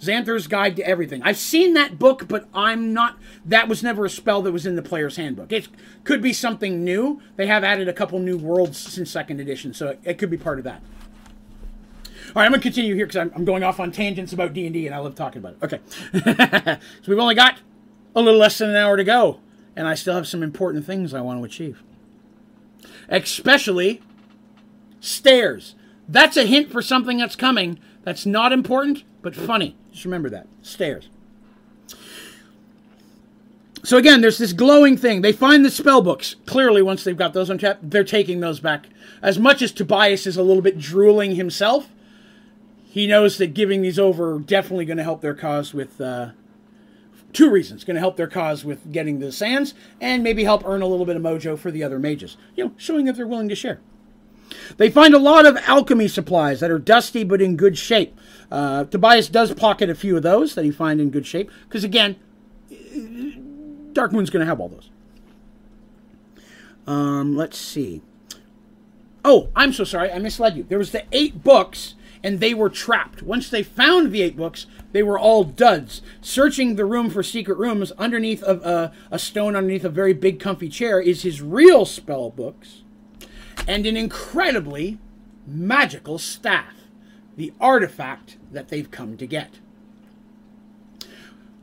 Xanther's Guide to Everything. I've seen that book, but I'm not. That was never a spell that was in the player's handbook. It could be something new. They have added a couple new worlds since second edition, so it, it could be part of that. All right, I'm gonna continue here because I'm, I'm, going off on tangents about D and D, and I love talking about it. Okay, (laughs) so we've only got a little less than an hour to go and I still have some important things I want to achieve. Especially stairs. That's a hint for something that's coming that's not important, but funny. Just remember that. Stairs. So again, there's this glowing thing. They find the spell books. Clearly, once they've got those on tap, they're taking those back. As much as Tobias is a little bit drooling himself, he knows that giving these over definitely going to help their cause with uh, two reasons. Going to help their cause with getting the sands and maybe help earn a little bit of mojo for the other mages. You know, showing that they're willing to share. They find a lot of alchemy supplies that are dusty but in good shape. Uh, Tobias does pocket a few of those that he finds in good shape because, again, Darkmoor's going to have all those. Um, let's see. Oh, I'm so sorry. I misled you. There was the eight books and they were trapped. Once they found the eight books, they were all duds. Searching the room for secret rooms underneath of uh, a stone underneath a very big comfy chair is his real spell books and an incredibly magical staff, the artifact that they've come to get.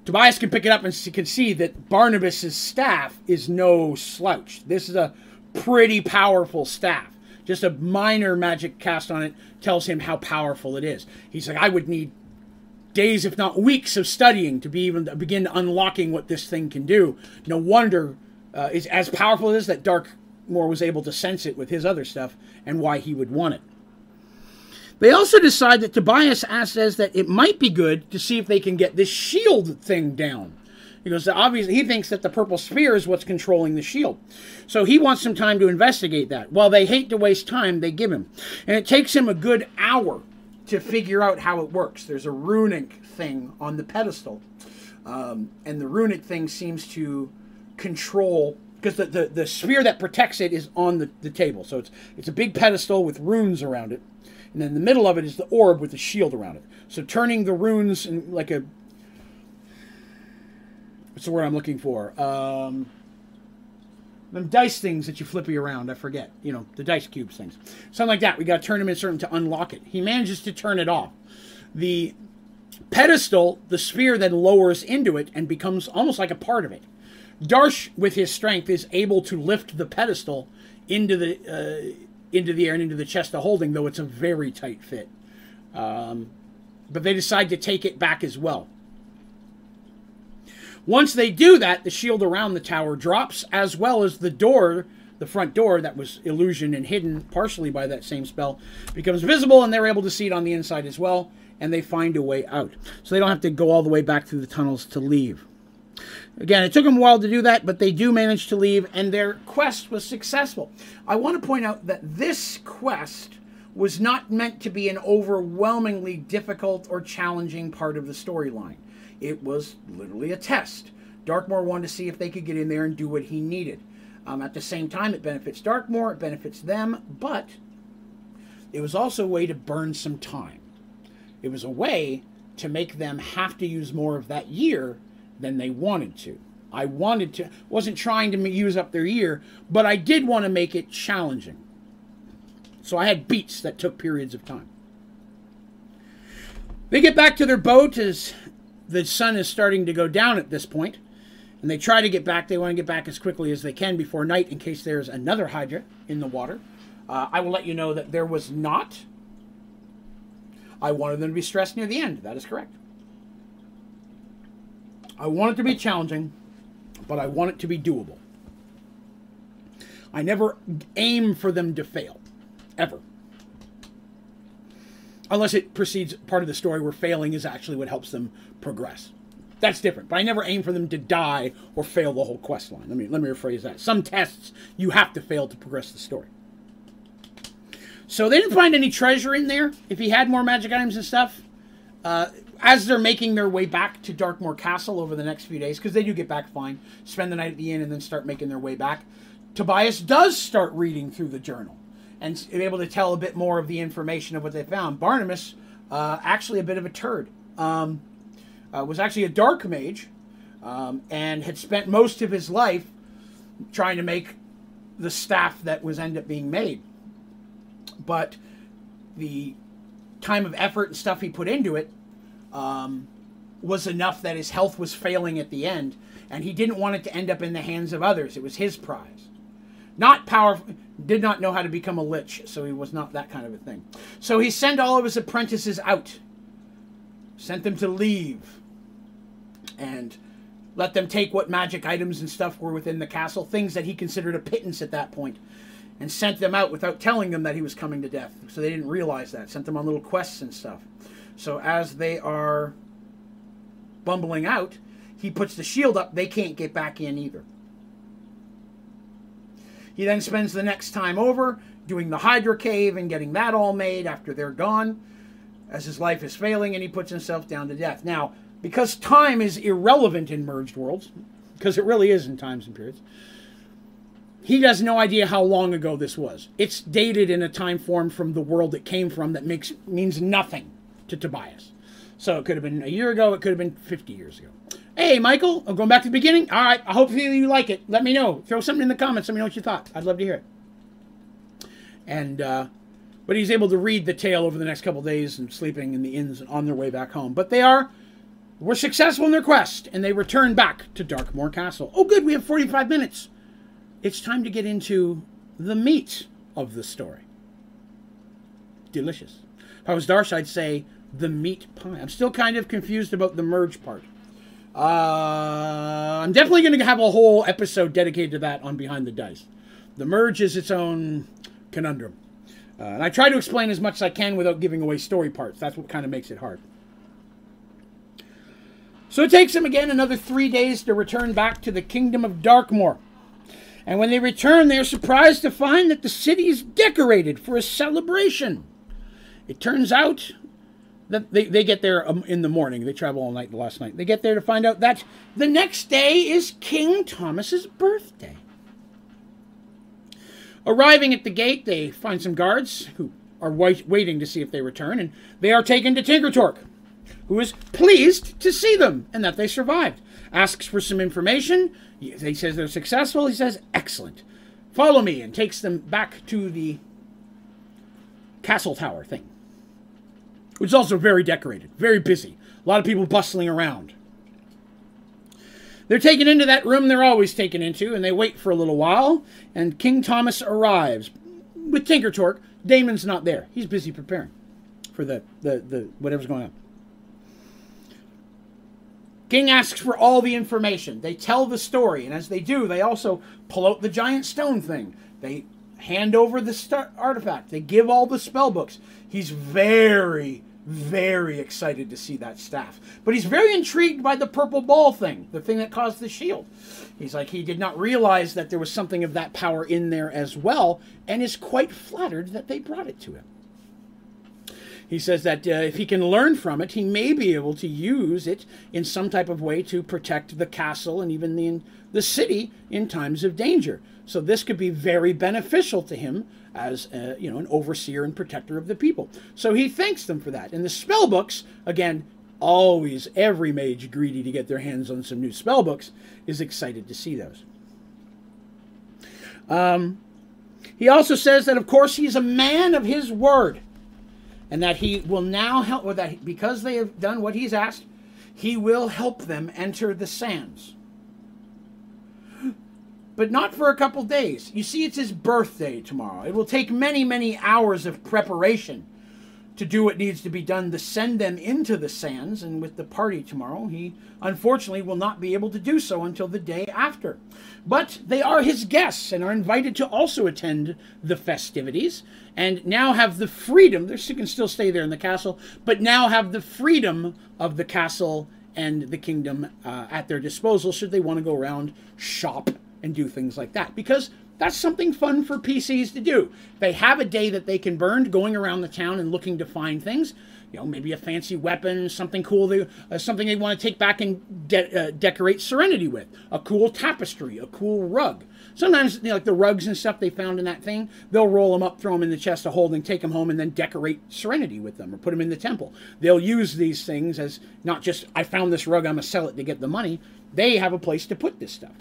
Tobias can pick it up and can see that Barnabas's staff is no slouch. This is a pretty powerful staff just a minor magic cast on it tells him how powerful it is. He's like, I would need days, if not weeks, of studying to be even to begin unlocking what this thing can do. No wonder uh, is as powerful as that Darkmoor was able to sense it with his other stuff, and why he would want it. They also decide that Tobias says that it might be good to see if they can get this shield thing down. Because obviously he thinks that the purple sphere is what's controlling the shield. So he wants some time to investigate that. While they hate to waste time, they give him. And it takes him a good hour to figure out how it works. There's a runic thing on the pedestal. Um, and the runic thing seems to control because the, the, the sphere that protects it is on the, the table. So it's it's a big pedestal with runes around it. And then the middle of it is the orb with the shield around it. So turning the runes in like a what's the word I'm looking for? Um, them dice things that you flippy around. I forget. You know, the dice cubes things. Something like that. We got to turn him in certain to unlock it. He manages to turn it off. The pedestal, the sphere then lowers into it and becomes almost like a part of it. Darsh, with his strength, is able to lift the pedestal into the uh, into the air and into the chest of holding, though it's a very tight fit. Um, but they decide to take it back as well. Once they do that, the shield around the tower drops, as well as the door, the front door that was illusion and hidden partially by that same spell, becomes visible, and they're able to see it on the inside as well, and they find a way out. So they don't have to go all the way back through the tunnels to leave. Again, it took them a while to do that, but they do manage to leave, and their quest was successful. I want to point out that this quest was not meant to be an overwhelmingly difficult or challenging part of the storyline. It was literally a test. Darkmoor wanted to see if they could get in there and do what he needed. Um, at the same time, it benefits Darkmoor, it benefits them, but it was also a way to burn some time. It was a way to make them have to use more of that year than they wanted to. I wanted to, wasn't trying to use up their year, but I did want to make it challenging. So I had beats that took periods of time. They get back to their boat as the sun is starting to go down at this point, and they try to get back. They want to get back as quickly as they can before night in case there's another Hydra in the water. Uh, I will let you know that there was not. I wanted them to be stressed near the end. That is correct. I want it to be challenging, but I want it to be doable. I never aim for them to fail, ever. Unless it precedes part of the story where failing is actually what helps them progress. That's different. But I never aim for them to die or fail the whole quest line. Let me let me rephrase that. Some tests you have to fail to progress the story. So they didn't find any treasure in there. If he had more magic items and stuff, uh, as they're making their way back to Darkmoor Castle over the next few days, because they do get back fine, spend the night at the inn, and then start making their way back, Tobias does start reading through the journal and able to tell a bit more of the information of what they found. Barnabas, uh, actually a bit of a turd, um, uh, was actually a dark mage um, and had spent most of his life trying to make the staff that was end up being made. But the time of effort and stuff he put into it um, was enough that his health was failing at the end, and he didn't want it to end up in the hands of others. It was his prize. Not powerful, did not know how to become a lich, so he was not that kind of a thing. So he sent all of his apprentices out, sent them to leave, and let them take what magic items and stuff were within the castle, things that he considered a pittance at that point, and sent them out without telling them that he was coming to death. So they didn't realize that. Sent them on little quests and stuff. So as they are bumbling out, he puts the shield up. They can't get back in either. He then spends the next time over doing the Hydra Cave and getting that all made after they're gone, as his life is failing, and he puts himself down to death. Now, because time is irrelevant in merged worlds, because it really is in times and periods, he has no idea how long ago this was. It's dated in a time form from the world it came from that makes means nothing to Tobias. So it could have been a year ago, it could have been 50 years ago. Hey, Michael, I'm going back to the beginning. All right, I hope you like it. Let me know. Throw something in the comments. Let me know what you thought. I'd love to hear it. And, uh, but he's able to read the tale over the next couple days and sleeping in the inns on their way back home. But they are were successful in their quest, and they return back to Darkmoor Castle. Oh, good, we have 45 minutes. It's time to get into the meat of the story. Delicious. If I was Darsh, I'd say the meat pie. I'm still kind of confused about the merge part. Uh, I'm definitely going to have a whole episode dedicated to that on Behind the Dice. The merge is its own conundrum. Uh, and I try to explain as much as I can without giving away story parts. That's what kind of makes it hard. So it takes them again another three days to return back to the kingdom of Darkmoor. And when they return, they are surprised to find that the city is decorated for a celebration. It turns out they, they get there um, in the morning. They travel all night the last night. They get there to find out that the next day is King Thomas's birthday. Arriving at the gate, they find some guards who are wait, waiting to see if they return, and they are taken to Tinkertork, who is pleased to see them and that they survived. Asks for some information. He says they're successful. He says, excellent. Follow me, and takes them back to the castle tower thing which is also very decorated, very busy. A lot of people bustling around. They're taken into that room they're always taken into, and they wait for a little while, and King Thomas arrives with Tinker Tinkertork. Damon's not there. He's busy preparing for the, the, the whatever's going on. King asks for all the information. They tell the story, and as they do, they also pull out the giant stone thing. They hand over the artifact. They give all the spell books. He's very, very excited to see that staff. But he's very intrigued by the purple ball thing, the thing that caused the shield. He's like, he did not realize that there was something of that power in there as well, and is quite flattered that they brought it to him. He says that uh, if he can learn from it, he may be able to use it in some type of way to protect the castle and even the, the city in times of danger. So this could be very beneficial to him as uh, you know an overseer and protector of the people. So he thanks them for that. And the spell books, again, always every mage greedy to get their hands on some new spell books is excited to see those. Um, he also says that, of course, he's a man of his word, and that he will now help, or that because they have done what he's asked, he will help them enter the sands. But not for a couple days. You see, it's his birthday tomorrow. It will take many, many hours of preparation to do what needs to be done to send them into the sands. And with the party tomorrow, he unfortunately will not be able to do so until the day after. But they are his guests and are invited to also attend the festivities and now have the freedom. They can still stay there in the castle, but now have the freedom of the castle and the kingdom uh, at their disposal should they want to go around, shop, and do things like that. Because that's something fun for PCs to do. They have a day that they can burn going around the town and looking to find things. You know, maybe a fancy weapon, something cool, they, uh, something they want to take back and de- uh, decorate Serenity with. A cool tapestry, a cool rug. Sometimes, you know, like the rugs and stuff they found in that thing, they'll roll them up, throw them in the chest of holding, take them home, and then decorate Serenity with them or put them in the temple. They'll use these things as not just, I found this rug, I'm going to sell it to get the money. They have a place to put this stuff.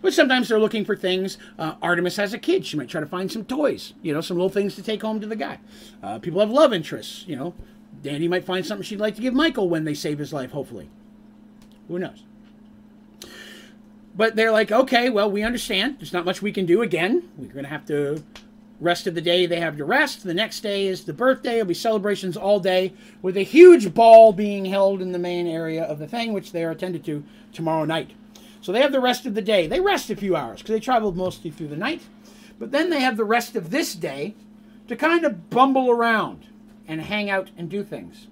But sometimes they're looking for things. Uh, Artemis has a kid. She might try to find some toys, you know, some little things to take home to the guy. Uh, people have love interests, you know. Danny might find something she'd like to give Michael when they save his life, hopefully. Who knows? But they're like, okay, well, we understand. There's not much we can do. Again, we're going to have to rest of the day they have to rest. The next day is the birthday. It'll be celebrations all day with a huge ball being held in the main area of the thing, which they are attended to tomorrow night. So they have the rest of the day. They rest a few hours because they traveled mostly through the night. But then they have the rest of this day to kind of bumble around and hang out and do things.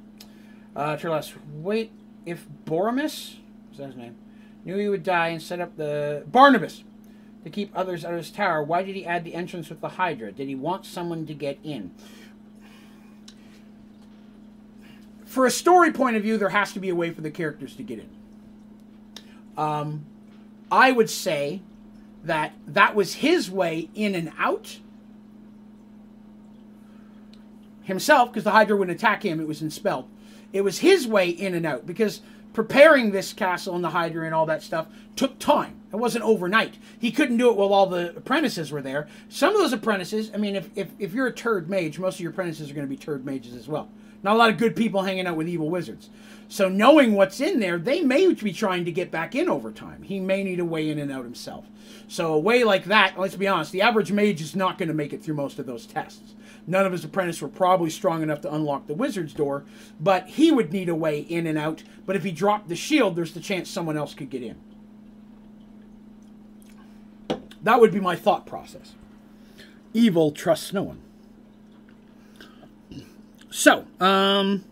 Uh, Turles, wait, if Bormus, is that his name, knew he would die and set up the Barnabas to keep others out of his tower, why did he add the entrance with the Hydra? Did he want someone to get in? For a story point of view, there has to be a way for the characters to get in. Um, I would say that that was his way in and out himself because the Hydra wouldn't attack him. It was enspelled. It was his way in and out because preparing this castle and the Hydra and all that stuff took time. It wasn't overnight. He couldn't do it while all the apprentices were there. Some of those apprentices, I mean, if, if, if you're a turd mage, most of your apprentices are going to be turd mages as well. Not a lot of good people hanging out with evil wizards. So knowing what's in there, they may be trying to get back in over time. He may need a way in and out himself. So a way like that, let's be honest, the average mage is not going to make it through most of those tests. None of his apprentices were probably strong enough to unlock the wizard's door, but he would need a way in and out. But if he dropped the shield, there's the chance someone else could get in. That would be my thought process. Evil trusts no one. So, um,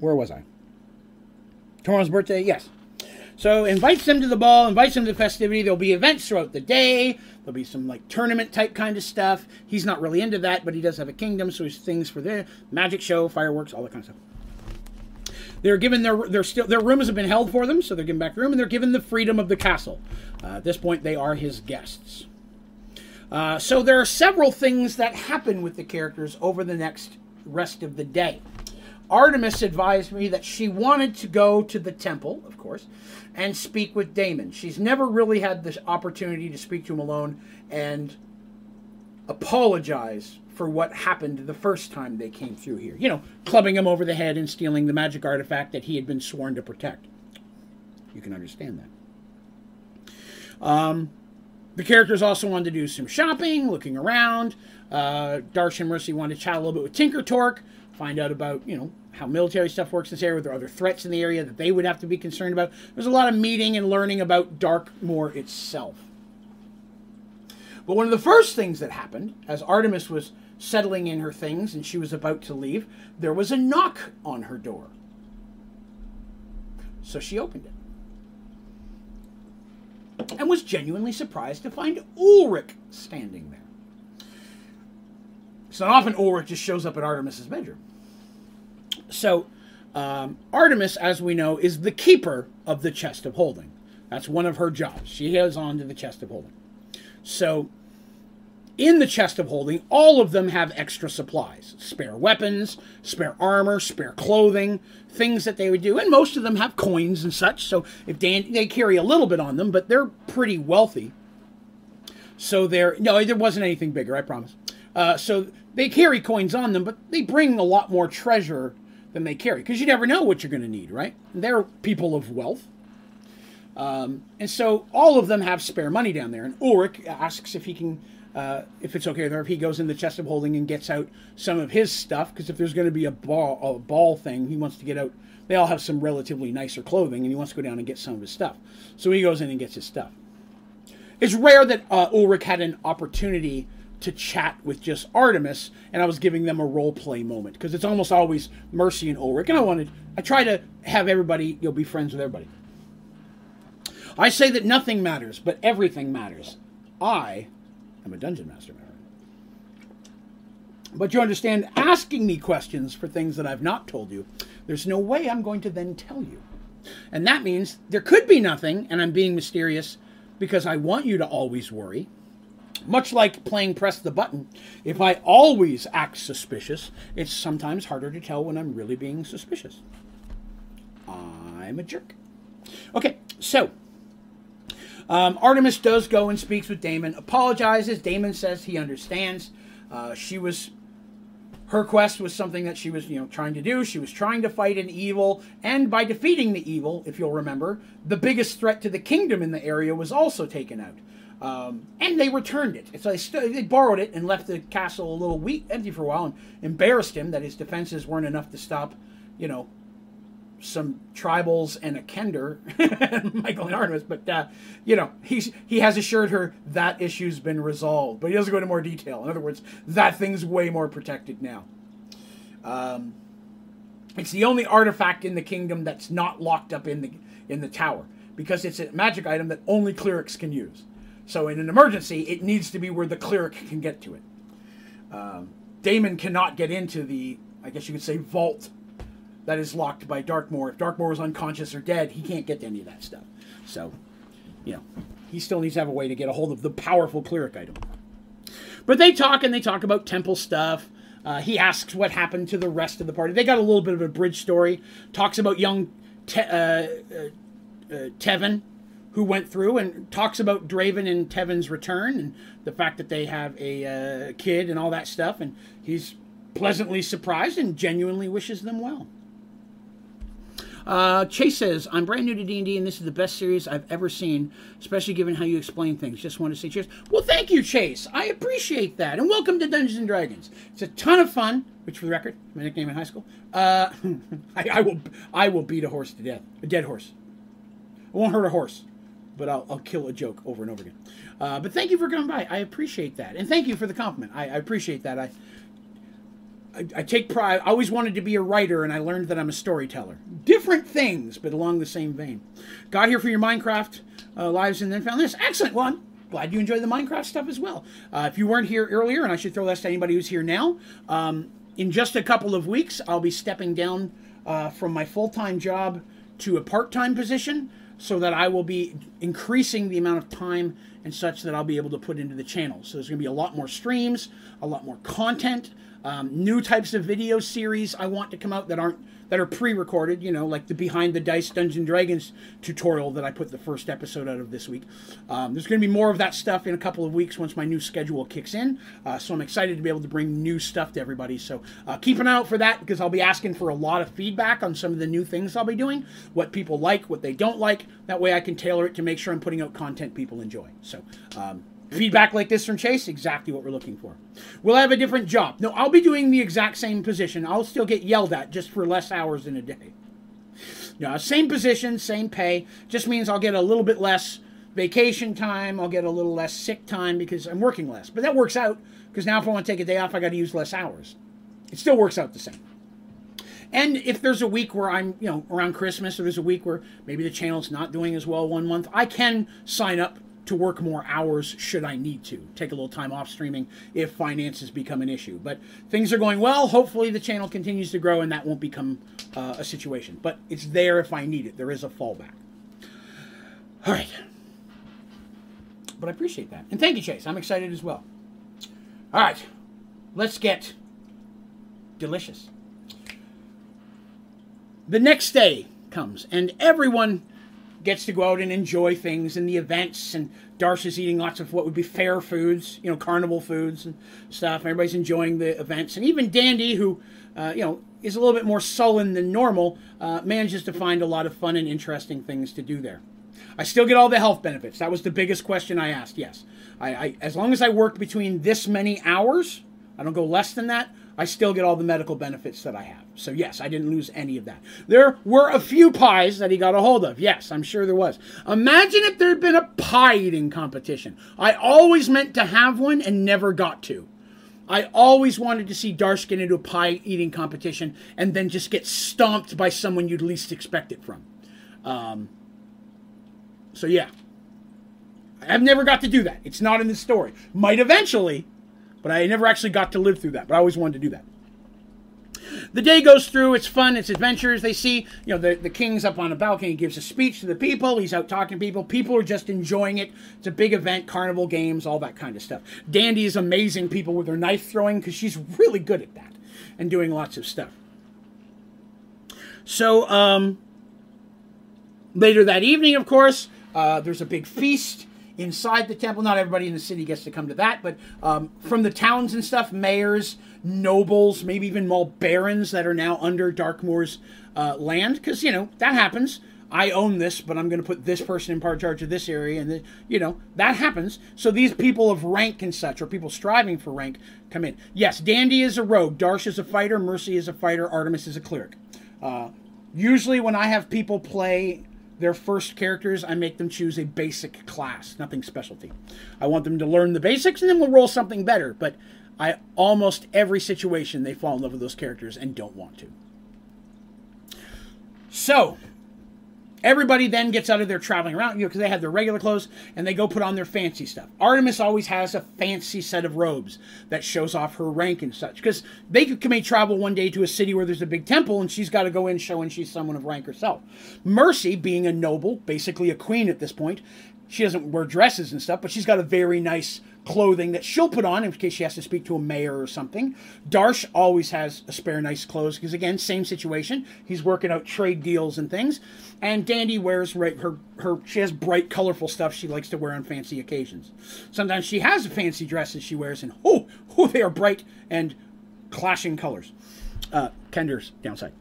where was I? Tomorrow's birthday? Yes. So invites them to the ball, invites them to the festivity. There'll be events throughout the day. There'll be some like tournament type kind of stuff. He's not really into that, but he does have a kingdom, so he's things for the magic show, fireworks, all that kind of stuff. They're given their their still their rooms have been held for them, so they're given back the room, and they're given the freedom of the castle. Uh, at this point, they are his guests. Uh, so there are several things that happen with the characters over the next rest of the day. Artemis advised me that she wanted to go to the temple, of course, and speak with Damon. She's never really had this opportunity to speak to him alone and apologize for what happened the first time they came through here. You know, clubbing him over the head and stealing the magic artifact that he had been sworn to protect. You can understand that. Um, the characters also wanted to do some shopping, looking around. Uh, Darsh and Mercy wanted to chat a little bit with Tinkertork, find out about, you know, how military stuff works in this area, were there other threats in the area that they would have to be concerned about. There's a lot of meeting and learning about Darkmoor itself. But one of the first things that happened, as Artemis was settling in her things and she was about to leave, there was a knock on her door. So she opened it. And was genuinely surprised to find Ulrich standing there. So often Ulrich just shows up at Artemis's bedroom. So, um, Artemis, as we know, is the keeper of the chest of holding. That's one of her jobs. She has on to the chest of holding. So, in the chest of holding, all of them have extra supplies spare weapons, spare armor, spare clothing, things that they would do. And most of them have coins and such. So, if they, they carry a little bit on them, but they're pretty wealthy. So, they're no, there wasn't anything bigger, I promise. Uh, so, they carry coins on them, but they bring a lot more treasure than they carry because you never know what you're going to need, right? They're people of wealth. Um, and so all of them have spare money down there. And Ulrich asks if he can, uh, if it's okay with her, if he goes in the chest of holding and gets out some of his stuff, because if there's going to be a ball, a ball thing, he wants to get out. They all have some relatively nicer clothing, and he wants to go down and get some of his stuff. So he goes in and gets his stuff. It's rare that uh, Ulrich had an opportunity to chat with just Artemis, and I was giving them a role play moment because it's almost always Mercy and Ulrich, and I wanted, I try to have everybody, you'll be friends with everybody. I say that nothing matters, but everything matters. I am a dungeon master. But you understand, asking me questions for things that I've not told you, there's no way I'm going to then tell you. And that means there could be nothing, and I'm being mysterious because I want you to always worry. Much like playing press the button, if I always act suspicious, it's sometimes harder to tell when I'm really being suspicious. I'm a jerk. Okay, so um, Artemis does go and speaks with Damon, apologizes. Damon says he understands. Uh, she was her quest was something that she was, you know, trying to do. She was trying to fight an evil, and by defeating the evil, if you'll remember, the biggest threat to the kingdom in the area was also taken out. Um, and they returned it. So they, st- they borrowed it and left the castle a little weak, empty for a while, and embarrassed him that his defenses weren't enough to stop, you know, some tribals and a Kender, (laughs) Michael and Artemis. But uh, you know, he's he has assured her that issue's been resolved, but he doesn't go into more detail. In other words, that thing's way more protected now. Um, it's the only artifact in the kingdom that's not locked up in the in the tower because it's a magic item that only clerics can use. So in an emergency, it needs to be where the cleric can get to it. Um, Damon cannot get into the, I guess you could say, vault that is locked by Darkmoor. If Darkmoor is unconscious or dead, he can't get to any of that stuff. So, you know, he still needs to have a way to get a hold of the powerful cleric item. But they talk and they talk about temple stuff. Uh, he asks what happened to the rest of the party. They got a little bit of a bridge story. Talks about young Te- uh, uh, uh Tevin, who went through and talks about Draven and Tevin's return and the fact that they have a uh, kid and all that stuff. And he's pleasantly surprised and genuinely wishes them well. Uh, Chase says, I'm brand new to D&D, and this is the best series I've ever seen, especially given how you explain things. Just want to say cheers. Well, thank you, Chase. I appreciate that. And welcome to Dungeons & Dragons. It's a ton of fun, which, for the record, my nickname in high school. Uh, (laughs) I, I, will, I will beat a horse to death. A dead horse. I won't hurt a horse, but I'll, I'll kill a joke over and over again. Uh, but thank you for coming by. I appreciate that. And thank you for the compliment. I, I appreciate that. I I, I, take pride. I always wanted to be a writer, and I learned that I'm a storyteller. Different things, but along the same vein. Got here for your Minecraft uh, lives, and then found this. Excellent one. Glad you enjoyed the Minecraft stuff as well. Uh, if you weren't here earlier, and I should throw this to anybody who's here now, um, in just a couple of weeks, I'll be stepping down uh, from my full time job to a part time position so that I will be increasing the amount of time and such that I'll be able to put into the channel. So there's going to be a lot more streams, a lot more content um, new types of video series I want to come out that aren't that are pre-recorded, you know, like the Behind the Dice Dungeon Dragons tutorial that I put the first episode out of this week. Um, there's going to be more of that stuff in a couple of weeks once my new schedule kicks in. Uh, so I'm excited to be able to bring new stuff to everybody. So uh, keep an eye out for that because I'll be asking for a lot of feedback on some of the new things I'll be doing, what people like, what they don't like. That way I can tailor it to make sure I'm putting out content people enjoy. So um, Feedback like this from Chase, exactly what we're looking for. Will I have a different job? No, I'll be doing the exact same position. I'll still get yelled at just for less hours in a day. No, same position, same pay. Just means I'll get a little bit less vacation time. I'll get a little less sick time because I'm working less. But that works out because now if I want to take a day off, I got to use less hours. It still works out the same. And if there's a week where I'm, you know, around Christmas, or there's a week where maybe the channel's not doing as well one month, I can sign up to work more hours should I need to. Take a little time off streaming if finances become an issue. But things are going well. Hopefully, the channel continues to grow and that won't become uh, a situation. But it's there if I need it. There is a fallback. All right. But I appreciate that. And thank you, Chase. I'm excited as well. All right. Let's get delicious. The next day comes, and everyone gets to go out and enjoy things and the events. And Darsh is eating lots of what would be fair foods, you know, carnival foods and stuff. Everybody's enjoying the events, and even Dandy, who uh, you know is a little bit more sullen than normal, uh, manages to find a lot of fun and interesting things to do there. I still get all the health benefits. That was the biggest question I asked. Yes, I, I as long as I work between this many hours, I don't go less than that. I still get all the medical benefits that I have. So, yes, I didn't lose any of that. There were a few pies that he got a hold of. Yes, I'm sure there was. Imagine if there had been a pie eating competition. I always meant to have one and never got to. I always wanted to see Darsh get into a pie eating competition and then just get stomped by someone you'd least expect it from. Um, so, yeah. I've never got to do that. It's not in the story. Might eventually, but I never actually got to live through that. But I always wanted to do that. The day goes through. It's fun. It's adventures. They see, you know, the, the king's up on a balcony. He gives a speech to the people. He's out talking to people. People are just enjoying it. It's a big event, carnival games, all that kind of stuff. Dandy is amazing people with her knife throwing because she's really good at that and doing lots of stuff. So, um, later that evening, of course, uh, there's a big feast inside the temple. Not everybody in the city gets to come to that, but um, from the towns and stuff, mayors, nobles, maybe even more barons that are now under Darkmoor's uh, land, because you know that happens. I own this, but I'm going to put this person in part charge of this area, and the, you know that happens. So these people of rank and such, or people striving for rank, come in. Yes, Dandy is a rogue, Darsh is a fighter, Mercy is a fighter, Artemis is a cleric. Uh, usually, when I have people play their first characters, I make them choose a basic class, nothing specialty. I want them to learn the basics and then we'll roll something better. But I almost every situation they fall in love with those characters and don't want to. So, Everybody then gets out of their traveling around, you know, because they have their regular clothes and they go put on their fancy stuff. Artemis always has a fancy set of robes that shows off her rank and such. Because they could, may travel one day to a city where there's a big temple and she's got to go in showing she's someone of rank herself. Mercy, being a noble, basically a queen at this point, she doesn't wear dresses and stuff, but she's got a very nice clothing that she'll put on in case she has to speak to a mayor or something. Darsh always has a spare nice clothes because again, same situation. He's working out trade deals and things. And Dandy wears right her her she has bright, colorful stuff she likes to wear on fancy occasions. Sometimes she has fancy dresses she wears, and oh, oh, they are bright and clashing colors. Uh, Kender's downside.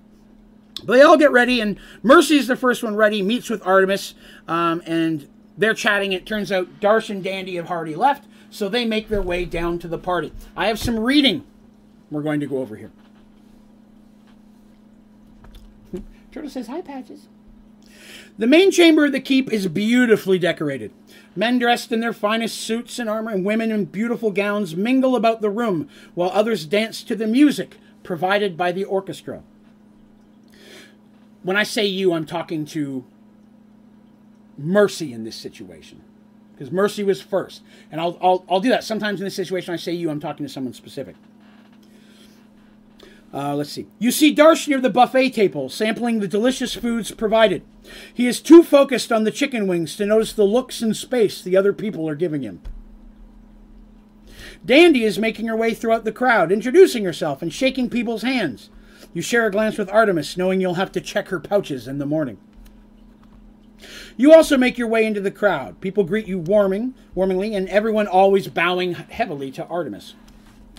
But they all get ready, and Mercy's the first one ready. Meets with Artemis, um, and they're chatting. It turns out Darsh and Dandy have already left, so they make their way down to the party. I have some reading we're going to go over here. Turtle says, Hi, Patches. The main chamber of the keep is beautifully decorated. Men dressed in their finest suits and armor, and women in beautiful gowns mingle about the room, while others dance to the music provided by the orchestra. When I say you, I'm talking to Mercy in this situation because Mercy was first. And I'll, I'll, I'll do that. Sometimes in this situation, I say you, I'm talking to someone specific. Uh, let's see. You see Darsh near the buffet table, sampling the delicious foods provided. He is too focused on the chicken wings to notice the looks and space the other people are giving him. Dandy is making her way throughout the crowd, introducing herself and shaking people's hands. You share a glance with Artemis, knowing you'll have to check her pouches in the morning. You also make your way into the crowd. People greet you warming, warmingly, and everyone always bowing heavily to Artemis.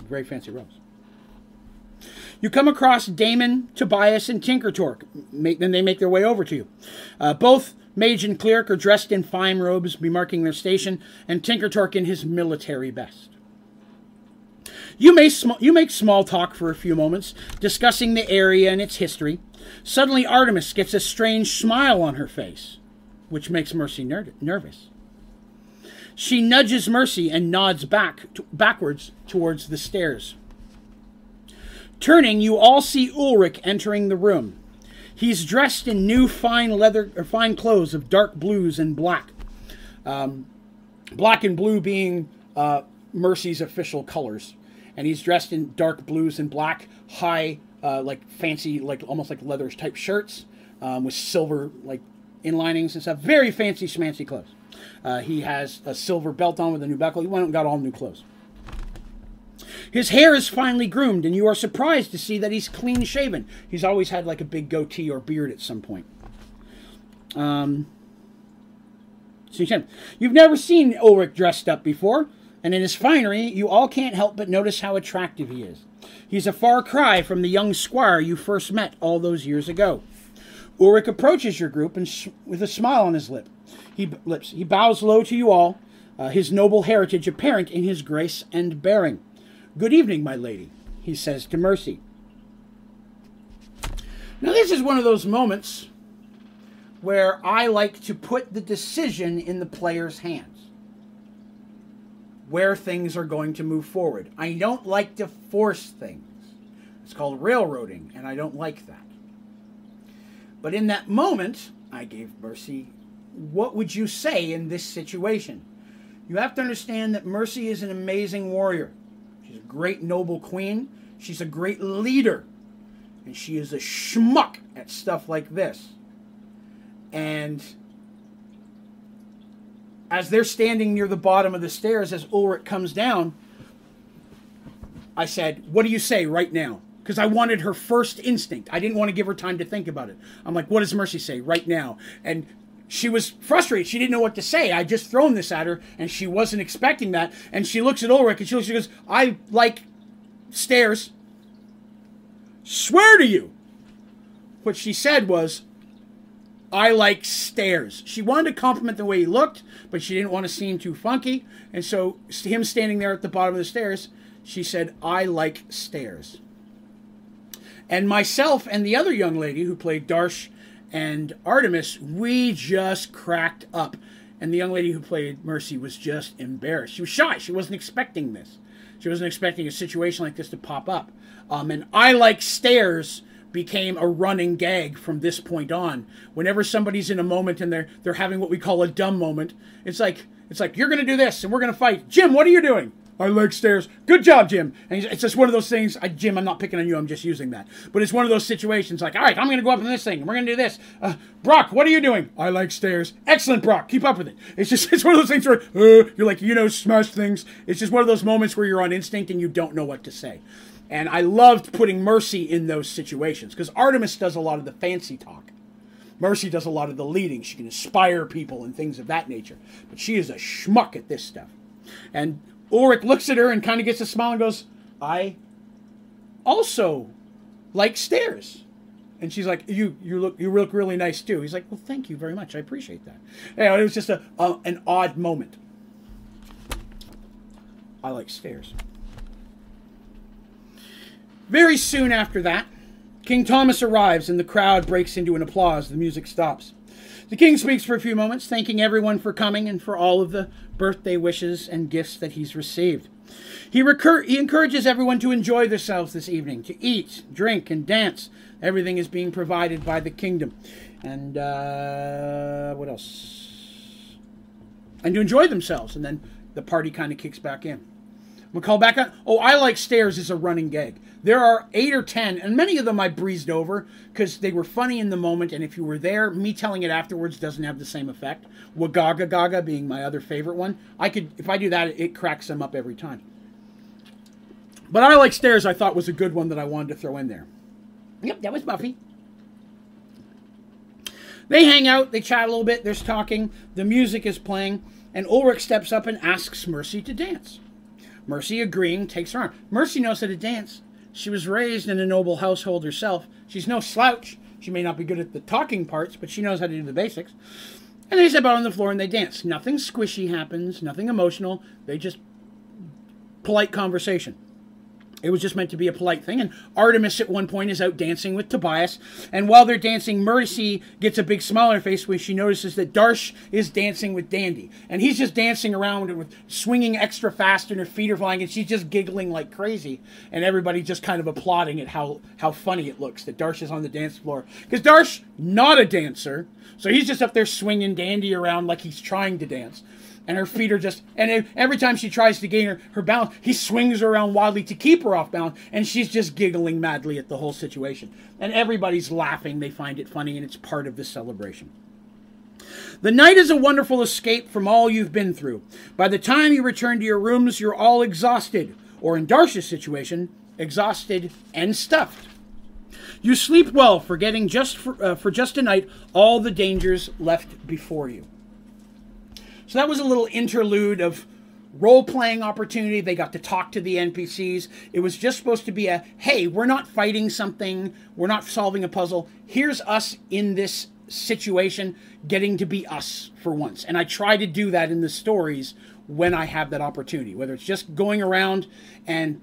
Very fancy robes. You come across Damon, Tobias, and Tinkertork. Make, then they make their way over to you. Uh, both Mage and Cleric are dressed in fine robes, bemarking their station, and Tinkertork in his military best. You, may sm- you make small talk for a few moments, discussing the area and its history. Suddenly, Artemis gets a strange smile on her face which makes Mercy ner- nervous. She nudges Mercy and nods back backwards towards the stairs. Turning, you all see Ulrich entering the room. He's dressed in new fine leather or fine clothes of dark blues and black. Um, black and blue being uh, Mercy's official colors, and he's dressed in dark blues and black, high, uh, like fancy, like almost like leather type shirts um, with silver like inlinings and stuff. Very fancy, schmancy clothes. Uh, he has a silver belt on with a new buckle. He went and got all new clothes. His hair is finely groomed, and you are surprised to see that he's clean shaven. He's always had like a big goatee or beard at some point. Um, You've never seen Ulrich dressed up before, and in his finery, you all can't help but notice how attractive he is. He's a far cry from the young squire you first met all those years ago. Ulrich approaches your group and sh- with a smile on his lip. He lips. He bows low to you all, uh, his noble heritage apparent in his grace and bearing. Good evening, my lady, he says to Mercy. Now, this is one of those moments where I like to put the decision in the player's hands where things are going to move forward. I don't like to force things. It's called railroading, and I don't like that. But in that moment, I gave Mercy, what would you say in this situation? You have to understand that Mercy is an amazing warrior. She's a great noble queen. She's a great leader. And she is a schmuck at stuff like this. And as they're standing near the bottom of the stairs as Ulrich comes down, I said, What do you say right now? Because I wanted her first instinct. I didn't want to give her time to think about it. I'm like, What does Mercy say right now? And she was frustrated. She didn't know what to say. I just thrown this at her, and she wasn't expecting that. And she looks at Ulrich and she, looks, she goes, I like stairs. Swear to you. What she said was, I like stairs. She wanted to compliment the way he looked, but she didn't want to seem too funky. And so, him standing there at the bottom of the stairs, she said, I like stairs. And myself and the other young lady who played Darsh and Artemis, we just cracked up. And the young lady who played Mercy was just embarrassed. She was shy. She wasn't expecting this. She wasn't expecting a situation like this to pop up. Um, and I like stairs became a running gag from this point on. Whenever somebody's in a moment and they're they're having what we call a dumb moment, it's like it's like you're gonna do this and we're gonna fight. Jim, what are you doing? I like stairs. Good job, Jim. And it's just one of those things. I, Jim, I'm not picking on you. I'm just using that. But it's one of those situations. Like, all right, I'm going to go up in this thing. And We're going to do this. Uh, Brock, what are you doing? I like stairs. Excellent, Brock. Keep up with it. It's just (laughs) it's one of those things where uh, you're like, you know, smash things. It's just one of those moments where you're on instinct and you don't know what to say. And I loved putting Mercy in those situations because Artemis does a lot of the fancy talk. Mercy does a lot of the leading. She can inspire people and things of that nature. But she is a schmuck at this stuff. And Ulrich looks at her and kind of gets a smile and goes, I also like stairs. And she's like, "You, you look, you look really nice too." He's like, "Well, thank you very much. I appreciate that." Know, it was just a, a an odd moment. I like stairs. Very soon after that, King Thomas arrives and the crowd breaks into an applause. The music stops. The king speaks for a few moments, thanking everyone for coming and for all of the birthday wishes and gifts that he's received. He, recur- he encourages everyone to enjoy themselves this evening, to eat, drink, and dance. Everything is being provided by the kingdom. And uh, what else? And to enjoy themselves. And then the party kind of kicks back in. We call back on. Oh, I like stairs as a running gag. There are eight or ten, and many of them I breezed over because they were funny in the moment. And if you were there, me telling it afterwards doesn't have the same effect. Wagaga Gaga being my other favorite one. I could, if I do that, it cracks them up every time. But I like stairs. I thought was a good one that I wanted to throw in there. Yep, that was Buffy. They hang out, they chat a little bit, there's talking, the music is playing, and Ulrich steps up and asks Mercy to dance. Mercy, agreeing, takes her arm. Mercy knows how to dance. She was raised in a noble household herself. She's no slouch. She may not be good at the talking parts, but she knows how to do the basics. And they step out on the floor and they dance. Nothing squishy happens, nothing emotional. They just polite conversation. It was just meant to be a polite thing. And Artemis at one point is out dancing with Tobias. And while they're dancing, Mercy gets a big smile on her face when she notices that Darsh is dancing with Dandy. And he's just dancing around with swinging extra fast and her feet are flying and she's just giggling like crazy. And everybody just kind of applauding at how, how funny it looks that Darsh is on the dance floor. Because Darsh, not a dancer. So he's just up there swinging Dandy around like he's trying to dance. And her feet are just and every time she tries to gain her, her balance he swings her around wildly to keep her off balance and she's just giggling madly at the whole situation and everybody's laughing they find it funny and it's part of the celebration the night is a wonderful escape from all you've been through. By the time you return to your rooms, you're all exhausted, or in Darsh's situation, exhausted and stuffed. You sleep well, forgetting just for, uh, for just a night all the dangers left before you. So that was a little interlude of role playing opportunity. They got to talk to the NPCs. It was just supposed to be a hey, we're not fighting something, we're not solving a puzzle. Here's us in this situation getting to be us for once. And I try to do that in the stories when I have that opportunity, whether it's just going around and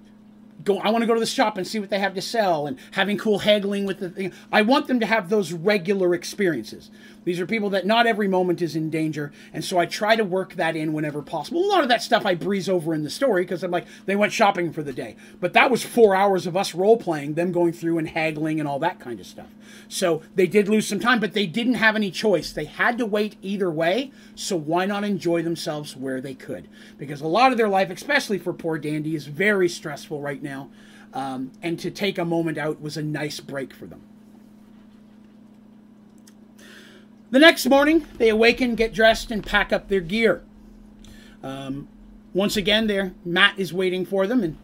go I want to go to the shop and see what they have to sell and having cool haggling with the thing. I want them to have those regular experiences. These are people that not every moment is in danger, and so I try to work that in whenever possible. A lot of that stuff I breeze over in the story because I'm like they went shopping for the day. But that was 4 hours of us role playing, them going through and haggling and all that kind of stuff. So they did lose some time, but they didn't have any choice. They had to wait either way, so why not enjoy themselves where they could? Because a lot of their life, especially for poor Dandy, is very stressful right now. Um, and to take a moment out was a nice break for them. The next morning, they awaken, get dressed, and pack up their gear. Um, once again, there Matt is waiting for them and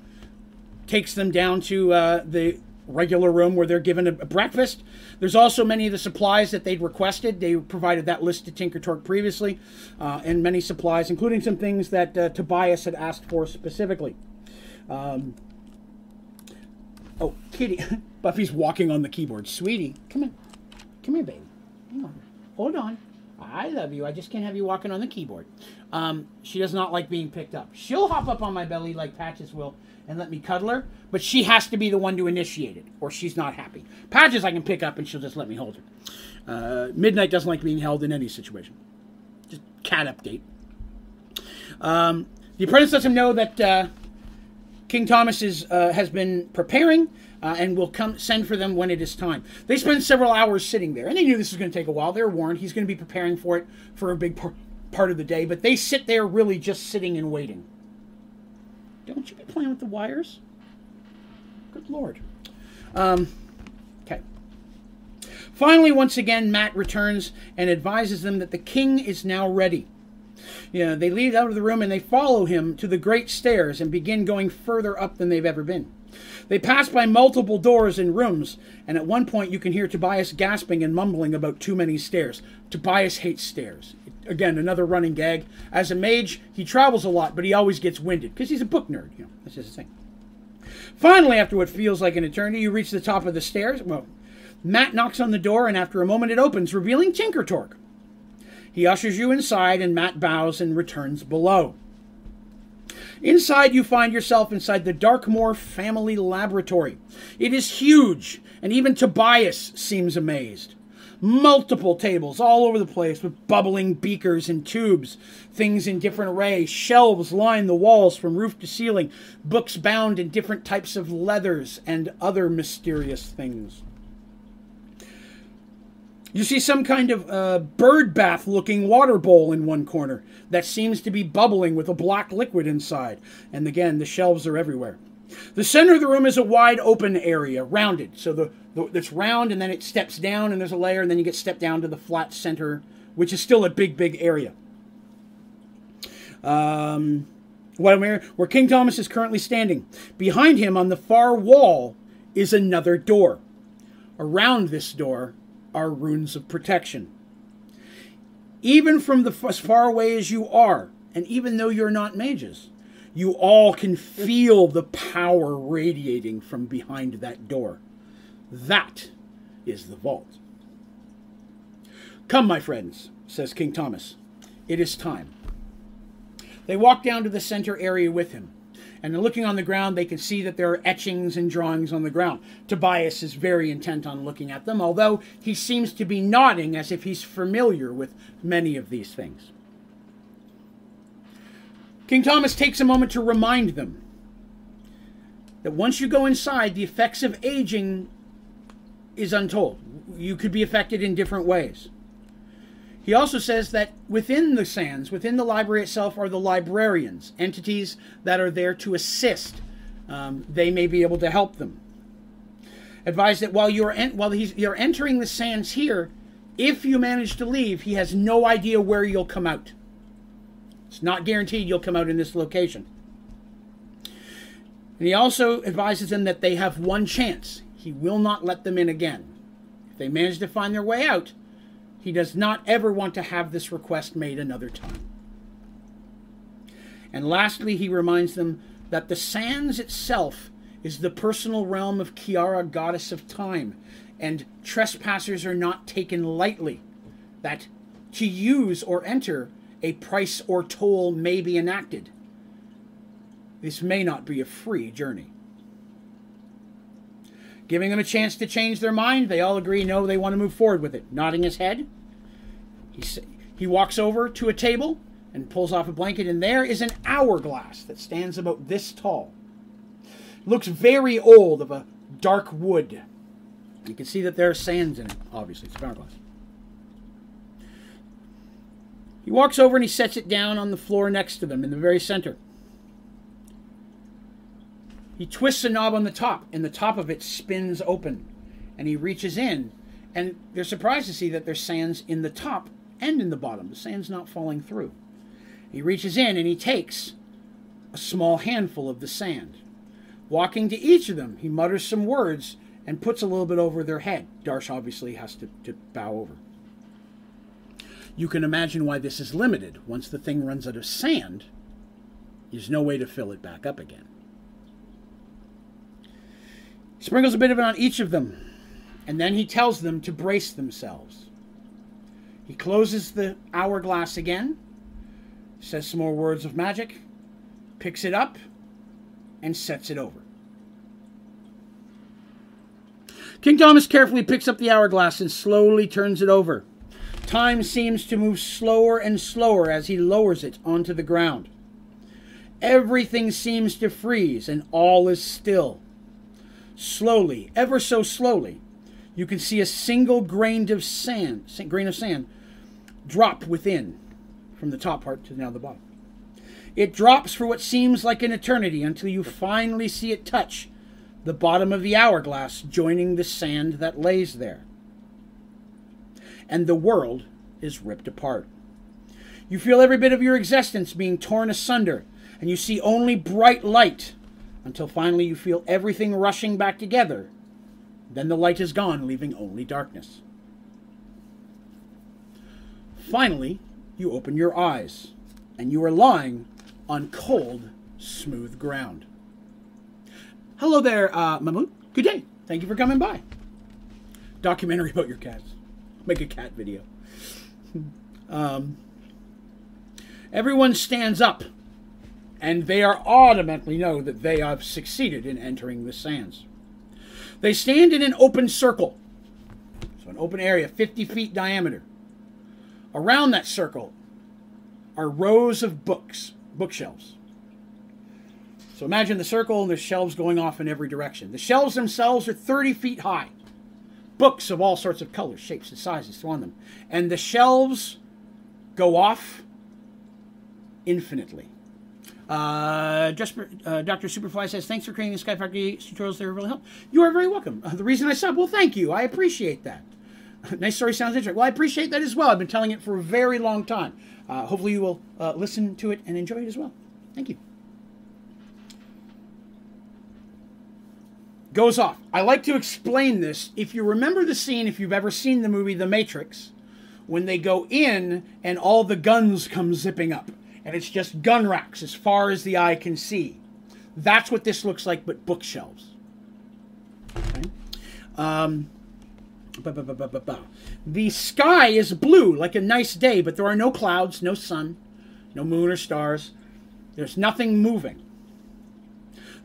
takes them down to uh, the regular room where they're given a, breakfast. There's also many of the supplies that they'd requested. They provided that list to Tinkertork previously, uh, and many supplies, including some things that uh, Tobias had asked for specifically. Um, oh, Kitty. (laughs) Buffy's walking on the keyboard. Sweetie, come in. Come here, baby. Hold on. I love you. I just can't have you walking on the keyboard. Um, she does not like being picked up. She'll hop up on my belly like Patches will and let me cuddle her, but she has to be the one to initiate it, or she's not happy. Patches I can pick up and she'll just let me hold her. Uh, Midnight doesn't like being held in any situation. Just cat update. Um, the apprentice lets him know that uh, King Thomas is, uh, has been preparing uh, and will come send for them when it is time. They spend several hours sitting there, and they knew this was going to take a while. They were warned he's going to be preparing for it for a big par- part of the day, but they sit there really just sitting and waiting. Don't you be playing with the wires? Good lord. Um, okay. Finally, once again, Matt returns and advises them that the king is now ready. You know, they leave out of the room and they follow him to the great stairs and begin going further up than they've ever been. They pass by multiple doors and rooms, and at one point you can hear Tobias gasping and mumbling about too many stairs. Tobias hates stairs. Again, another running gag. As a mage, he travels a lot, but he always gets winded because he's a book nerd. You know, that's just the thing. Finally, after what feels like an eternity, you reach the top of the stairs. Well, Matt knocks on the door, and after a moment, it opens, revealing Tinkertork. He ushers you inside, and Matt bows and returns below. Inside, you find yourself inside the Darkmoor family laboratory. It is huge, and even Tobias seems amazed. Multiple tables all over the place with bubbling beakers and tubes, things in different array. Shelves line the walls from roof to ceiling, books bound in different types of leathers, and other mysterious things. You see some kind of uh, bird bath looking water bowl in one corner that seems to be bubbling with a black liquid inside. And again, the shelves are everywhere. The center of the room is a wide open area, rounded. So the, the it's round and then it steps down and there's a layer and then you get stepped down to the flat center, which is still a big, big area. Um, where King Thomas is currently standing. Behind him on the far wall is another door. Around this door are runes of protection. Even from the as far away as you are, and even though you're not mages, you all can feel the power radiating from behind that door. That is the vault. Come, my friends, says King Thomas. It is time. They walk down to the center area with him and looking on the ground, they can see that there are etchings and drawings on the ground. Tobias is very intent on looking at them, although he seems to be nodding as if he's familiar with many of these things. King Thomas takes a moment to remind them that once you go inside, the effects of aging is untold. You could be affected in different ways. He also says that within the sands, within the library itself, are the librarians, entities that are there to assist. Um, they may be able to help them. Advise that while you're en- while you're entering the sands here, if you manage to leave, he has no idea where you'll come out. It's not guaranteed you'll come out in this location. And he also advises them that they have one chance. He will not let them in again. If they manage to find their way out, he does not ever want to have this request made another time. And lastly, he reminds them that the sands itself is the personal realm of Kiara, goddess of time, and trespassers are not taken lightly. That to use or enter, a price or toll may be enacted. This may not be a free journey. Giving them a chance to change their mind, they all agree no, they want to move forward with it. Nodding his head, he, he walks over to a table and pulls off a blanket, and there is an hourglass that stands about this tall. Looks very old, of a dark wood. You can see that there are sands in it, obviously. It's an hourglass. He walks over and he sets it down on the floor next to them in the very center. He twists a knob on the top, and the top of it spins open. And he reaches in, and they're surprised to see that there's sands in the top and in the bottom. The sand's not falling through. He reaches in and he takes a small handful of the sand. Walking to each of them, he mutters some words and puts a little bit over their head. Darsh obviously has to, to bow over. You can imagine why this is limited. Once the thing runs out of sand, there's no way to fill it back up again. Sprinkles a bit of it on each of them, and then he tells them to brace themselves. He closes the hourglass again, says some more words of magic, picks it up, and sets it over. King Thomas carefully picks up the hourglass and slowly turns it over. Time seems to move slower and slower as he lowers it onto the ground. Everything seems to freeze and all is still. Slowly, ever so slowly, you can see a single grain of sand, grain of sand drop within from the top part to now the bottom. It drops for what seems like an eternity until you finally see it touch the bottom of the hourglass, joining the sand that lays there. And the world is ripped apart. You feel every bit of your existence being torn asunder, and you see only bright light until finally you feel everything rushing back together. Then the light is gone, leaving only darkness. Finally, you open your eyes, and you are lying on cold, smooth ground. Hello there, uh, Mahmoud. Good day. Thank you for coming by. Documentary about your cats. Make a cat video. (laughs) um, everyone stands up, and they are automatically know that they have succeeded in entering the sands. They stand in an open circle, so an open area, 50 feet diameter. Around that circle are rows of books, bookshelves. So imagine the circle and there's shelves going off in every direction. The shelves themselves are 30 feet high. Books of all sorts of colors, shapes, and sizes on them. And the shelves go off infinitely. Uh, just uh, Dr. Superfly says, thanks for creating the Sky Factory tutorials. They were really help. You are very welcome. Uh, the reason I sub, well, thank you. I appreciate that. (laughs) nice story sounds interesting. Well, I appreciate that as well. I've been telling it for a very long time. Uh, hopefully, you will uh, listen to it and enjoy it as well. Thank you. Goes off. I like to explain this. If you remember the scene, if you've ever seen the movie The Matrix, when they go in and all the guns come zipping up, and it's just gun racks as far as the eye can see. That's what this looks like, but bookshelves. Okay. Um, the sky is blue, like a nice day, but there are no clouds, no sun, no moon or stars. There's nothing moving.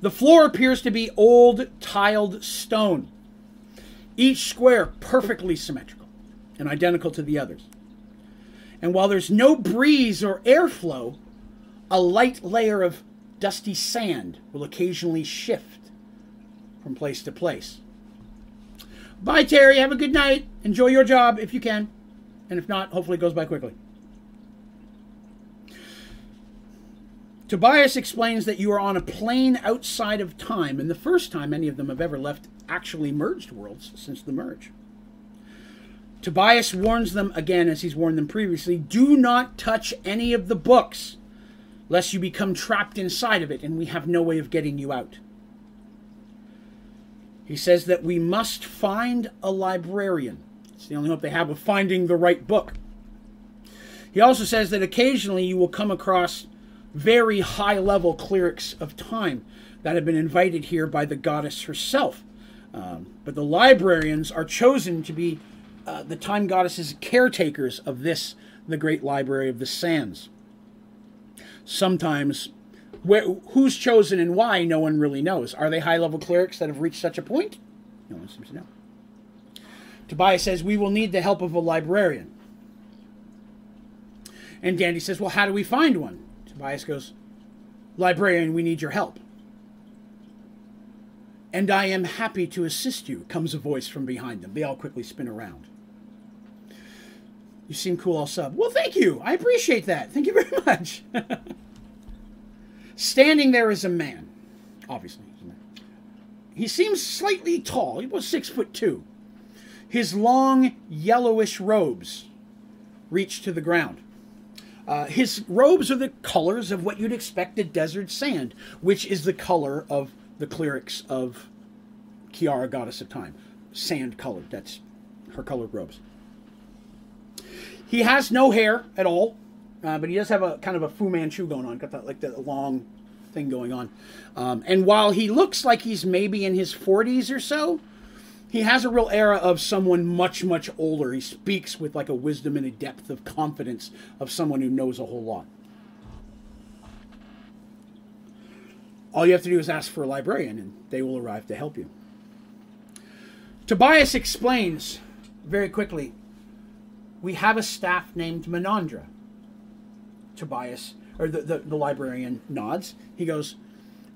The floor appears to be old tiled stone, each square perfectly symmetrical and identical to the others. And while there's no breeze or airflow, a light layer of dusty sand will occasionally shift from place to place. Bye, Terry. Have a good night. Enjoy your job if you can. and if not, hopefully it goes by quickly. Tobias explains that you are on a plane outside of time, and the first time any of them have ever left actually merged worlds since the merge. Tobias warns them again, as he's warned them previously do not touch any of the books, lest you become trapped inside of it, and we have no way of getting you out. He says that we must find a librarian. It's the only hope they have of finding the right book. He also says that occasionally you will come across very high level clerics of time that have been invited here by the goddess herself. Um, but the librarians are chosen to be uh, the time goddesses caretakers of this, the great library of the sands. Sometimes, where, who's chosen and why, no one really knows. Are they high level clerics that have reached such a point? No one seems to know. Tobias says, We will need the help of a librarian. And Dandy says, Well, how do we find one? Tobias goes, Librarian, we need your help. And I am happy to assist you, comes a voice from behind them. They all quickly spin around. You seem cool, I'll sub. Well, thank you. I appreciate that. Thank you very (laughs) much. Standing there is a man. Obviously. He seems slightly tall. He was six foot two. His long, yellowish robes reach to the ground. Uh, his robes are the colors of what you'd expect a desert sand, which is the color of the clerics of Kiara, goddess of time. Sand colored. That's her colored robes. He has no hair at all, uh, but he does have a kind of a Fu Manchu going on. Got that like that long thing going on. Um, and while he looks like he's maybe in his 40s or so, he has a real era of someone much, much older. He speaks with like a wisdom and a depth of confidence of someone who knows a whole lot. All you have to do is ask for a librarian, and they will arrive to help you. Tobias explains very quickly we have a staff named Menandra. Tobias, or the, the, the librarian, nods. He goes,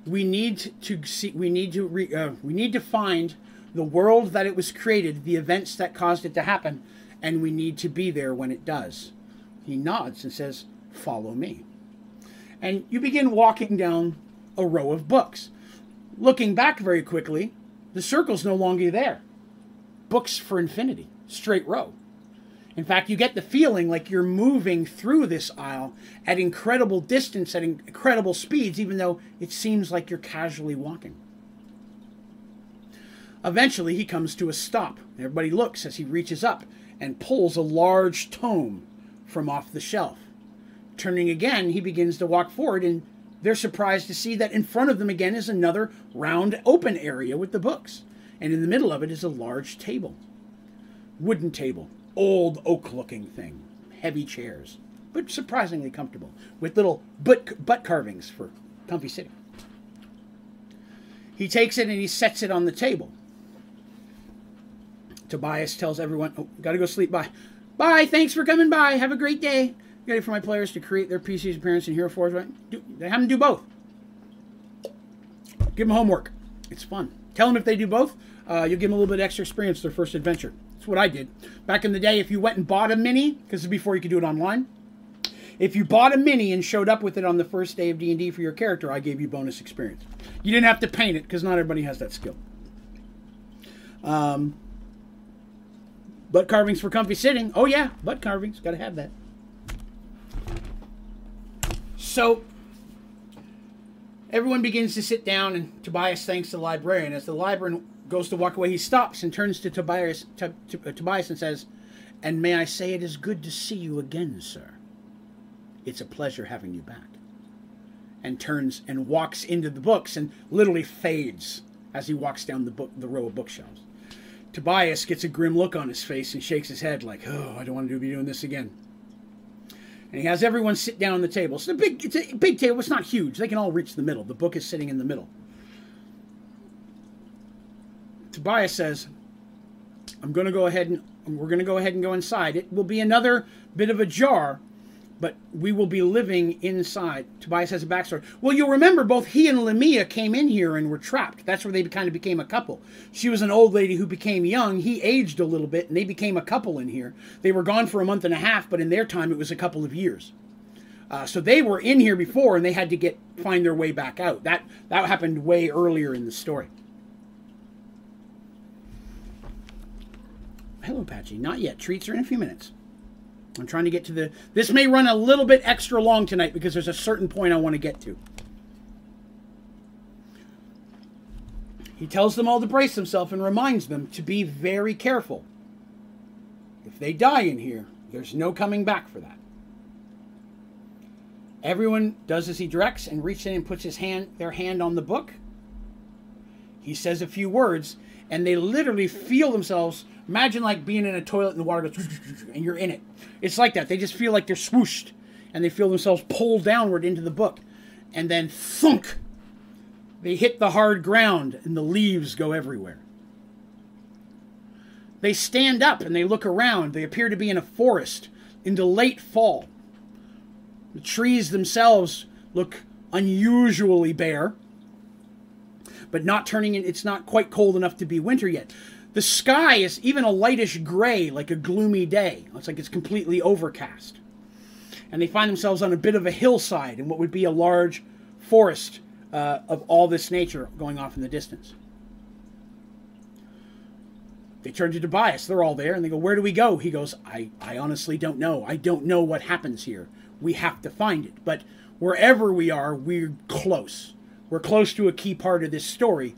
"We need to see. We need to. Re, uh, we need to find the world that it was created, the events that caused it to happen, and we need to be there when it does. He nods and says, Follow me. And you begin walking down a row of books. Looking back very quickly, the circle's no longer there. Books for infinity, straight row. In fact, you get the feeling like you're moving through this aisle at incredible distance, at incredible speeds, even though it seems like you're casually walking. Eventually, he comes to a stop. Everybody looks as he reaches up and pulls a large tome from off the shelf. Turning again, he begins to walk forward, and they're surprised to see that in front of them again is another round open area with the books. And in the middle of it is a large table. Wooden table, old oak looking thing, heavy chairs, but surprisingly comfortable, with little butt, butt carvings for comfy sitting. He takes it and he sets it on the table. Tobias tells everyone, oh, gotta go sleep. Bye. Bye. Thanks for coming by. Have a great day. Ready for my players to create their PC's appearance in Hero Forge, right? Do, they have them do both. Give them homework. It's fun. Tell them if they do both, uh, you'll give them a little bit extra experience their first adventure. That's what I did. Back in the day, if you went and bought a mini, because this is before you could do it online, if you bought a mini and showed up with it on the first day of D&D for your character, I gave you bonus experience. You didn't have to paint it, because not everybody has that skill. Um, Butt carvings for comfy sitting. Oh, yeah, butt carvings. Got to have that. So, everyone begins to sit down, and Tobias thanks the librarian. As the librarian goes to walk away, he stops and turns to Tobias, to, to, uh, Tobias and says, And may I say it is good to see you again, sir. It's a pleasure having you back. And turns and walks into the books and literally fades as he walks down the book, the row of bookshelves. Tobias gets a grim look on his face and shakes his head like, "Oh, I don't want to be doing this again." And he has everyone sit down on the table. It's a big, it's a big table. It's not huge. They can all reach the middle. The book is sitting in the middle. Tobias says, "I'm going to go ahead and we're going to go ahead and go inside. It will be another bit of a jar, but we will be living inside. Tobias has a backstory. Well, you'll remember both he and Lamia came in here and were trapped. That's where they kind of became a couple. She was an old lady who became young. He aged a little bit, and they became a couple in here. They were gone for a month and a half, but in their time, it was a couple of years. Uh, so they were in here before, and they had to get find their way back out. That that happened way earlier in the story. Hello, Patchy. Not yet. Treats are in a few minutes. I'm trying to get to the. This may run a little bit extra long tonight because there's a certain point I want to get to. He tells them all to brace themselves and reminds them to be very careful. If they die in here, there's no coming back for that. Everyone does as he directs and reaches in and puts his hand, their hand on the book. He says a few words, and they literally feel themselves. Imagine like being in a toilet and the water goes, (laughs) and you're in it. It's like that. They just feel like they're swooshed, and they feel themselves pulled downward into the book, and then thunk. They hit the hard ground, and the leaves go everywhere. They stand up and they look around. They appear to be in a forest into late fall. The trees themselves look unusually bare, but not turning in, it's not quite cold enough to be winter yet. The sky is even a lightish gray, like a gloomy day. It's like it's completely overcast. And they find themselves on a bit of a hillside in what would be a large forest uh, of all this nature going off in the distance. They turn to Tobias. They're all there, and they go, "Where do we go?" He goes, "I, I honestly don't know. I don't know what happens here we have to find it. But wherever we are, we're close. We're close to a key part of this story.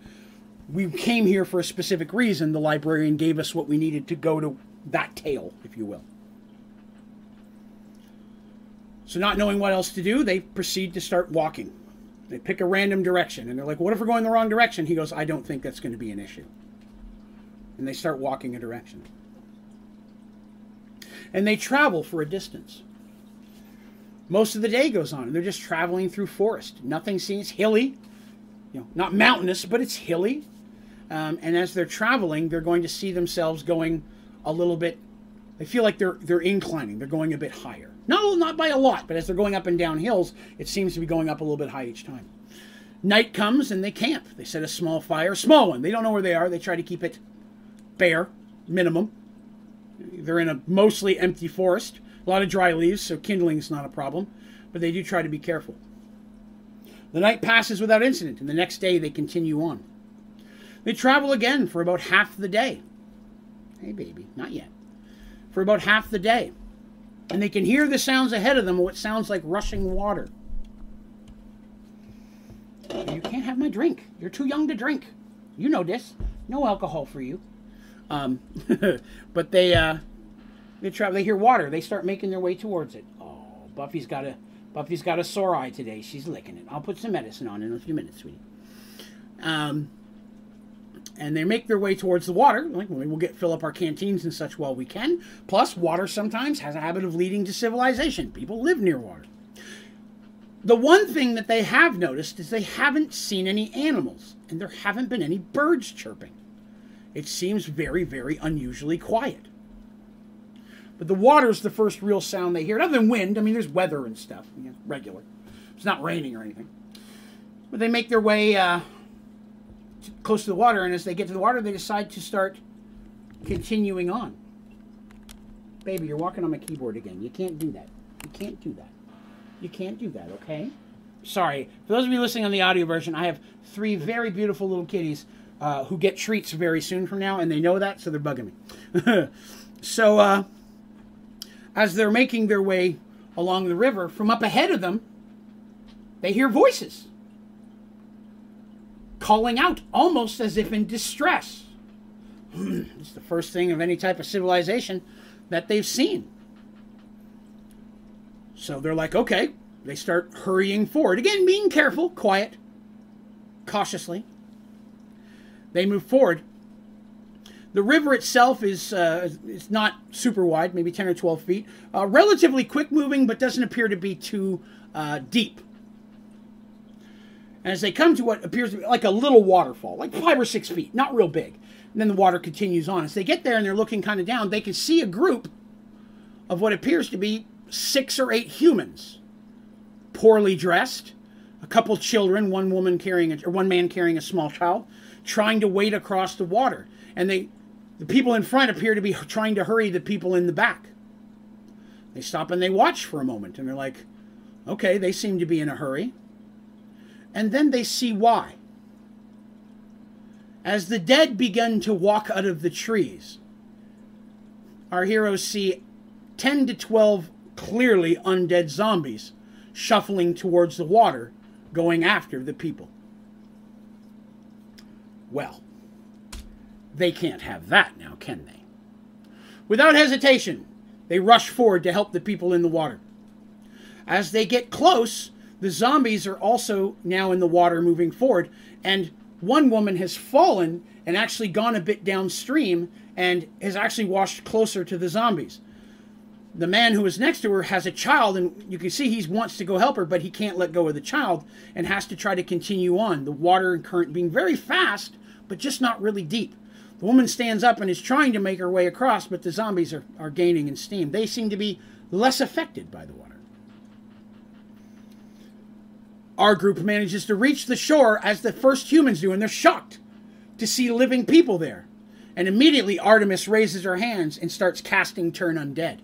We came here for a specific reason. The librarian gave us what we needed to go to that tale, if you will. So, not knowing what else to do, they proceed to start walking. They pick a random direction, and they're like, What if we're going the wrong direction? He goes, I don't think that's going to be an issue. And they start walking a direction. And they travel for a distance. Most of the day goes on, and they're just traveling through forest. Nothing seems hilly, you know, not mountainous, but it's hilly. Um, and as they're traveling, they're going to see themselves going a little bit. They feel like they're they're inclining. They're going a bit higher. No, not by a lot, but as they're going up and down hills, it seems to be going up a little bit high each time. Night comes and they camp. They set a small fire, small one. They don't know where they are. They try to keep it bare, minimum. They're in a mostly empty forest. A lot of dry leaves, so kindling is not a problem, but they do try to be careful. The night passes without incident, and the next day they continue on. They travel again for about half the day. Hey, baby, not yet. For about half the day. And they can hear the sounds ahead of them, what sounds like rushing water. You can't have my drink. You're too young to drink. You know this. No alcohol for you. Um, (laughs) but they, uh, they travel. They hear water. They start making their way towards it. Oh, Buffy's got a Buffy's got a sore eye today. She's licking it. I'll put some medicine on in a few minutes, sweetie. Um, and they make their way towards the water. Like we'll get fill up our canteens and such while we can. Plus, water sometimes has a habit of leading to civilization. People live near water. The one thing that they have noticed is they haven't seen any animals, and there haven't been any birds chirping. It seems very, very unusually quiet. But the water's the first real sound they hear, other than wind. I mean, there's weather and stuff, you know, regular. It's not raining or anything. But they make their way uh, close to the water, and as they get to the water, they decide to start continuing on. Baby, you're walking on my keyboard again. You can't do that. You can't do that. You can't do that, okay? Sorry. For those of you listening on the audio version, I have three very beautiful little kitties uh, who get treats very soon from now, and they know that, so they're bugging me. (laughs) so, uh, as they're making their way along the river, from up ahead of them, they hear voices calling out almost as if in distress. (clears throat) it's the first thing of any type of civilization that they've seen. So they're like, okay. They start hurrying forward. Again, being careful, quiet, cautiously. They move forward. The river itself is uh, it's not super wide, maybe 10 or 12 feet. Uh, relatively quick moving, but doesn't appear to be too uh, deep. And as they come to what appears to be like a little waterfall, like five or six feet, not real big. And then the water continues on. As they get there and they're looking kind of down, they can see a group of what appears to be six or eight humans, poorly dressed, a couple children, one woman carrying a, or one man carrying a small child, trying to wade across the water, and they, the people in front appear to be trying to hurry the people in the back. They stop and they watch for a moment, and they're like, "Okay, they seem to be in a hurry." And then they see why. As the dead begin to walk out of the trees, our heroes see 10 to 12 clearly undead zombies shuffling towards the water, going after the people. Well, they can't have that now, can they? Without hesitation, they rush forward to help the people in the water. As they get close, the zombies are also now in the water moving forward, and one woman has fallen and actually gone a bit downstream and has actually washed closer to the zombies. The man who is next to her has a child, and you can see he wants to go help her, but he can't let go of the child and has to try to continue on. The water and current being very fast, but just not really deep. The woman stands up and is trying to make her way across, but the zombies are, are gaining in steam. They seem to be less affected by the water. Our group manages to reach the shore as the first humans do, and they're shocked to see living people there. And immediately Artemis raises her hands and starts casting Turn Undead.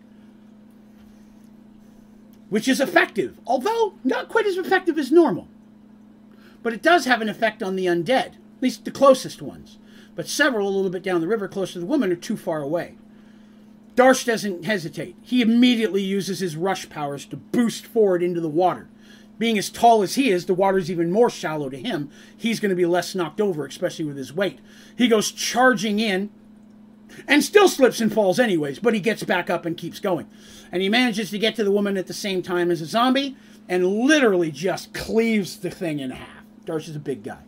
Which is effective, although not quite as effective as normal. But it does have an effect on the undead, at least the closest ones. But several, a little bit down the river, close to the woman, are too far away. Darsh doesn't hesitate. He immediately uses his rush powers to boost forward into the water being as tall as he is, the water's even more shallow to him. He's going to be less knocked over, especially with his weight. He goes charging in and still slips and falls anyways, but he gets back up and keeps going. And he manages to get to the woman at the same time as a zombie and literally just cleaves the thing in half. Darsh is a big guy.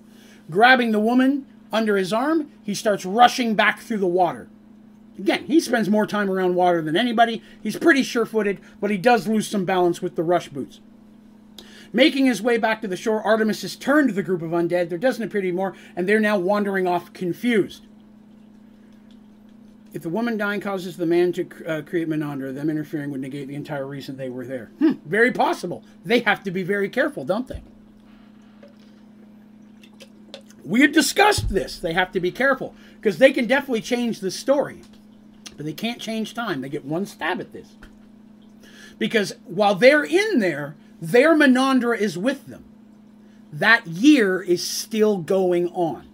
Grabbing the woman under his arm, he starts rushing back through the water. Again, he spends more time around water than anybody. He's pretty sure footed, but he does lose some balance with the rush boots. Making his way back to the shore, Artemis has turned the group of undead. There doesn't appear to be more, and they're now wandering off confused. If the woman dying causes the man to uh, create Menandra, them interfering would negate the entire reason they were there. Hmm, very possible. They have to be very careful, don't they? We had discussed this. They have to be careful because they can definitely change the story, but they can't change time. They get one stab at this. Because while they're in there, their Menandra is with them. That year is still going on.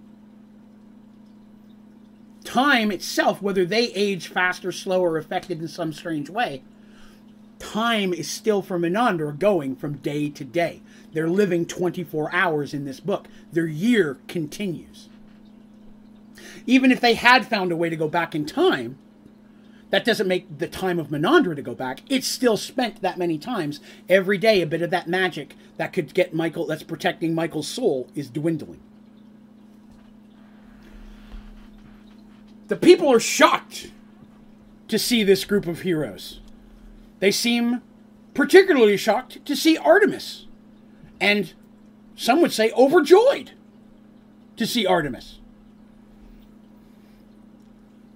Time itself, whether they age faster, slower, affected in some strange way, time is still for Menandra going from day to day. They're living 24 hours in this book. Their year continues. Even if they had found a way to go back in time, that doesn't make the time of Menandra to go back. It's still spent that many times. Every day, a bit of that magic that could get Michael, that's protecting Michael's soul, is dwindling. The people are shocked to see this group of heroes. They seem particularly shocked to see Artemis. And some would say overjoyed to see Artemis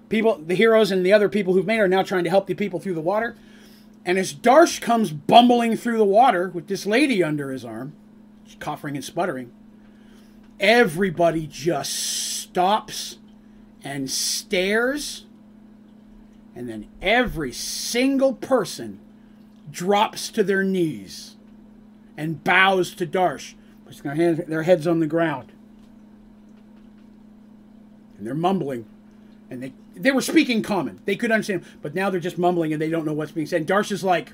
people, the heroes and the other people who've made are now trying to help the people through the water. And as Darsh comes bumbling through the water with this lady under his arm, coughing and sputtering, everybody just stops and stares. And then every single person drops to their knees and bows to Darsh, puts their heads on the ground. And they're mumbling and they they were speaking common. They could understand, but now they're just mumbling and they don't know what's being said. Darsh is like,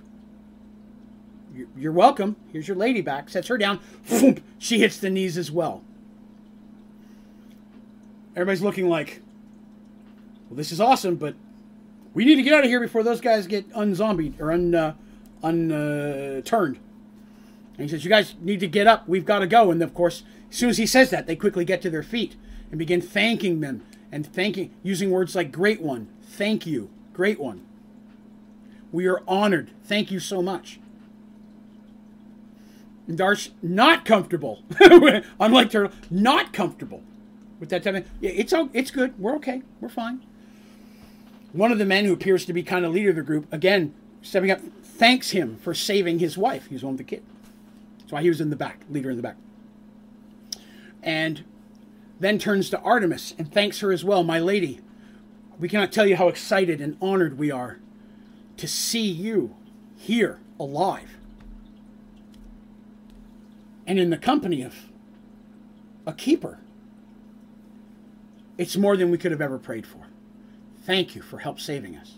"You're welcome. Here's your lady back." Sets her down. She hits the knees as well. Everybody's looking like, "Well, this is awesome, but we need to get out of here before those guys get unzombied or un uh, unturned." Uh, and he says, "You guys need to get up. We've got to go." And of course, as soon as he says that, they quickly get to their feet and begin thanking them and thanking, using words like great one, thank you, great one. We are honored. Thank you so much. And Darsh, not comfortable. (laughs) Unlike Turtle, not comfortable with that type of. Yeah, it's it's good. We're okay. We're fine. One of the men who appears to be kind of leader of the group again stepping up, thanks him for saving his wife. He's one with the kid. That's why he was in the back, leader in the back. And then turns to Artemis and thanks her as well, my lady. We cannot tell you how excited and honored we are to see you here alive and in the company of a keeper. It's more than we could have ever prayed for. Thank you for help saving us.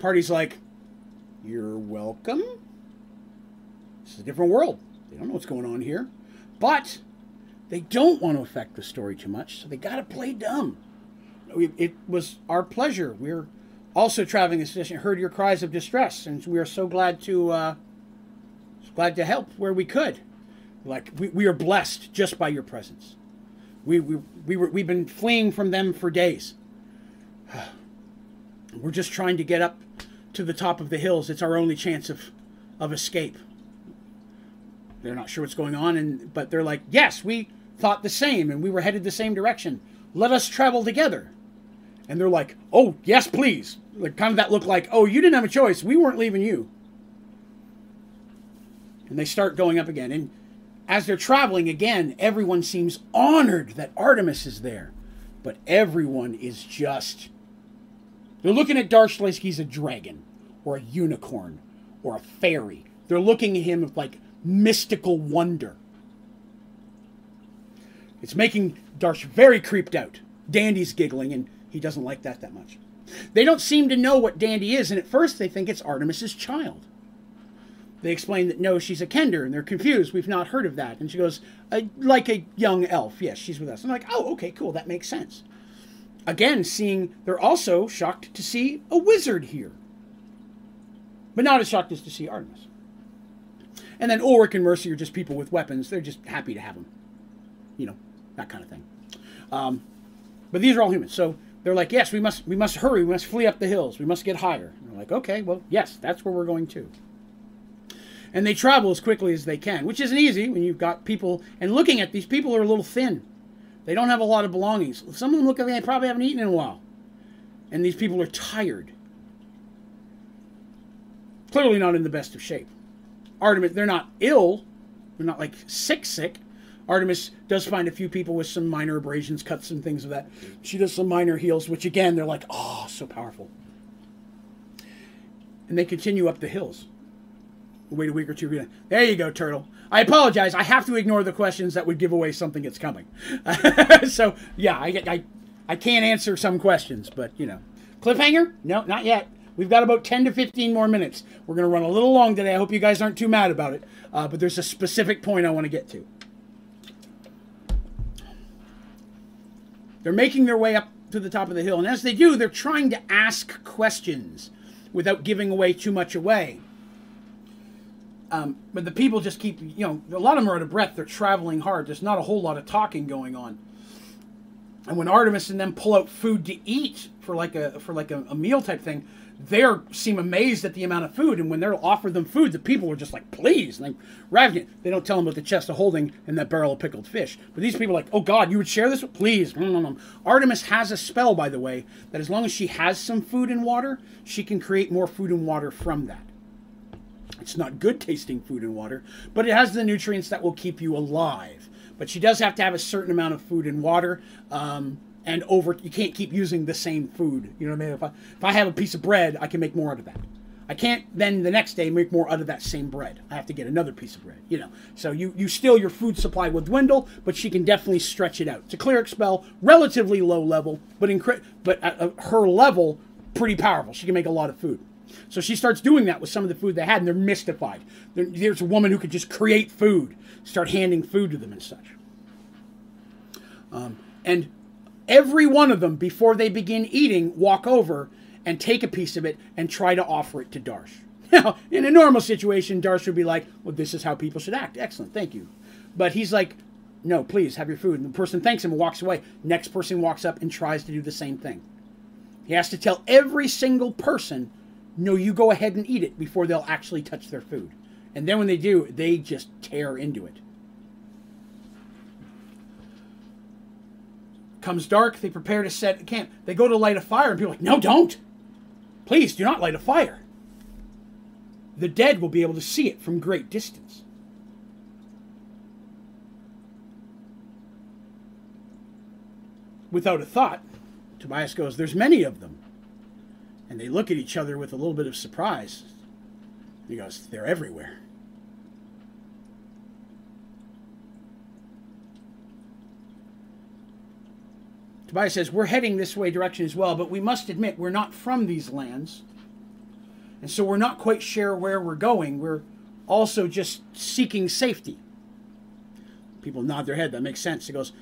Party's like, You're welcome. This is a different world. They don't know what's going on here. But they don't want to affect the story too much, so they got to play dumb. It was our pleasure. We're also traveling this session, heard your cries of distress, and we are so glad to uh, glad to help where we could. Like we, we are blessed just by your presence. We we we were we've been fleeing from them for days. (sighs) We're just trying to get up to the top of the hills. It's our only chance of of escape. They're not sure what's going on, and but they're like, yes, we thought the same, and we were headed the same direction. Let us travel together. And they're like, oh yes, please. Like kind of that look like, oh, you didn't have a choice. We weren't leaving you. And they start going up again. And as they're traveling again, everyone seems honored that Artemis is there. But everyone is just. They're looking at Darsh like he's a dragon, or a unicorn, or a fairy. They're looking at him like mystical wonder. It's making Darsh very creeped out. Dandy's giggling, and he doesn't like that that much. They don't seem to know what Dandy is, and at first they think it's Artemis's child. They explain that no, she's a Kender, and they're confused. We've not heard of that. And she goes, like a young elf. Yes, she's with us. I'm like, oh, okay, cool. That makes sense. Again, seeing, they're also shocked to see a wizard here. But not as shocked as to see Artemis. And then Ulrich and Mercy are just people with weapons. They're just happy to have them. You know, that kind of thing. Um, but these are all humans. So they're like, yes, we must, we must hurry. We must flee up the hills. We must get higher. And they're like, okay, well, yes, that's where we're going to and they travel as quickly as they can, which isn't easy when you've got people. And looking at these people are a little thin. They don't have a lot of belongings. Some of them look like they probably haven't eaten in a while. And these people are tired. Clearly not in the best of shape. Artemis, they're not ill. They're not like sick, sick. Artemis does find a few people with some minor abrasions, cuts, and things of that. She does some minor heals, which again, they're like, oh, so powerful. And they continue up the hills wait a week or two. There you go, Turtle. I apologize. I have to ignore the questions that would give away something that's coming. (laughs) so yeah, I, I I can't answer some questions, but you know, cliffhanger? No, not yet. We've got about 10 to 15 more minutes. We're going to run a little long today. I hope you guys aren't too mad about it. Uh, but there's a specific point I want to get to. They're making their way up to the top of the hill. And as they do, they're trying to ask questions without giving away too much away. Um, but the people just keep, you know, a lot of them are out of breath. They're traveling hard. There's not a whole lot of talking going on. And when Artemis and them pull out food to eat for like a for like a, a meal type thing, they seem amazed at the amount of food. And when they're offered them food, the people are just like, please, and they ravaging. They don't tell them about the chest of holding and that barrel of pickled fish. But these people are like, oh God, you would share this? Please. Mm, mm, mm. Artemis has a spell, by the way, that as long as she has some food and water, she can create more food and water from that. It's not good tasting food and water, but it has the nutrients that will keep you alive. But she does have to have a certain amount of food and water. Um, and over, you can't keep using the same food. You know what I mean? If I, if I have a piece of bread, I can make more out of that. I can't then the next day make more out of that same bread. I have to get another piece of bread, you know. So you, you still your food supply will dwindle, but she can definitely stretch it out. It's a cleric spell, relatively low level, but incre- but at, at her level, pretty powerful. She can make a lot of food. So she starts doing that with some of the food they had, and they're mystified. There's a woman who could just create food, start handing food to them and such. Um, and every one of them, before they begin eating, walk over and take a piece of it and try to offer it to Darsh. (laughs) Now, in a normal situation, Darsh would be like, well, this is how people should act. Excellent, thank you. But he's like, no, please have your food. And the person thanks him and walks away. Next person walks up and tries to do the same thing. He has to tell every single person no, you go ahead and eat it before they'll actually touch their food. And then when they do, they just tear into it. Comes dark, they prepare to set camp. They go to light a fire, and people are like, no, don't. Please do not light a fire. The dead will be able to see it from great distance. Without a thought, Tobias goes, There's many of them. And they look at each other with a little bit of surprise. He goes, They're everywhere. Tobias says, We're heading this way direction as well, but we must admit we're not from these lands. And so we're not quite sure where we're going. We're also just seeking safety. People nod their head. That makes sense. He goes,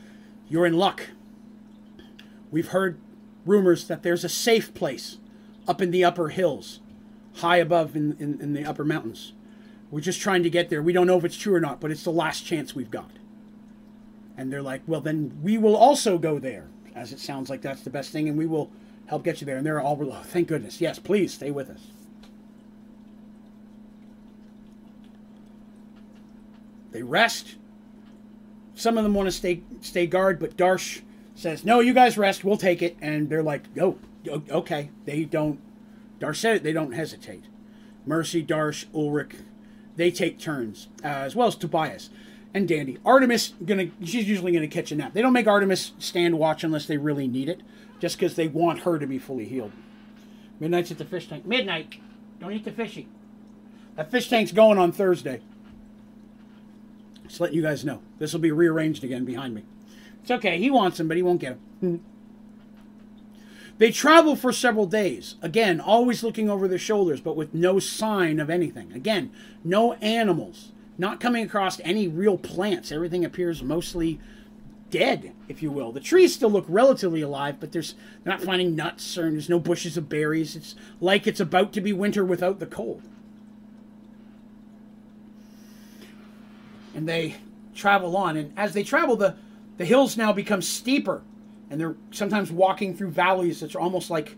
You're in luck. We've heard rumors that there's a safe place up in the upper hills, high above in, in, in, the upper mountains. We're just trying to get there. We don't know if it's true or not, but it's the last chance we've got. And they're like, well, then we will also go there as it sounds like that's the best thing, and we will help get you there. And they're all, oh, (laughs) thank goodness. Yes, please stay with us. They rest. Some of them want to stay stay guard, but Darsh says, "No, you guys rest. We'll take it." And they're like, "Oh, okay." They don't. Darsh said it. They don't hesitate. Mercy, Darsh, Ulrich, they take turns, uh, as well as Tobias and Dandy. Artemis gonna she's usually gonna catch a nap. They don't make Artemis stand watch unless they really need it, just because they want her to be fully healed. Midnight's at the fish tank. Midnight. Don't eat the fishy. That fish tank's going on Thursday. Just letting you guys know. This will be rearranged again behind me. It's okay. He wants them, but he won't get them. Mm-hmm. They travel for several days. Again, always looking over their shoulders, but with no sign of anything. Again, no animals not coming across any real plants. Everything appears mostly dead, if you will. The trees still look relatively alive, but there's they're not finding nuts or there's no bushes of berries. It's like it's about to be winter without the cold. And they travel on, and as they travel, the the hills now become steeper, and they're sometimes walking through valleys that are almost like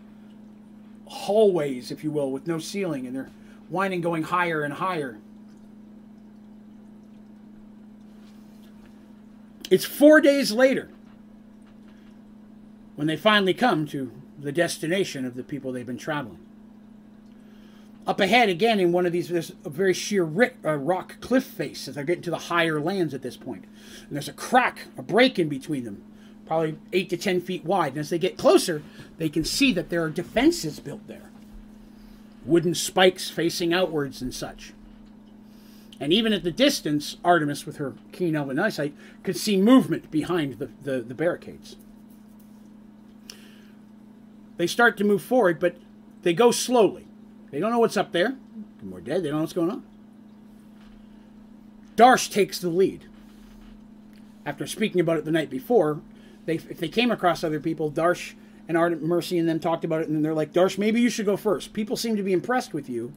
hallways, if you will, with no ceiling, and they're winding going higher and higher. It's four days later when they finally come to the destination of the people they've been traveling. Up ahead, again, in one of these, there's a very sheer uh, rock cliff face as they're getting to the higher lands at this point. And there's a crack, a break in between them, probably eight to ten feet wide. And as they get closer, they can see that there are defenses built there wooden spikes facing outwards and such. And even at the distance, Artemis, with her keen elven eyesight, could see movement behind the, the, the barricades. They start to move forward, but they go slowly. They don't know what's up there. We're dead. They don't know what's going on. Darsh takes the lead. After speaking about it the night before, they, if they came across other people, Darsh and Ardent Mercy and them talked about it, and then they're like, Darsh, maybe you should go first. People seem to be impressed with you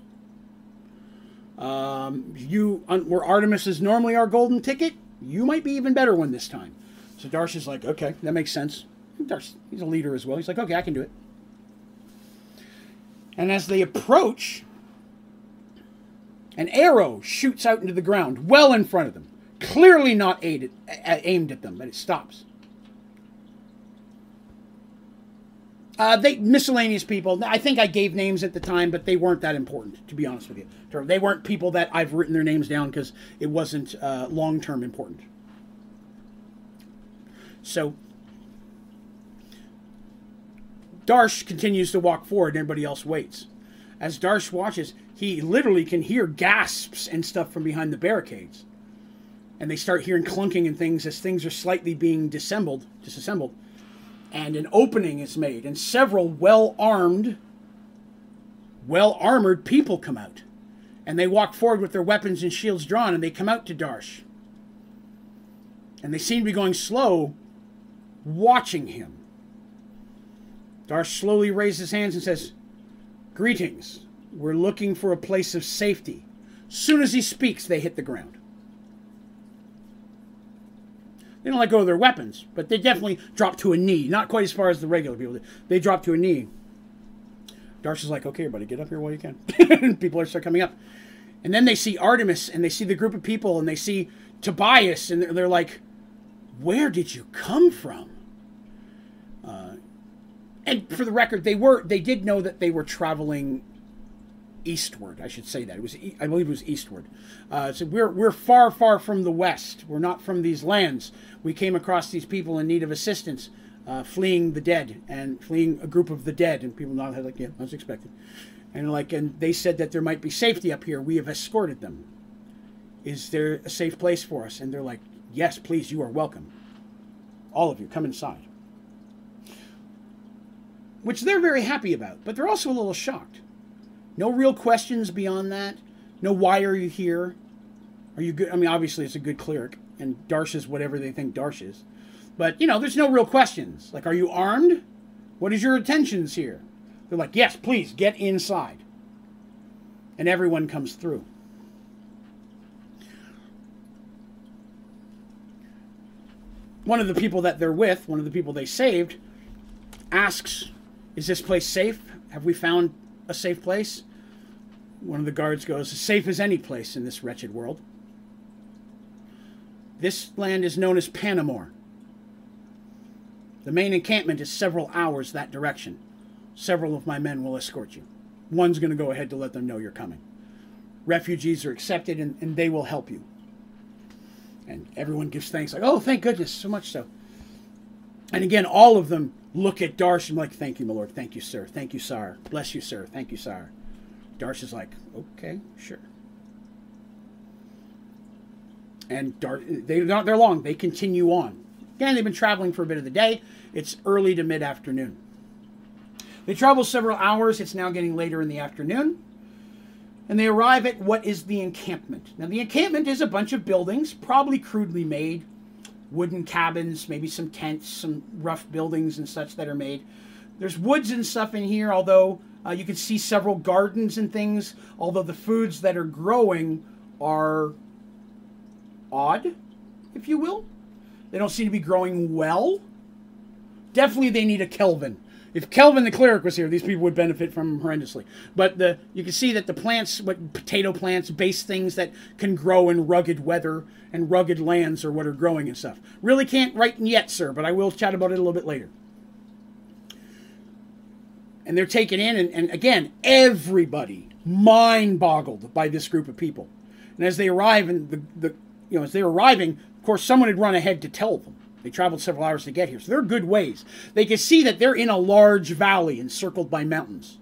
um, you where Artemis is normally our golden ticket, you might be even better one this time. So Darsh is like, okay, that makes sense. Darsh, he's a leader as well. He's like, okay, I can do it. And as they approach, an arrow shoots out into the ground, well in front of them, clearly not aided, aimed at them, but it stops. Uh, they miscellaneous people. I think I gave names at the time, but they weren't that important, to be honest with you. They weren't people that I've written their names down because it wasn't uh, long term important. So Darsh continues to walk forward, and everybody else waits. As Darsh watches, he literally can hear gasps and stuff from behind the barricades, and they start hearing clunking and things as things are slightly being disassembled. Disassembled and an opening is made, and several well armed, well armored people come out. And they walk forward with their weapons and shields drawn, and they come out to Darsh. And they seem to be going slow, watching him. Darsh slowly raises his hands and says, Greetings. We're looking for a place of safety. Soon as he speaks, they hit the ground. They don't let go of their weapons, but they definitely drop to a knee. Not quite as far as the regular people. Did. They drop to a knee. Darsh is like, okay, everybody, get up here while you can. (laughs) people are start coming up. And then they see Artemis and they see the group of people and they see Tobias and they're, they're like, where did you come from? Uh, and for the record, they were they did know that they were traveling eastward. I should say that it was e- I believe it was eastward. Uh, so we're we're far far from the west. We're not from these lands. We came across these people in need of assistance, uh, fleeing the dead and fleeing a group of the dead. And people nodded like, yeah, was expected. And like, and they said that there might be safety up here. We have escorted them. Is there a safe place for us? And they're like, yes, please, you are welcome. All of you, come inside. Which they're very happy about, but they're also a little shocked. No real questions beyond that. No, why are you here? Are you good? I mean, obviously, it's a good cleric, and Darsh is whatever they think Darsh is. But, you know, there's no real questions. Like, are you armed? What is your intentions here? They're like, yes, please, get inside. And everyone comes through. One of the people that they're with, one of the people they saved, asks, Is this place safe? Have we found a safe place? One of the guards goes, As safe as any place in this wretched world. This land is known as Panamore. The main encampment is several hours that direction. Several of my men will escort you. One's going to go ahead to let them know you're coming. Refugees are accepted and, and they will help you. And everyone gives thanks, like, oh, thank goodness, so much so. And again, all of them look at Darsh and like, thank you, my lord, thank you, sir, thank you, sire, bless you, sir, thank you, sire. Darsh is like, okay, sure. And Dar- they, they're long, they continue on. Again, they've been traveling for a bit of the day. It's early to mid afternoon. They travel several hours. It's now getting later in the afternoon. And they arrive at what is the encampment. Now, the encampment is a bunch of buildings, probably crudely made wooden cabins, maybe some tents, some rough buildings and such that are made. There's woods and stuff in here, although uh, you can see several gardens and things, although the foods that are growing are odd, if you will. They don't seem to be growing well. Definitely, they need a Kelvin. If Kelvin the cleric was here, these people would benefit from him horrendously. But the you can see that the plants, what potato plants, base things that can grow in rugged weather and rugged lands are what are growing and stuff. Really can't write yet, sir, but I will chat about it a little bit later. And they're taken in, and, and again, everybody mind boggled by this group of people. And as they arrive, and the, the you know as they're arriving, of course, someone had run ahead to tell them. They traveled several hours to get here, so they're good ways. They could see that they're in a large valley encircled by mountains.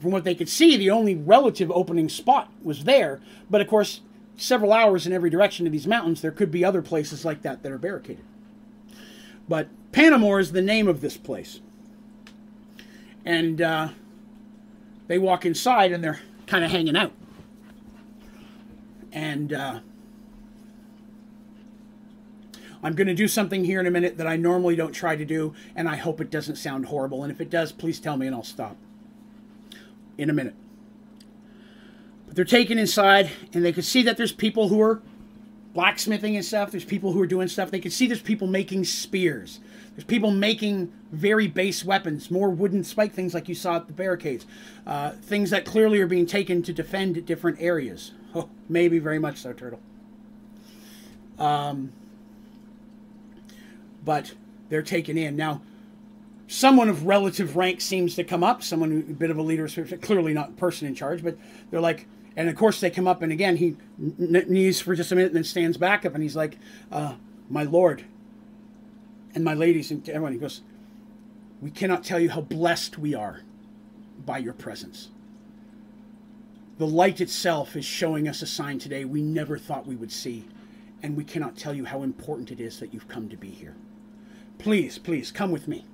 From what they could see, the only relative opening spot was there, but of course, several hours in every direction of these mountains, there could be other places like that that are barricaded. But Panamore is the name of this place. And uh, they walk inside and they're kind of hanging out. And uh, I'm going to do something here in a minute that I normally don't try to do, and I hope it doesn't sound horrible. And if it does, please tell me and I'll stop in a minute. But they're taken inside, and they can see that there's people who are blacksmithing and stuff. There's people who are doing stuff. They can see there's people making spears. There's people making very base weapons, more wooden spike things like you saw at the barricades. Uh, things that clearly are being taken to defend different areas. Oh, maybe very much so, Turtle. Um, but they're taken in. Now, someone of relative rank seems to come up, someone a bit of a leader, clearly not person in charge, but they're like, and of course they come up, and again, he knees for just a minute and then stands back up, and he's like, uh, My lord, and my ladies, and everyone, he goes, We cannot tell you how blessed we are by your presence. The light itself is showing us a sign today we never thought we would see, and we cannot tell you how important it is that you've come to be here. Please, please, come with me.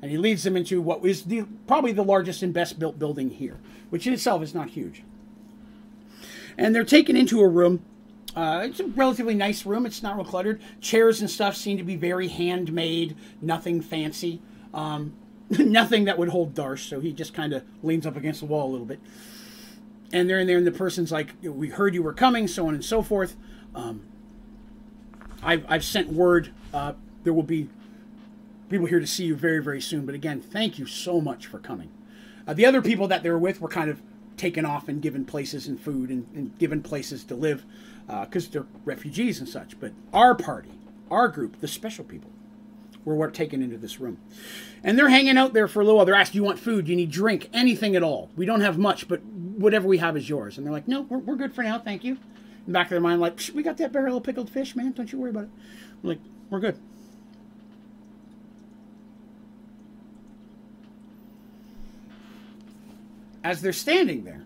And he leads them into what is the, probably the largest and best built building here, which in itself is not huge. And they're taken into a room. Uh, it's a relatively nice room. It's not real cluttered. Chairs and stuff seem to be very handmade, nothing fancy. Um, (laughs) nothing that would hold Darsh, so he just kind of leans up against the wall a little bit. And they're in there, and the person's like, We heard you were coming, so on and so forth. Um, I've, I've sent word. Uh, there will be people here to see you very, very soon. But again, thank you so much for coming. Uh, the other people that they were with were kind of taken off and given places and food and, and given places to live because uh, they're refugees and such. But our party, our group, the special people, were what taken into this room. And they're hanging out there for a little while. They're asked, you want food? You need drink? Anything at all. We don't have much, but whatever we have is yours. And they're like, No, we're, we're good for now. Thank you. In back of their mind, like, We got that barrel of pickled fish, man. Don't you worry about it. I'm like, We're good. As they're standing there,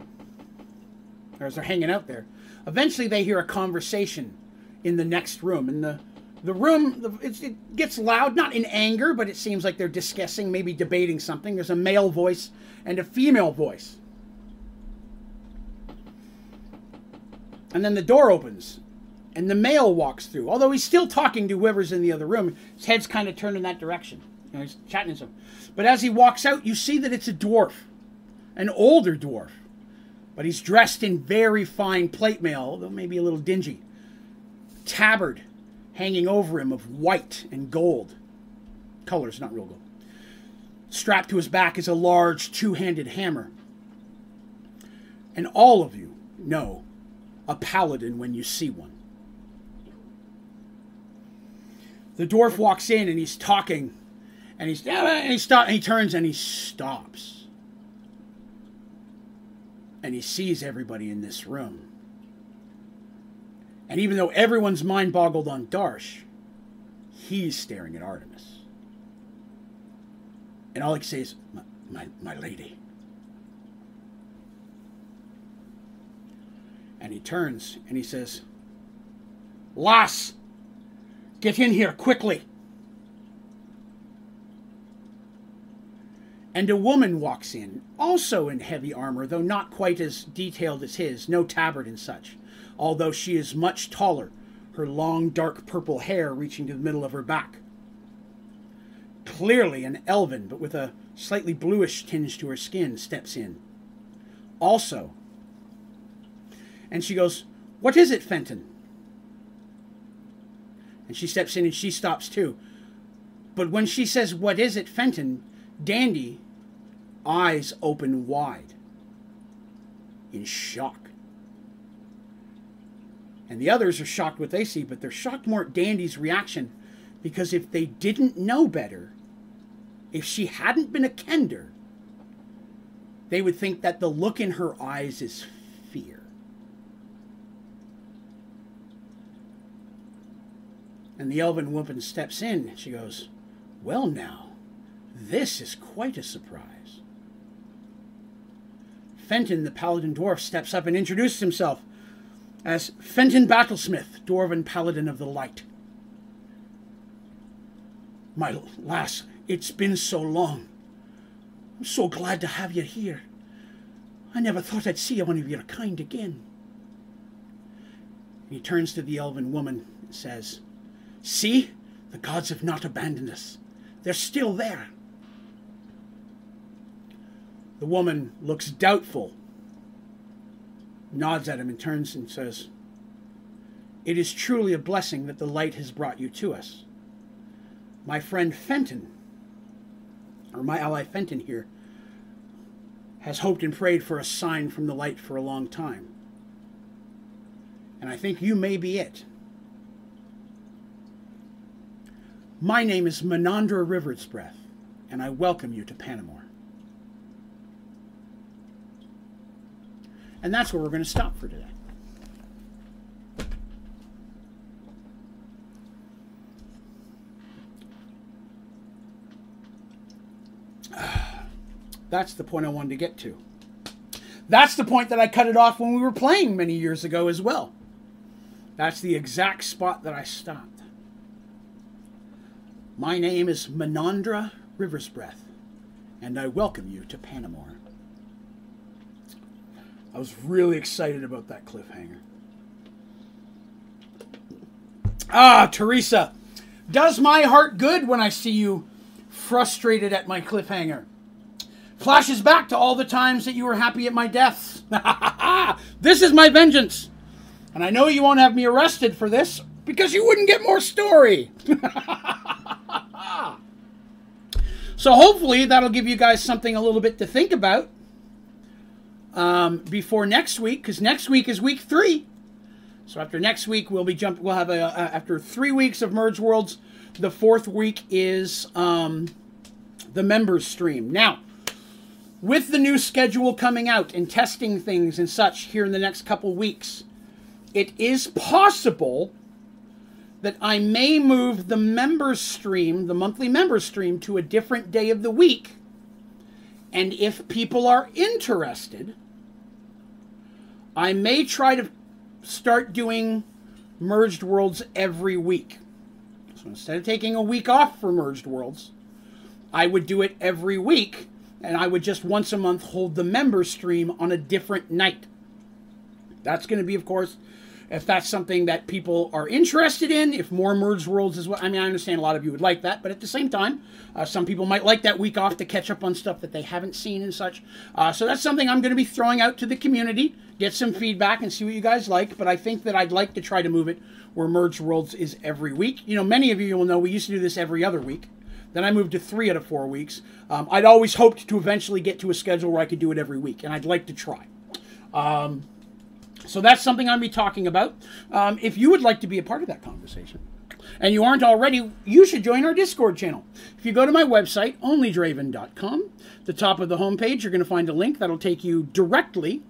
or as they're hanging out there, eventually they hear a conversation in the next room. And the the room the, it gets loud, not in anger, but it seems like they're discussing, maybe debating something. There's a male voice and a female voice. And then the door opens, and the male walks through. Although he's still talking to whoever's in the other room, his head's kind of turned in that direction. You know, he's chatting to him. But as he walks out, you see that it's a dwarf, an older dwarf. But he's dressed in very fine plate mail, although maybe a little dingy. Tabard hanging over him of white and gold. Colors, not real gold. Strapped to his back is a large two handed hammer. And all of you know a paladin when you see one. The dwarf walks in and he's talking, and he's and he stops and he turns and he stops, and he sees everybody in this room. And even though everyone's mind boggled on Darsh, he's staring at Artemis. And all he can say is, my, my, my lady. And he turns and he says, Lass, get in here quickly. And a woman walks in, also in heavy armor, though not quite as detailed as his, no tabard and such although she is much taller, her long dark purple hair reaching to the middle of her back. Clearly an elven, but with a slightly bluish tinge to her skin, steps in. Also, and she goes, What is it, Fenton? And she steps in and she stops too. But when she says, What is it, Fenton? Dandy, eyes open wide, in shock. And the others are shocked what they see, but they're shocked more at Dandy's reaction because if they didn't know better, if she hadn't been a Kender, they would think that the look in her eyes is fear. And the elven woman steps in. She goes, Well, now, this is quite a surprise. Fenton, the paladin dwarf, steps up and introduces himself as Fenton Battlesmith, Dwarven Paladin of the Light. My lass, it's been so long. I'm so glad to have you here. I never thought I'd see one of your kind again. he turns to the elven woman and says, See, the gods have not abandoned us. They're still there. The woman looks doubtful nods at him and turns and says, It is truly a blessing that the light has brought you to us. My friend Fenton, or my ally Fenton here, has hoped and prayed for a sign from the light for a long time. And I think you may be it. My name is Menandra Riversbreath, and I welcome you to Panamore. And that's where we're going to stop for today. (sighs) That's the point I wanted to get to. That's the point that I cut it off when we were playing many years ago as well. That's the exact spot that I stopped. My name is Menandra Riversbreath, and I welcome you to Panamore. I was really excited about that cliffhanger. Ah, Teresa, does my heart good when I see you frustrated at my cliffhanger? Flashes back to all the times that you were happy at my deaths. (laughs) this is my vengeance. And I know you won't have me arrested for this because you wouldn't get more story. (laughs) so hopefully that'll give you guys something a little bit to think about um, before next week, because next week is week three. So after next week, we'll be jump. We'll have a, a after three weeks of Merge Worlds. The fourth week is um, the members stream. Now, with the new schedule coming out and testing things and such here in the next couple weeks, it is possible that I may move the members stream, the monthly members stream, to a different day of the week. And if people are interested, I may try to start doing merged worlds every week. So instead of taking a week off for merged worlds, I would do it every week and I would just once a month hold the member stream on a different night. That's going to be, of course, if that's something that people are interested in, if more merged worlds is what I mean, I understand a lot of you would like that, but at the same time, uh, some people might like that week off to catch up on stuff that they haven't seen and such. Uh, so that's something I'm going to be throwing out to the community, get some feedback and see what you guys like. But I think that I'd like to try to move it where merged worlds is every week. You know, many of you will know we used to do this every other week. Then I moved to three out of four weeks. Um, I'd always hoped to eventually get to a schedule where I could do it every week, and I'd like to try. Um, so that's something I'll be talking about. Um, if you would like to be a part of that conversation, and you aren't already, you should join our Discord channel. If you go to my website, onlydraven.com, the top of the homepage, you're going to find a link that'll take you directly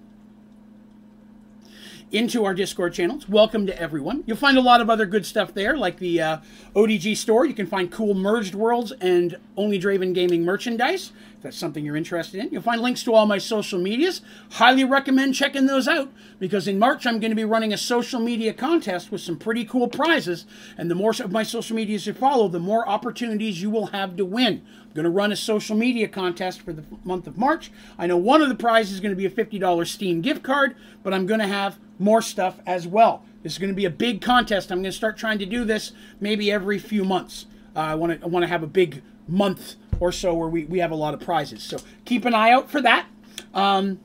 into our Discord channels. Welcome to everyone. You'll find a lot of other good stuff there, like the uh, ODG store. You can find cool merged worlds and Only Draven Gaming merchandise. That's something you're interested in, you'll find links to all my social medias. Highly recommend checking those out because in March I'm going to be running a social media contest with some pretty cool prizes. And the more of my social medias you follow, the more opportunities you will have to win. I'm going to run a social media contest for the month of March. I know one of the prizes is going to be a $50 Steam gift card, but I'm going to have more stuff as well. This is going to be a big contest. I'm going to start trying to do this maybe every few months. Uh, I want to I want to have a big month or so where we, we have a lot of prizes. So keep an eye out for that. Um,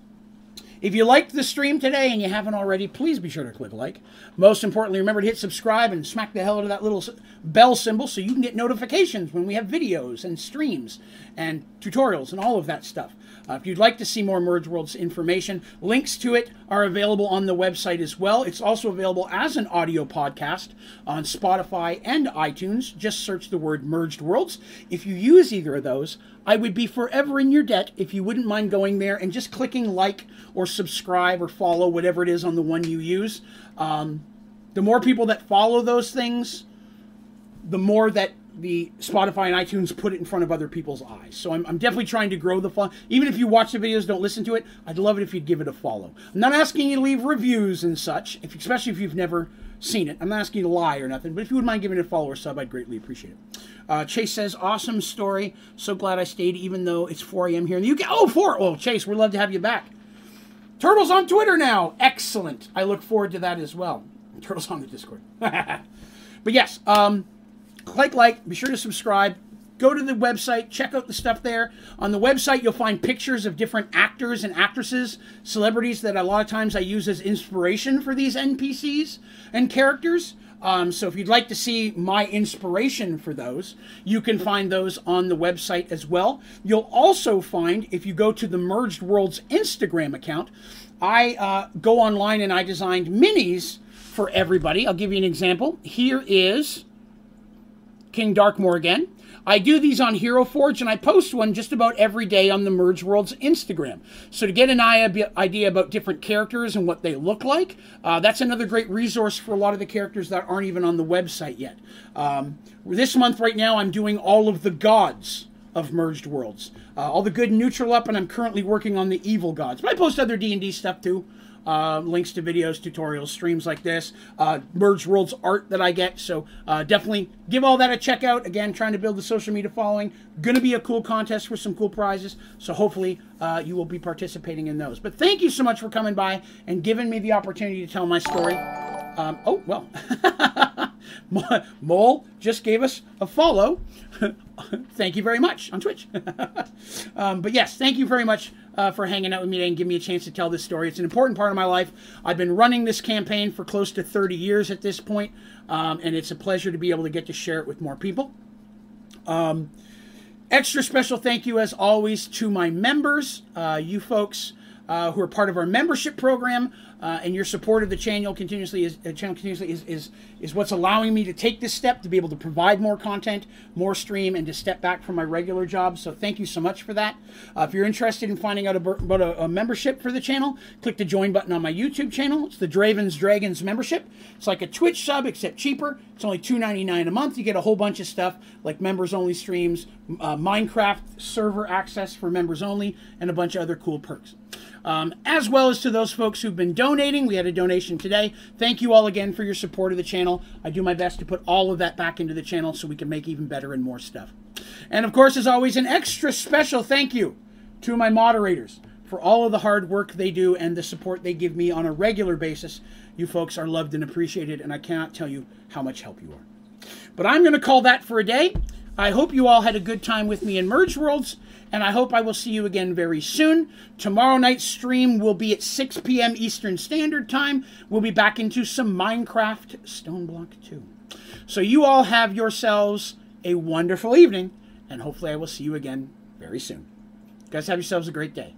if you liked the stream today and you haven't already, please be sure to click like. Most importantly, remember to hit subscribe and smack the hell out of that little bell symbol so you can get notifications when we have videos and streams and tutorials and all of that stuff. Uh, if you'd like to see more Merge Worlds information, links to it are available on the website as well. It's also available as an audio podcast on Spotify and iTunes. Just search the word Merged Worlds. If you use either of those, I would be forever in your debt if you wouldn't mind going there and just clicking like or subscribe or follow, whatever it is on the one you use. Um, the more people that follow those things, the more that the Spotify and iTunes put it in front of other people's eyes. So I'm, I'm definitely trying to grow the fun. Even if you watch the videos, don't listen to it, I'd love it if you'd give it a follow. I'm not asking you to leave reviews and such, if, especially if you've never seen it. I'm not asking you to lie or nothing, but if you would mind giving it a follow or sub, I'd greatly appreciate it. Uh, Chase says, awesome story. So glad I stayed, even though it's 4 a.m. here in the UK. Oh, 4! Oh, Chase, we'd love to have you back. Turtles on Twitter now. Excellent. I look forward to that as well. (laughs) Turtles on the Discord. (laughs) but yes, um, click like, be sure to subscribe. Go to the website, check out the stuff there. On the website, you'll find pictures of different actors and actresses, celebrities that a lot of times I use as inspiration for these NPCs and characters. Um, so if you'd like to see my inspiration for those, you can find those on the website as well. You'll also find, if you go to the Merged Worlds Instagram account, I uh, go online and I designed minis for everybody. I'll give you an example. Here is King Darkmoor again. I do these on Hero Forge, and I post one just about every day on the Merge World's Instagram. So to get an idea about different characters and what they look like, uh, that's another great resource for a lot of the characters that aren't even on the website yet. Um, this month, right now, I'm doing all of the gods of merged worlds uh, all the good neutral up and i'm currently working on the evil gods but i post other d&d stuff too uh, links to videos, tutorials, streams like this, uh, Merge Worlds art that I get. So uh, definitely give all that a check out. Again, trying to build the social media following. Going to be a cool contest for some cool prizes. So hopefully uh, you will be participating in those. But thank you so much for coming by and giving me the opportunity to tell my story. Um, oh, well. (laughs) Mole just gave us a follow. (laughs) thank you very much on Twitch. (laughs) um, but yes, thank you very much uh, for hanging out with me today and giving me a chance to tell this story. It's an important part of my life. I've been running this campaign for close to 30 years at this point, um, and it's a pleasure to be able to get to share it with more people. Um, extra special thank you, as always, to my members, uh, you folks uh, who are part of our membership program. Uh, and your support of the channel continuously is uh, channel continuously is, is is what's allowing me to take this step to be able to provide more content, more stream, and to step back from my regular job. So thank you so much for that. Uh, if you're interested in finding out about a, a, membership for the channel, click the join button on my YouTube channel. It's the Dravens Dragons membership. It's like a Twitch sub except cheaper. It's only $2.99 a month. You get a whole bunch of stuff like members only streams, uh, Minecraft server access for members only, and a bunch of other cool perks um, as well as to those folks who've been donating. We had a donation today. Thank you all again for your support of the channel. I do my best to put all of that back into the channel so we can make even better and more stuff. And of course, as always, an extra special thank you to my moderators for all of the hard work they do and the support they give me on a regular basis. You folks are loved and appreciated, and I cannot tell you how much help you are. But I'm going to call that for a day. I hope you all had a good time with me in Merge Worlds and I hope I will see you again very soon. Tomorrow night's stream will be at 6 p.m. Eastern Standard Time. We'll be back into some Minecraft Stoneblock 2. So you all have yourselves a wonderful evening, and hopefully I will see you again very soon. You guys have yourselves a great day.